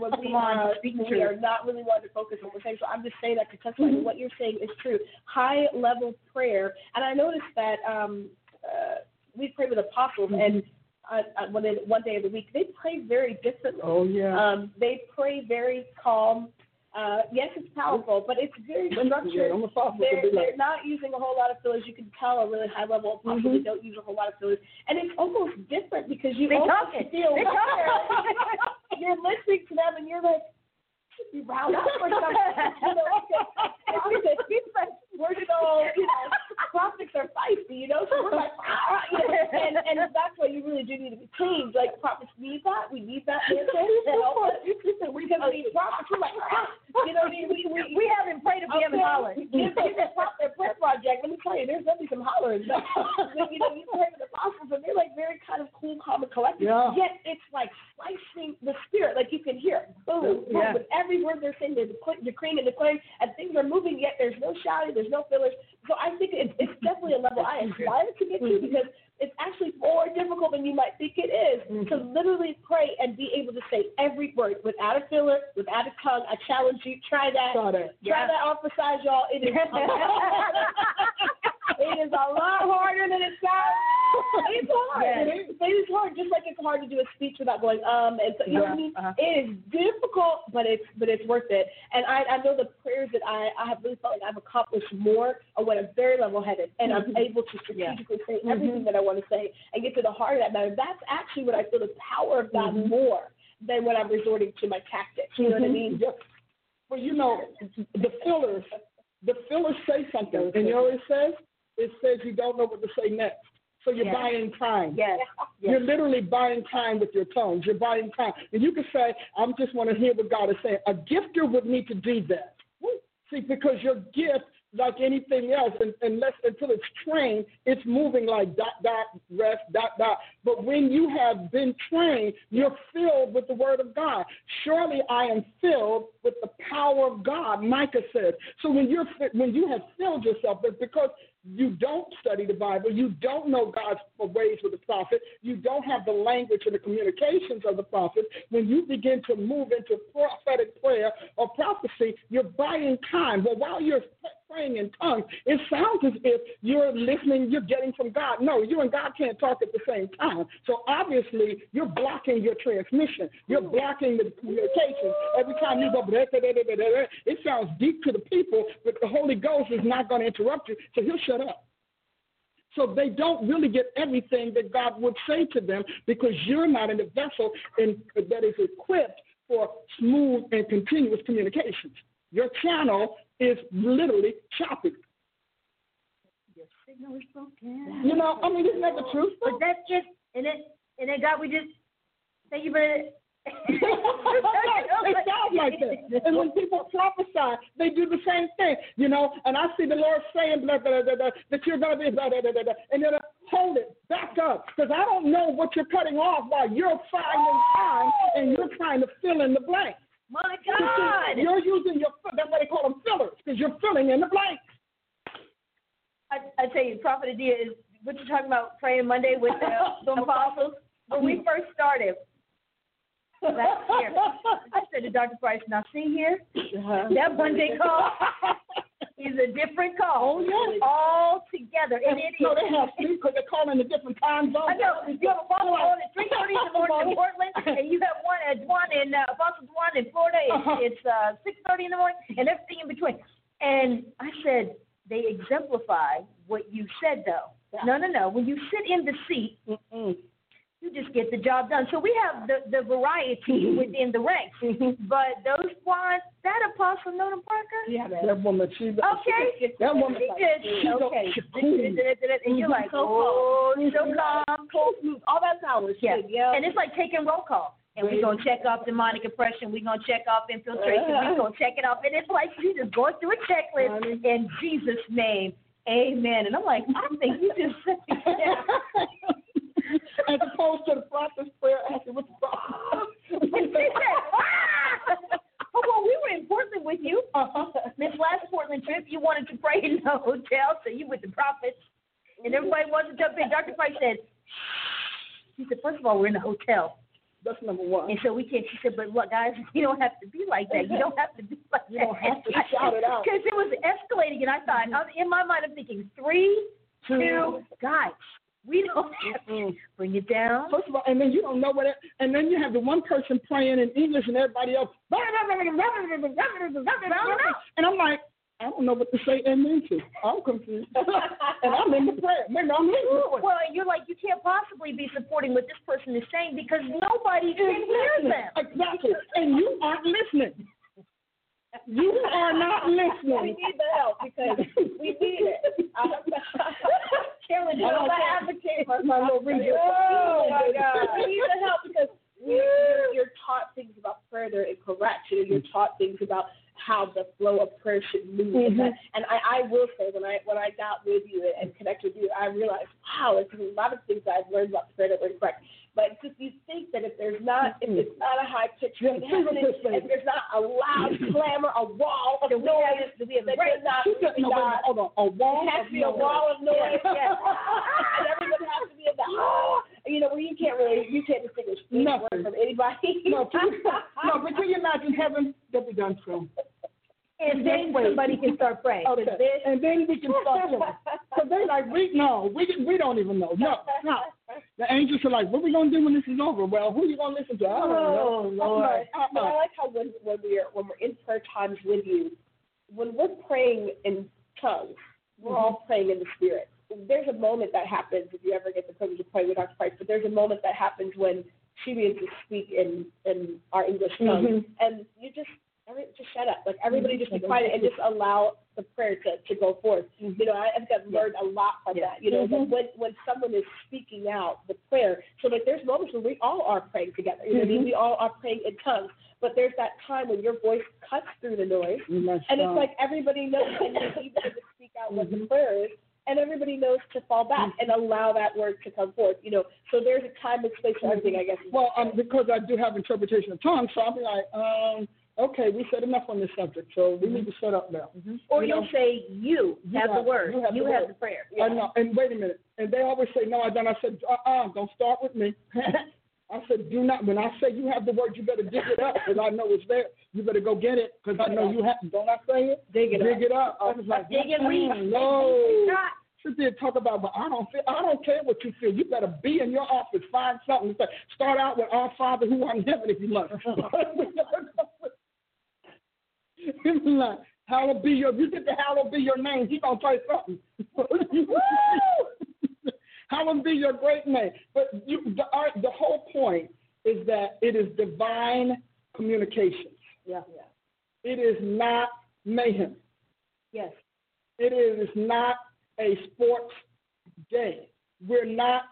When we Come on, are, speak when truth. we are not really wanting to focus on what we're saying. So I'm just saying that to testify that what you're saying is true. High level prayer, and I noticed that um, uh, we pray with apostles, and uh, uh, one, day, one day of the week they pray very differently. Oh, yeah. Um, they pray very calm. Uh, yes, it's powerful, but it's very structured. I'm a apostle They're, they're not using a whole lot of fillers. You can tell a really high level apostle Mm-hmm. don't use a whole lot of fillers, and it's almost different because you They almost talking. feel They talking. you're listening to them and you're like, should be riled up or something. you know, like, it's like, we're so, you know, prophets are feisty, you know, so we're like, ah, you know, and, and that's why you really do need to be cleaned. Like, prophets need that. We need that answer. to help us. Because we need prophets. We're like, ah, you know what I mean? We, we, We haven't prayed if we haven't. Give, give that their prayer project. Let me tell you, there's gonna be some but, you know, you pray with the apostles, and they're like very kind of cool, calm, and collected. Yeah. Yet it's like slicing the spirit. Like you can hear, it. boom, boom. Yeah. With every word they're saying, they're decreeing and declaring, and things are moving. Yet there's no shouting, there's no fillers. So I think it's, it's definitely a level I aspire to get to because it's actually more difficult than you might think it is to literally pray and be able to say every word without a filler, without a tongue. I challenge you, try that. Try that. Try that off the side, y'all. It is, it is a lot harder than it sounds. It's hard. Yes. It, is, it is hard, just like it's hard to do a speech without going um. And so, you know what I mean? Uh-huh. It is difficult, but it's but it's worth it. And I I know the prayers that I I have really felt like I've accomplished more of when I'm very level headed and I'm able to strategically say everything that I want to say and get to the heart of that matter. That's actually what I feel the power of God more when I'm resorting to my tactics. You know what I mean? Well, you know, the fillers, the fillers say something, and you know what it says? It says you don't know what to say next. So you're Yes. buying time. Yes. yes. You're literally buying time with your tongues. You're buying time. And you can say, I just want to hear what God is saying. A gifter would need to do that. See, because your gift, like anything else, and, unless until it's trained, it's moving like dot, dot, rest, dot, dot. But when you have been trained, you're filled with the word of God. Surely I am filled with the power of God, Micah says. So when you're when you have filled yourself, it's because you don't study the Bible, you don't know God's ways with the prophet, you don't have the language and the communications of the prophet. When you begin to move into prophetic prayer or prophecy, you're buying time. Well, while you're praying in tongues, it sounds as if you're listening, you're getting from God. No, you and God can't talk at the same time. So obviously, you're blocking your transmission. You're blocking the communication. Every time you go, it sounds deep to the people, but the Holy Ghost is not going to interrupt you, so he'll shut up. So they don't really get everything that God would say to them because you're not in a vessel in, that is equipped for smooth and continuous communications. Your channel is literally choppy. Your signal is broken. You know, I mean, isn't that the truth? But that's just, and it, and it got, we just, thank you for it. it sounds like that. And when people prophesy, they do the same thing, you know. And I see the Lord saying blah, blah, blah, blah, that you're going to be blah, blah, blah, blah, blah. And then uh, hold it, back up. Because I don't know what you're cutting off while you're finding time and you're trying to fill in the blank. My God. You're using your, that's why they call them fillers, because you're filling in the blanks. I, I tell you, Prophet Adia is what you're talking about praying Monday with the, the apostles. When we first started last year, I said to Dr. Price, now see here, uh-huh. that Monday call is a different call. Oh, yes. All together. And it no, is. they have sleep because they're calling a different time zone. I know. You have Apostle on at 3.30 in the morning in Portland, and you have one at 1 in, uh, Apostles 1 in Florida. It's, it's uh, 6.30 in the morning, and everything in between. And I said, they exemplify what you said, though. No, no, no. When you sit in the seat, Mm-mm. You just get the job done. So we have the, the variety within the ranks. But those ones, that Apostle Nona Parker, Yeah, that woman, she, okay, that woman, she just, she's okay. she's cool. And you're like, mm-hmm. oh, mm-hmm. so mm-hmm. calm, Cold smooth, all that power. yeah. yeah. And it's like taking roll call. And we're going to check off demonic oppression. We're going to check off infiltration. We're going to check it off. And it's like you just going through a checklist in Jesus' name. Amen. And I'm like, I think you just said As opposed to the prophet's prayer asking what the prophet. And she said! Oh, well, we were in Portland with you. Uh, uh, uh, this last Portland trip, you wanted to pray in the hotel, so you with the prophets. And everybody wanted to jump in. Dr. Price said, she said, first of all, we're in a hotel. That's number one. And so we can't. She said, "But look, guys, you don't have to be like that. You don't have to be like You don't have to shout it out. Because it was escalating, and I thought, I was- in my mind, I'm thinking, three, two, guys, we don't have to bring it down. First of all, and then you don't know what it, and then you have the one person praying in English and everybody else. And I'm like, I don't know what to say amen to. I'm confused. and I'm in the prayer. Maybe I'm in. Well, and you're like, you can't possibly be supporting what this person is saying because nobody can hear them. Exactly. And you aren't listening. You are not listening. we need the help because we need it. Carolyn, I you're my advocate. My, my little reader. Oh my God. We need the help because we, you're, taught things about prayer that are incorrect. You know, you're taught things about how the flow of prayer should move. Mhm. And I, I will say, when I when I got with you and connected with you, I realized, wow, there's a lot of things that I've learned about prayer that were incorrect. But just you think that if there's not, if it's not a high pitch Yeah, thing happening, fingertips, baby. if there's not a loud clamor, a wall of have- noise, do we have that right? not She said, no, God. hold on. A wall It has of to be a wall of noise. Yes, yes. and everyone has to be in the ah, you know, where you can't really, you can't distinguish any Nothing. word from anybody. No, can you, no, but can you imagine heaven? They'll be done soon. And then somebody can start praying. Okay. this- And then we can start killing. So they like, we no, we we don't even know. No, no. The angels are like, what are we gonna do when this is over? Well, who are you gonna listen to? I don't know. Oh, I'm like, But I uh-uh. like how when when we're when we're in prayer times with you, when we're praying in tongues, we're all praying in the spirit. There's a moment that happens if you ever get the privilege of praying with Dr. Price, but there's a moment that happens when she begins to speak in in our English tongue, Mhm. and you just every, just shut up. Like everybody mm-hmm. just be quiet and just allow the prayer to, to go forth. Mm-hmm. You know, I, I think I've learned a lot from that. You know, that mm-hmm. when when someone is speaking out the prayer, so like there's moments when we all are praying together. You know what I mean? We all are praying in tongues, but there's that time when your voice cuts through the noise, You and it's like everybody knows and you're able to speak out what the prayer is, and everybody knows to fall back and allow that word to come forth. You know, so there's a time and space for everything. I guess. Well, um, because I do have interpretation of tongues, so I'll be like, um, okay, we said enough on this subject, so we need to shut up now. Or You you'll know, say, you You have the word. you have the have word. the prayer. I know. And wait a minute. And they always say, no, I don't. I said, uh-uh, don't start with me. I said, do not. When I say you have the word, you better dig it up because I know it's there. You better go get it because I know you have. Don't I say it? Dig it up. Dig it up. I was like, Dig and read. mm, no. She did talk about, but I don't feel. I don't care what you feel. You better be in your office, find something. Start out with Our Father who art in heaven, if you must. like, hallowed be your. You get the hallowed be your name. He gonna say something. hallowed be your great name. But you, the, our, the whole point is that it is divine communications. Yeah. It is not mayhem. Yes. It is not a sports game. We're not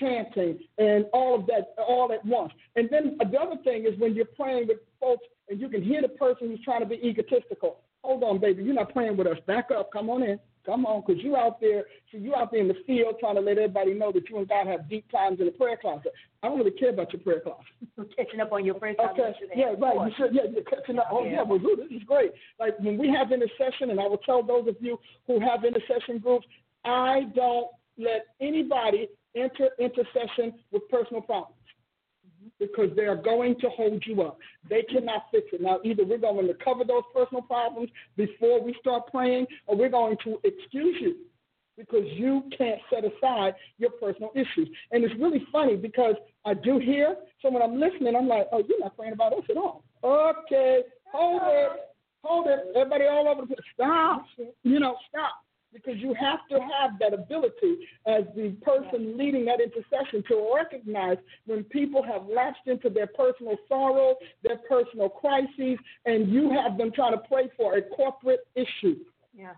chanting and all of that all at once. And then the other thing is when you're praying with folks and you can hear the person who's trying to be egotistical. Hold on, baby, you're not praying with us. Back up. Come on in. Come on, because you out there, so you out there in the field trying to let everybody know that you and God have deep times in the prayer closet. I don't really care about your prayer closet. Catching up on your prayer time Okay. Yeah, right. You should, yeah, you're catching up. Oh, yeah. Well, ooh, this is great. Like when we have intercession, and I will tell those of you who have intercession groups, I don't let anybody enter intercession with personal problems because they are going to hold you up. They cannot fix it. Now, either we're going to cover those personal problems before we start praying, or we're going to excuse you because you can't set aside your personal issues. And it's really funny because I do hear, so when I'm listening, I'm like, oh, you're not praying about us at all. Okay, hold it, hold it. Everybody all over the place, stop. You know, stop. Because you have to have that ability as the person leading that intercession to recognize when people have lapsed into their personal sorrow, their personal crises, and you have them trying to pray for a corporate issue. Yeah.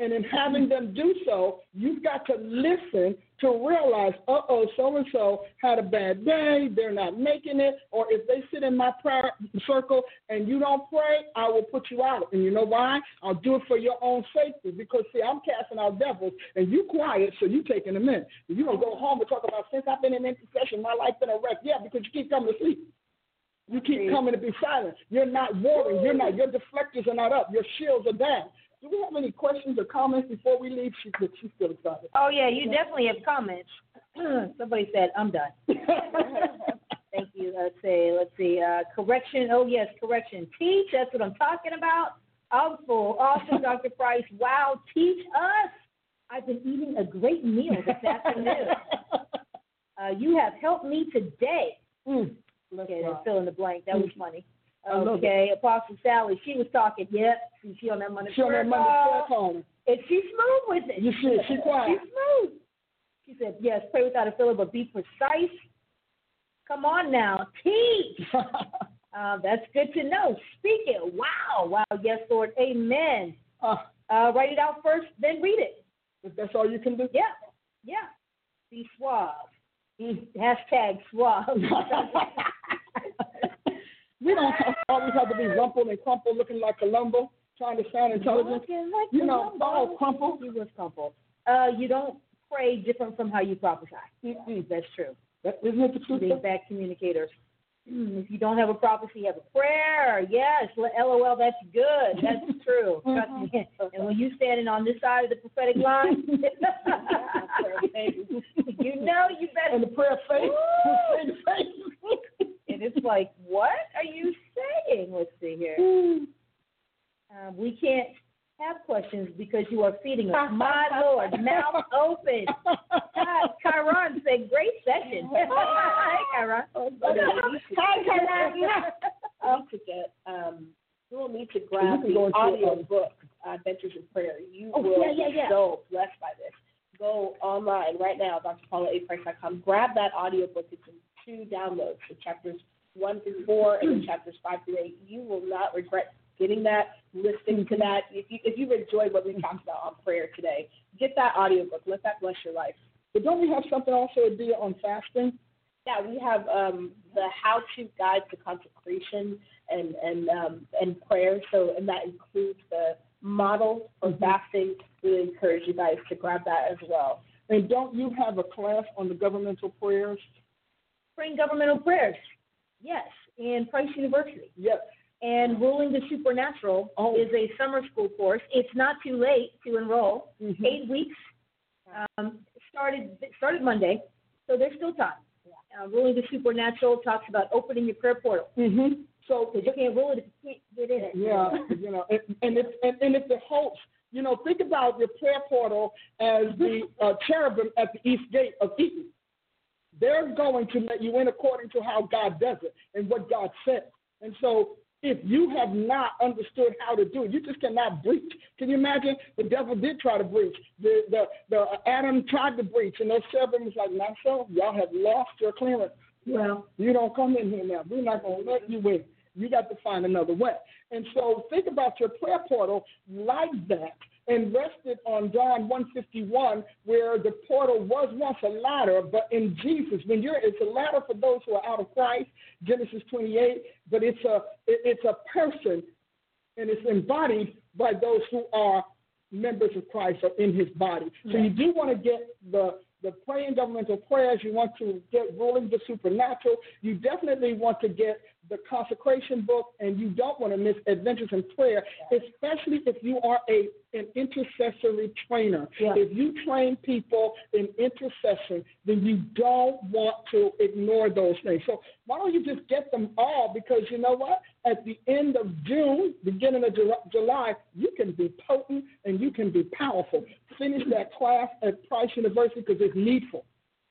And in having them do so, you've got to listen to realize, uh oh, so and so had a bad day, they're not making it, or if they sit in my prayer circle and you don't pray, I will put you out. And you know why? I'll do it for your own safety because, see, I'm casting out devils and you quiet, so you taking them in. You're going to go home and talk about, since I've been in intercession, my life been a wreck. Yeah, because you keep coming to sleep. You keep coming to be silent. You're not warring. You're not. Your deflectors are not up. Your shields are down. Do we have any questions or comments before we leave? She, she's still excited. Oh yeah, you definitely have comments. Somebody said I'm done. Thank you. Let's see. Let's see. Uh, correction. Oh yes, correction. Teach. That's what I'm talking about. Awful. Awesome, Dr. Price. Wow. Teach us. I've been eating a great meal this afternoon. Uh, you have helped me today. Mm. Okay, fill in the blank. That was funny. Okay, Apostle Sally, she was talking. Yep, she on that Monday She on that Monday prayer call. and she's smooth with it. You see, she quiet. She's smooth. She said, yes, pray without a filler, but be precise. Come on now, teach. Uh, that's good to know. Speak it. Wow, wow, yes, Lord, amen. Uh, Uh, write it out first, then read it. if that's all you can do. Yeah, yeah. Be suave. Hashtag suave. we don't always have to be rumpled and crumpled looking like Columbo, trying to sound intelligent. Like You know, Columbo. all crumpled. He was crumpled. Uh, you don't pray different from how you prophesy. That's true. That, isn't it the truth? Being bad communicators. Mm, If you don't have a prophecy, have a prayer. Yes, LOL, that's good. That's true. Me. And when you standing on this side of the prophetic line, you know you better. And the prayer faith. Woo! And it's like, what are you saying? Let's see here. Um, we can't have questions because you are feeding us. My Lord, mouth open. God, Chiron said, great session. Hi, Chiron. Hi, Karen. I need to get, um, you will need to grab the go audio um, book, uh, Adventures in Prayer. You Oh, will yeah, yeah, be yeah. so blessed by this. Go online right now, drpaulaaprice.com. Grab that audio book. It's in two downloads, the chapters one through four and then chapters five through eight. You will not regret getting that, listening to that. If you if you've enjoyed what we talked about on prayer today, get that audiobook. Let that bless your life. But don't we have something also, Adia, on fasting? Yeah, we have um, the how-to guide to consecration and and um, and prayer. So and that includes the model for Mhm. fasting. We encourage you guys to grab that as well. And don't you have a class on the governmental prayers? Praying governmental prayers. Yes, in Price University. Yes. And Ruling the Supernatural Oh. is a summer school course. It's not too late to enroll. Mhm. Eight weeks. Um, started started Monday, so there's still time. Uh, Ruling the Supernatural talks about opening your prayer portal. Mm-hmm. So Because you can't rule it if you can't get in it. Yeah, you know, and, and if and, and if the host, you know, think about your prayer portal as the uh, cherubim at the east gate of Eden. They're going to let you in according to how God does it and what God says. And so, if you have not understood how to do it, you just cannot breach. Can you imagine? The devil did try to breach. The the, the Adam tried to breach, and those cherubim was like, "Not so. Y'all have lost your clearance. Well, You don't come in here now. We're not going to let you in. You got to find another way. And so think about your prayer portal like that and rested on John 151, where the portal was once a ladder, but in Jesus, when you're, it's a ladder for those who are out of Christ, Genesis 28, but it's a, it's a person and it's embodied by those who are members of Christ or in his body. So you do want to get the the praying governmental prayers. You want to get ruling the supernatural. You definitely want to get the consecration book, and you don't want to miss Adventures in Prayer, especially if you are a an intercessory trainer. Yeah. If you train people in intercession, then you don't want to ignore those things. So why don't you just get them all? Because you know what? At the end of June, beginning of July, you can be potent and you can be powerful. Finish that class at Price University because it's needful.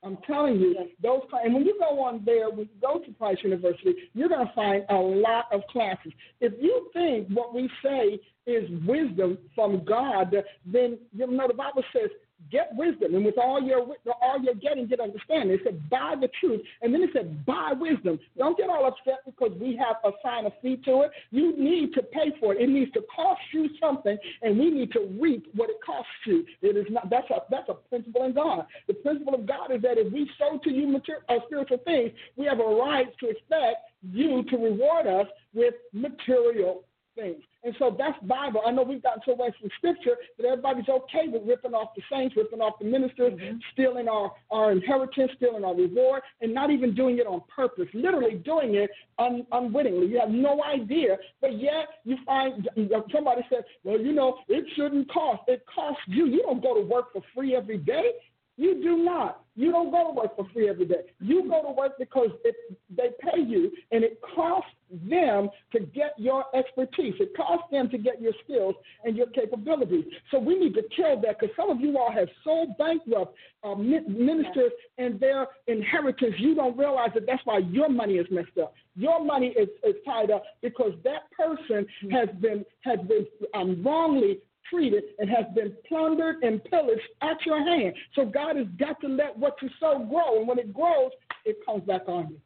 I'm telling you, those and when you go on there, when you go to Price University, you're going to find a lot of classes. If you think what we say is wisdom from God, then you know the Bible says, "Get wisdom," and with all your all you're getting, get understanding. It said, "Buy the truth," and then it said, "Buy wisdom." Don't get all upset because we have a sign of fee to it. You need to pay for it. It needs to cost you something, and we need to reap what it costs you. It is not. That's a that's a principle in God. The principle of God is that if we sow to you material, uh, spiritual things, we have a right to expect you to reward us with material things. And so that's Bible. I know we've gotten so away from Scripture that everybody's okay with ripping off the saints, ripping off the ministers, mm-hmm. stealing our, our inheritance, stealing our reward, and not even doing it on purpose, literally doing it un, unwittingly. You have no idea, but yet you find uh, somebody says, well, you know, it shouldn't cost. It costs you. You don't go to work for free every day. You do not. You don't go to work for free every day. You go to work because it, they pay you, and it costs them to get your expertise. It costs them to get your skills and your capabilities. So we need to kill that because some of you all have so bankrupt uh, ministers and their inheritance. You don't realize that that's why your money is messed up. Your money is, is tied up because that person has been has been um, wrongly treated and has been plundered and pillaged at your hand. So God has got to let what you sow grow, and when it grows, it comes back on you.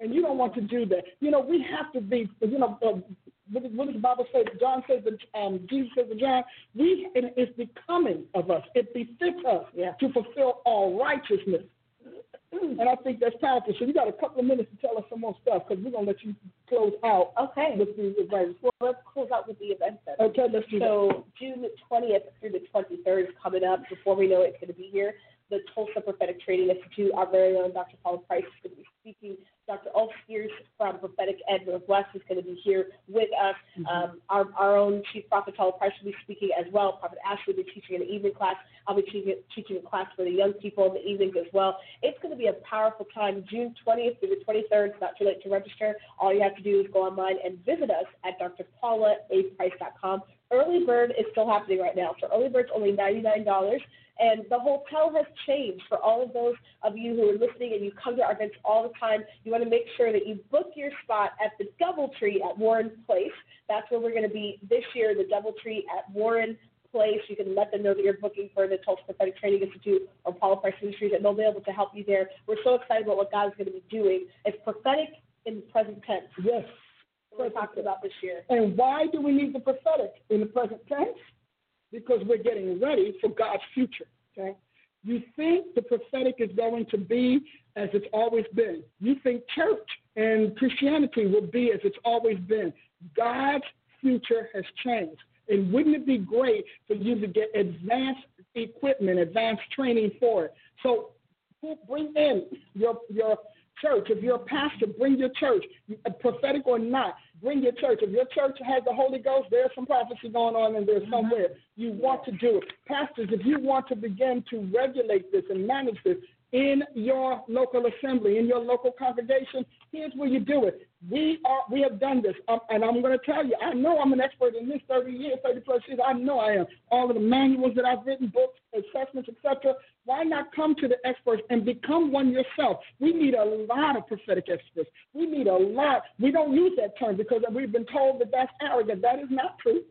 And you don't want to do that. You know, we have to be, you know, uh, what, does- what does the Bible say? John says, that, um, Jesus says to John, we, it is becoming of us. It befits us to fulfill all righteousness. And I think that's powerful. So you got a couple of minutes to tell us some more stuff because we're going to let you close out Okay. with the advice. Well, let's close out with the event then. Okay, let's do that. So June 20th through the 23rd is coming up. Before we know it, it's going to be here. The Tulsa Prophetic Training Institute, our very own Dr. Paula Price is going to be speaking. Dr. Ulf Spears from Prophetic Ed Northwest is going to be here with us. Um, our, our own Chief Prophet Paula Price will be speaking as well. Prophet Ashley will be teaching an evening class. I'll be teaching, teaching a class for the young people in the evenings as well. It's going to be a powerful time, June 20th through the 23rd. It's not too late to register. All you have to do is go online and visit us at drpaulaaprice.com. Early bird is still happening right now. So early bird's only $99. And the hotel has changed for all of those of you who are listening and you come to our events all the time. You want to make sure that you book your spot at the Doubletree at Warren Place. That's where we're going to be this year, the Doubletree at Warren Place. You can let them know that you're booking for the Tulsa Prophetic Training Institute or Paula Price Ministries, and they'll be able to help you there. We're so excited about what God's going to be doing. It's prophetic in the present tense. Yes. We talked about this year. And why do we need the prophetic in the present tense? Because we're getting ready for God's future. Okay? You think the prophetic is going to be as it's always been. You think church and Christianity will be as it's always been. God's future has changed. And wouldn't it be great for you to get advanced equipment, advanced training for it? So bring in your your church. If you're a pastor, bring your church, prophetic or not, bring your church. If your church has the Holy Ghost, there's some prophecy going on and there's somewhere. You want to do it. Pastors, if you want to begin to regulate this and manage this, in your local assembly, in your local congregation, here's where you do it. We are we have done this, um, and I'm going to tell you. I know I'm an expert in this 30 years, 30 plus years. I know I am. All of the manuals that I've written, books, assessments, etc. Why not come to the experts and become one yourself? We need a lot of prophetic experts. We need a lot. We don't use that term because we've been told that that's arrogant. That is not true.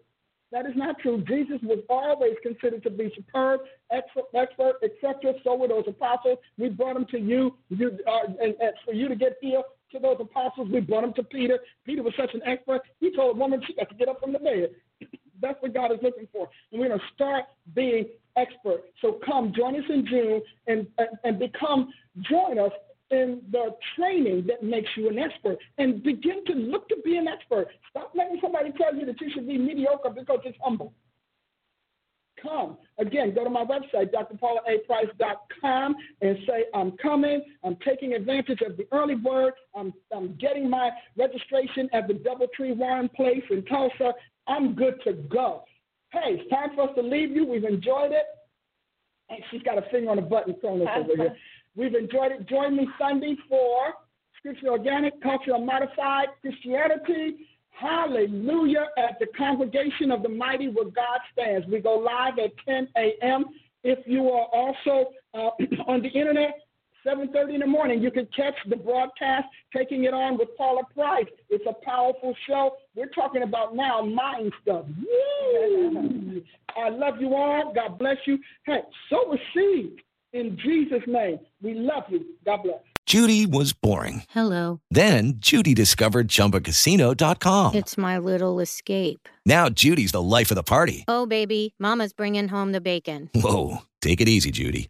That is not true. Jesus was always considered to be superb, expert, etc. So were those apostles. We brought them to you, you uh, and, and for you to get healed. To those apostles, we brought them to Peter. Peter was such an expert. He told a woman she got to get up from the bed. That's what God is looking for. And we're going to start being expert. So come, join us in June and, and, become, join us in the training that makes you an expert and begin to look to be an expert. Stop letting somebody tell you that you should be mediocre because it's humble. Come. Again, go to my website, drpaulaaprice.com, and say, I'm coming. I'm taking advantage of the early bird. I'm, I'm getting my registration at the Doubletree Warren Place in Tulsa. I'm good to go. Hey, it's time for us to leave you. We've enjoyed it. And she's got a finger on the button throwing us over here. We've enjoyed it. Join me Sunday for Scripture Organic, Culture Modified Christianity. Hallelujah. At the congregation of the mighty where God stands. We go live at 10 a.m. If you are also uh, on the internet, 7.30 in the morning, you can catch the broadcast, taking it on with Paula Price. It's a powerful show. We're talking about now mind stuff. Woo! I love you all. God bless you. Hey, sow a seed in Jesus' name. We love you. God bless. Judy was boring. Hello. Then Judy discovered ChumbaCasino.com. It's my little escape. Now Judy's the life of the party. Oh, baby, Mama's bringing home the bacon. Whoa, take it easy, Judy.